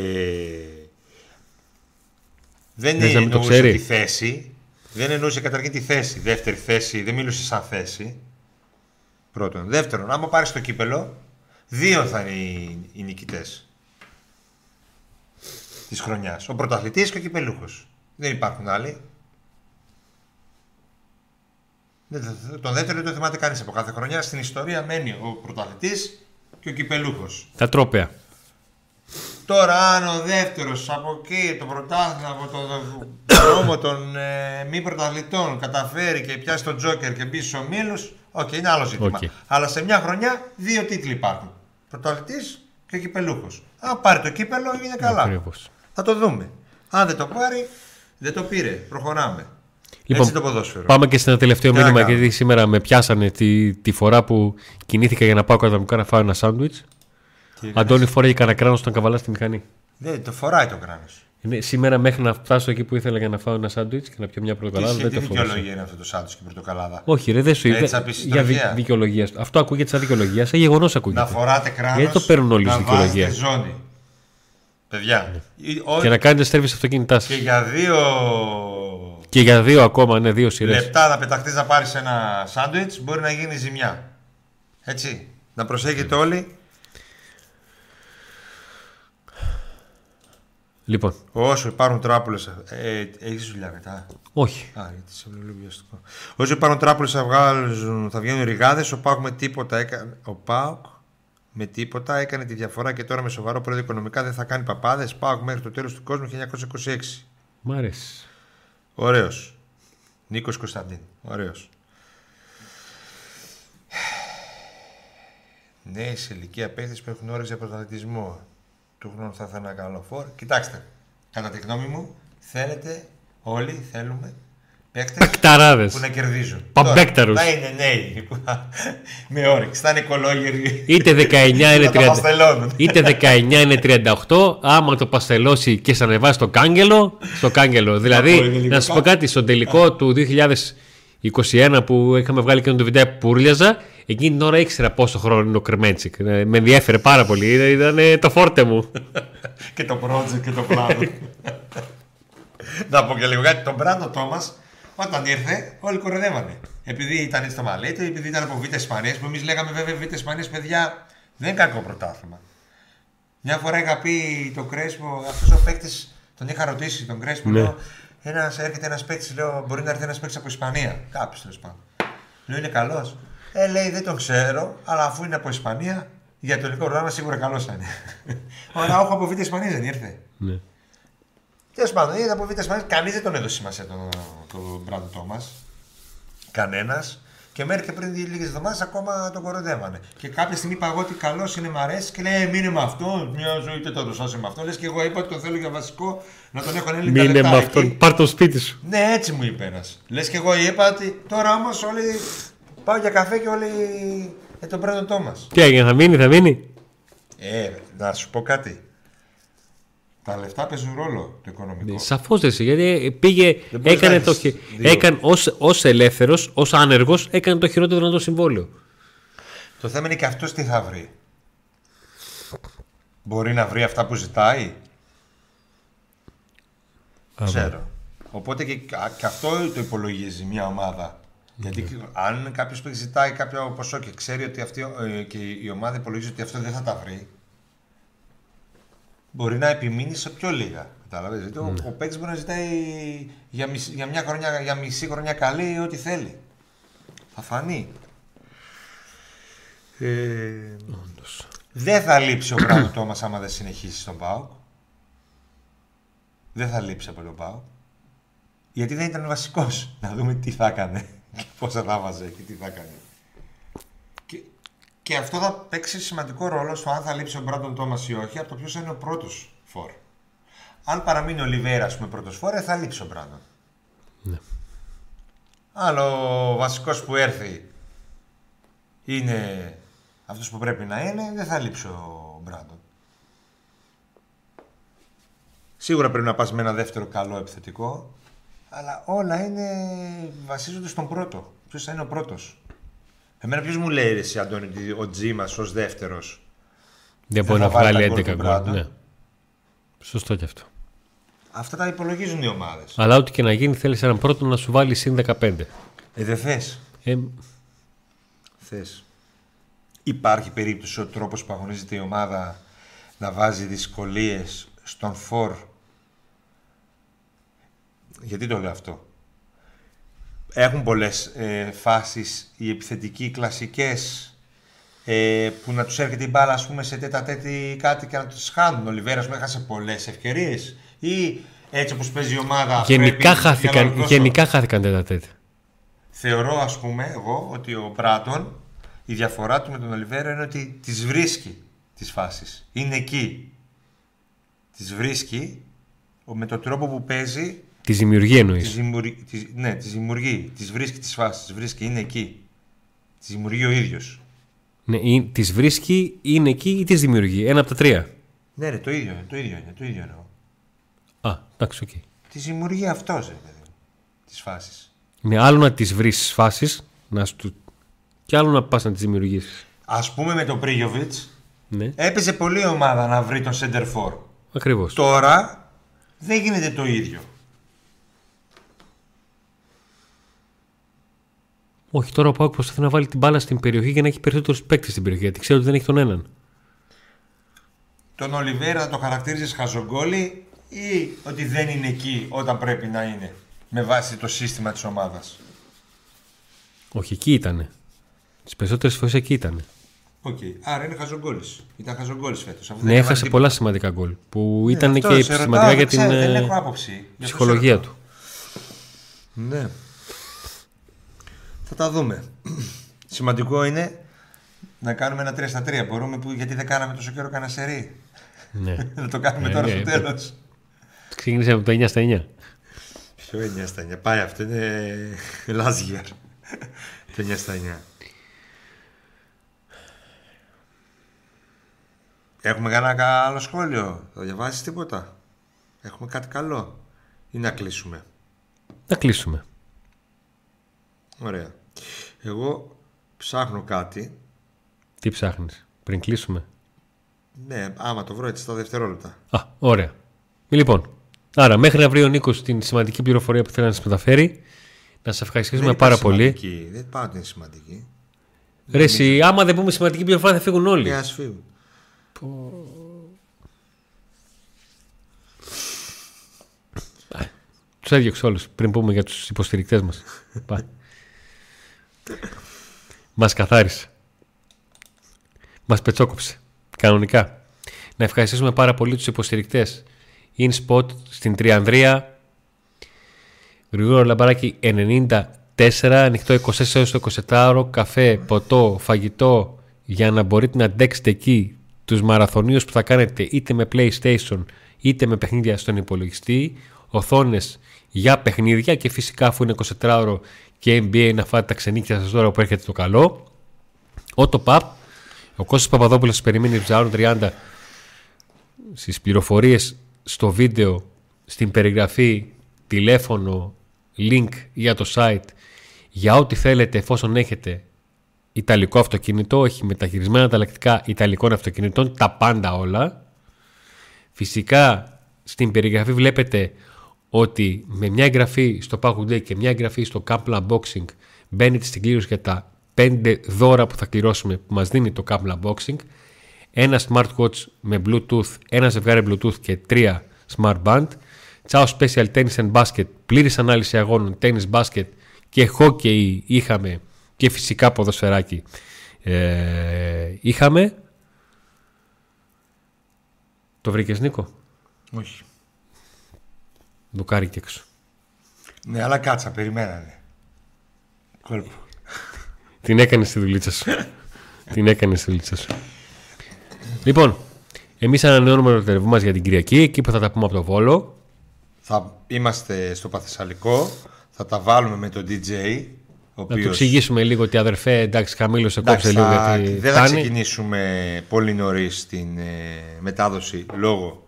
δεν Θες εννοούσε τη θέση. Δεν εννοούσε καταρχήν τη θέση. Δεύτερη θέση, δεν μιλούσε σαν θέση. Πρώτον. Δεύτερον, άμα πάρεις το κύπελο, δύο θα είναι οι, οι νικητές της χρονιάς. Ο πρωταθλητής και ο κυπελούχος. Δεν υπάρχουν άλλοι. Τον δεύτερο δεν το θυμάται κανείς από κάθε χρονιά. Στην ιστορία μένει ο πρωταθλητής και ο κυπελλούχος.
Τα τρόπαια.
Τώρα, αν ο δεύτερος από εκεί, το πρωτάθλημα, από το δρόμο των ε, μη πρωταθλητών καταφέρει και πιάσει τον Τζόκερ και μπει στους ομίλους, OK, okay, είναι άλλο ζήτημα. Okay. Αλλά σε μια χρονιά δύο τίτλοι υπάρχουν. Πρωταθλητής και κυπελλούχος. Αν πάρει το κύπελλο, είναι καλά. Ακριβώς. Θα το δούμε. Αν δεν το πάρει, δεν το πήρε. Προχωράμε. Λοιπόν, Έτσι το ποδόσφαιρο.
Πάμε και σε ένα τελευταίο μήνυμα, γιατί σήμερα με πιάσανε τη, τη φορά που κινήθηκα για να πάω κατά να φάω ένα σάντουιτς. Αντώνη φοράει κανένα κράνος στον καβαλάς στη μηχανή.
Δεν, το φοράει το κράνος.
σήμερα μέχρι να φτάσω εκεί που ήθελα για να φάω ένα σάντουιτς και να πιω μια πορτοκαλάδα.
Δεν τι δικαιολογία είναι αυτό το σάντουιτς και η πορτοκαλάδα;
Όχι, ρε, δεν σου είπε. Για δι, δικαιολογία. Αυτό ακούγεται σαν δικαιολογία, σαν γεγονός ακούγεται.
Να φοράτε κράνος.
Γιατί το παίρνουν όλοι ω δικαιολογία;
Ζώνη. Παιδιά.
Και να κάνετε στέρβις αυτοκίνητάς σα.
Και για δύο
και για δύο ακόμα, ναι, δύο σειρές.
Λεπτά να πεταχτείς να πάρεις ένα σάντουιτς μπορεί να γίνει ζημιά. Έτσι. Να προσέχετε όλοι.
Λοιπόν.
Όσο υπάρχουν τράπουλες. Ε, Έχεις δουλειά μετά;
Όχι.
Α, γιατί σε βιαστικό. Όσο υπάρχουν τράπουλες θα, βγάλουν, θα βγαίνουν ρηγάδε. Ο Πάουκ με τίποτα έκανε. Ο Πάουκ με τίποτα έκανε τη διαφορά και τώρα με σοβαρό πρόεδρο οικονομικά δεν θα κάνει παπάδες. Πάουκ μέχρι το τέλος του κόσμου 1926.
Μ' αρέσει.
Ωραίος. Νίκος Κωνσταντίν. Ωραίος. Νέοι σε ηλικία παίχτε που έχουν όρεξη για πρωταθλητισμό. Του χρόνου θα θέλω ένα καλό φόρ. Κοιτάξτε, κατά τη γνώμη μου, θέλετε, όλοι θέλουμε παίχτε
Παικταράδε.
που να κερδίζουν.
Παμπέκταρους.
Τώρα, Θα είναι νέοι. που θα- με όρεξη. Θα είναι οικολόγεροι.
Είτε 19 είναι
Θα τα
30.
παστελώνουν.
Είτε 19 είναι 38, άμα το παστελώσει και σε ανεβάσει το κάγκελο, στο κάγκελο. Δηλαδή,
είναι λίγο
να σου πω
κάτω.
κάτι, στο τελικό του 2021 που είχαμε βγάλει και το βιντεάκι που ούρλιαζα, εκείνη την ώρα ήξερα πόσο χρόνο είναι ο Κρεμέντσικ. Ε, Με ενδιέφερε πάρα πολύ. Ήταν- Ήταν ε, το φόρτε μου.
και το project και το πλάνο. να πω και λίγο κάτι. Τον Μπράντο Τόμας, όταν ήρθε, όλοι κοροϊδεύανε. Επειδή ήταν στο Μαλέτη, επειδή ήταν από Β' Ισπανίας, που εμείς λέγαμε βέβαια Β' Ισπανίας, παιδιά, δεν είναι κακό πρωτάθλημα. Μια φορά είχα πει τον Κρέσπο, αυτός ο παίκτης, τον είχα ρωτήσει τον Κρέσπο,
Ναι.
λέω, ένας, έρχεται ένας παίκτης, λέω, μπορεί να έρθει ένας παίκτης από Ισπανία. Κάποιος τέλος πάντων. Λέω, είναι καλός. Ε, λέει, δεν τον ξέρω, αλλά αφού είναι από Ισπανία, για το ελληνικό πρόγραμμα σίγουρα καλός θα είναι. Ο Ραούχο από Β' Ισπανία δεν ήρθε.
Ναι.
Τέλος πάντων, είδα από Β' Ισπανία, κανείς δεν τον έδωσε σημασία τον, τον Μπράντο Τόμα. Κανένας. Και μέχρι και πριν λίγες εβδομάδες ακόμα τον κοροϊδεύανε. Και κάποια στιγμή είπα εγώ ότι καλός είναι, μ' αρέσει και λέει «Ε, μείνε με αυτό. Μια ζωή δεν το δώσω με αυτό. Λες και εγώ είπα ότι τον θέλω για βασικό να τον έχω ανέλθει τα
Μείνε
λεπτά
με
εκεί.
αυτόν, πάρ το σπίτι σου.
Ναι, έτσι μου είπε ένας. Λες και εγώ είπα ότι τώρα όμως όλοι πάω για καφέ και όλοι για τον Μπράντο Τόμα.
Τι έγινε, θα μείνει, θα μείνει;
Ε, να σου πω κάτι. Τα λεφτά παίζουν ρόλο το οικονομικό.
Σαφώς δεν είσαι, γιατί πήγε,
Δεν μπορείς
έκανε
να
το.
έχεις
χει-
δύο.
Έκανε ως ελεύθερος, ως άνεργος, έκανε το χειρότερο δυνατό συμβόλαιο.
Το θέμα είναι και αυτός τι θα βρει. Μπορεί να βρει αυτά που ζητάει; Ξέρω. Οπότε και, και αυτό το υπολογίζει μια ομάδα. Γιατί και- αν κάποιος ζητάει κάποιο ποσό και ξέρει ότι αυτή, ε, και η ομάδα υπολογίζει ότι αυτό δεν θα τα βρει, μπορεί να επιμείνει σε πιο λίγα. Κατάλαβες. Γιατί ο, ο παίκτης μπορεί να ζητάει για, μισή- για, μια χρονιά, για μισή χρονιά καλή ό,τι θέλει. Θα φανεί. Ε, δεν θα λείψει ο Μπράντο Τόμας άμα δεν συνεχίσει στον ΠΑΟΚ. Δεν θα λείψει από τον ΠΑΟΚ. Γιατί δεν ήταν βασικός. Να δούμε τι θα έκανε. Και πόσα θα βάζε και τι θα έκανε. Και, και αυτό θα παίξει σημαντικό ρόλο στο αν θα λείψει ο Μπράντον Τόμας ή όχι από το ποιος θα είναι ο πρώτος φόρ. Αν παραμείνει ο Λιβέρα, ας πούμε, πρώτος φόρ, ε, θα λείψει ο Μπράντον.
Ναι.
Άλλο ο βασικός που έρθει είναι αυτός που πρέπει να είναι, δεν θα λείψει ο Μπράντον. Σίγουρα πρέπει να πας με ένα δεύτερο καλό επιθετικό, αλλά όλα είναι βασίζονται στον πρώτο. Ποιος θα είναι ο πρώτος. Εμένα ποιος μου λέει ρε, εσύ Αντώνη ότι ο Τζίμας ως δεύτερος
Δεν μπορεί
θα
να
βάλει
βγάλει
τα γκολ
11
του
γκολ.
Μπράντον.
Ναι. Σωστό κι αυτό.
Αυτά τα υπολογίζουν οι ομάδες.
Αλλά ό,τι και να γίνει, θέλεις έναν πρώτο να σου βάλει συν 15.
Ε, δεν θες.
Ε,
Θες. Υπάρχει περίπτωση ο τρόπος που αγωνίζεται η ομάδα να βάζει δυσκολίες στον φορ. Γιατί το λέω αυτό; Έχουν πολλές ε, φάσεις οι επιθετικοί οι κλασικές ε, που να τους έρχεται η μπάλα ας πούμε σε τέτα τέτη κάτι και να τους χάνουν. Ο Λιβέρας μου έχασε πολλές ευκαιρίες ή έτσι όπως παίζει η ομάδα
γενικά,
πρέπει για να
χάθηκαν,
ολοκληρώσω.
γενικά χάθηκαν τέτα τέτα.
Θεωρώ, ας πούμε, εγώ ότι ο Μπράτον, η διαφορά του με τον Ολιβέρα είναι ότι τις βρίσκει τις φάσεις. Είναι εκεί. Τις βρίσκει ο- με τον τρόπο που παίζει,
Τη δημιουργία εννοείς.
τις δημιουργεί, τις, ναι, τις δημιουργεί. Τις βρίσκει τις φάσεις, τις βρίσκει, είναι εκεί. Τις δημιουργεί ο ίδιος.
Ναι, τις βρίσκει, είναι εκεί ή τις δημιουργεί. Ένα από τα τρία.
Ναι, ρε, το ίδιο είναι, το ίδιο είναι, το ίδιο εννοώ.
Α, εντάξει, οκ.
Τις δημιουργεί αυτός, ρε, παιδί μου, τις φάσεις.
Είναι άλλο να τις βρεις τις φάσεις να σου... και άλλο να πας να τις δημιουργήσεις.
Ας πούμε με τον Πρίγιοβιτς,
Ναι,
έπαιζε πολύ ομάδα να βρει τον σέντερ φορ.
ακριβώς.
Τώρα δεν γίνεται το ίδιο.
Όχι, τώρα ο ΠΑΟΚ προσπαθεί να βάλει την μπάλα στην περιοχή για να έχει περισσότερους παίκτες στην περιοχή. Γιατί ξέρω ότι δεν έχει τον έναν.
Τον Ολιβέρα το χαρακτήριζες χαζογκόλη ή ότι δεν είναι εκεί όταν πρέπει να είναι με βάση το σύστημα της ομάδας;
Όχι, εκεί ήταν. Τις περισσότερες φορές εκεί ήταν.
Οκ, άρα είναι χαζογκόλης. Ήταν χαζογκόλης φέτος. αφού δεν
Ναι,
έβαλε
έχασε
τίποτα.
πολλά σημαντικά γκολ. Που
Ναι,
ήταν
αυτό,
και
σε ρωτάω,
σημαντικά
δεν
για την
ξέρω, δεν
ε,
έχω άποψη. Γι' αυτό σε
ψυχολογία
ρωτάω.
του.
Ναι. Θα τα δούμε. Σημαντικό είναι Να κάνουμε ένα 3 στα 3. Μπορούμε που, γιατί δεν κάναμε τόσο καιρό κανένα σερί.
Ναι.
να το κάνουμε
Ναι,
τώρα
ναι,
στο
ναι.
τέλος.
Ξεκίνησε από το 9 στα 9.
Ποιο 9 στα 9. Πάει αυτό είναι Λάζιαρ. το 9 στα 9. Έχουμε κανένα άλλο σχόλιο; Θα διαβάσεις τίποτα; Έχουμε κάτι καλό; Ή να κλείσουμε;
Να κλείσουμε.
Ωραία. Εγώ ψάχνω κάτι.
Τι ψάχνεις πριν κλείσουμε;
Ναι, άμα το βρω έτσι στα δευτερόλεπτα.
Α, ωραία. Λοιπόν, άρα μέχρι να βρει ο Νίκος την σημαντική πληροφορία που θέλει να σας μεταφέρει, να σας ευχαριστήσουμε
Δεν
πάρα
ήταν
πολύ.
σημαντική. Δεν πάω ότι είναι σημαντική.
Ρε εσύ, άμα δεν πούμε σημαντική πληροφορία θα φύγουν όλοι.
Και ας φύγουν.
Τους έδιωξε όλους πριν πούμε για τους υποστηρικτές μας. Πάει. μας καθάρισε. Μας πετσόκοψε. Κανονικά. Να ευχαριστήσουμε πάρα πολύ τους υποστηρικτές. InSpot στην Τριανδρία. Γρηγόρο Λαμπαράκι 94. Ανοιχτό 24 έως το 24 Καφέ, ποτό, φαγητό. Για να μπορείτε να αντέξετε εκεί τους μαραθωνίους που θα κάνετε είτε με PlayStation είτε με παιχνίδια στον υπολογιστή. Οθόνες για παιχνίδια και φυσικά αφού είναι 24ωρο και NBA να φάτε τα ξενίκια σας τώρα που έρχεται το καλό. Autopap, ο Κώστας Παπαδόπουλος σας περιμένει στους Ζάρων 30 στις πληροφορίες στο βίντεο, στην περιγραφή, τηλέφωνο, link για το site, για ό,τι θέλετε εφόσον έχετε Ιταλικό αυτοκίνητο, έχει μεταχειρισμένα ανταλλακτικά Ιταλικών αυτοκινητών, τα πάντα όλα. Φυσικά στην περιγραφή βλέπετε ότι με μια εγγραφή στο Pago Day και μια εγγραφή στο Kaplan Unboxing μπαίνετε στην κλήρωση για τα 5 δώρα που θα κληρώσουμε που μας δίνει το Kaplan Unboxing ένα smartwatch με Bluetooth, ένα ζευγάρι Bluetooth και τρία smart band. Ciao Special Tennis and Basket, πλήρης ανάλυση αγώνων, tennis, basket και hockey είχαμε και φυσικά ποδοσφαιράκι ε, είχαμε. Το βρήκες Νίκο;
Όχι.
Δουκάρι και έξω
Ναι, αλλά κάτσα, περιμένανε. Κόλπο.
Την έκανε στη δουλίτσα σου. Την έκανε στη δουλίτσα σου. Λοιπόν, εμείς ανανεώνουμε το ραντεβού μας για την Κυριακή, εκεί που θα τα πούμε από το Βόλο.
Θα είμαστε στο Παθεσσαλικό. Θα τα βάλουμε με τον DJ. Ο
Να του
οποίος...
εξηγήσουμε λίγο ότι αδερφέ, εντάξει, χαμήλωσε,
Εντάξει,
κόψε λίγο
θα-
γιατί
δεν θα
φτάνει.
ξεκινήσουμε πολύ νωρίς την ε, μετάδοση λόγω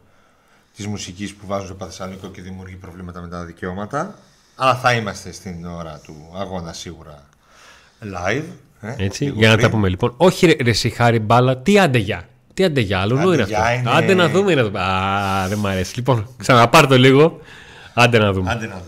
της μουσικής που βάζουν στο Παθεσσαλικό και δημιουργεί προβλήματα με τα δικαιώματα. Αλλά θα είμαστε στην ώρα του αγώνα σίγουρα live. ε,
Έτσι,
λίγο
για να τα
πριν.
πούμε λοιπόν. Όχι ρε, ρε εσύ, Χάρη Μπάλα, τι άντε για. Τι άντε για, αλλού είναι
Άντε
αυτό.
για είναι-
Άντε να δούμε. είναι αυτό. Α, δεν μ' αρέσει. Λοιπόν, ξαναπάρ το λίγο. Άντε να δούμε.
Άντε να δούμε.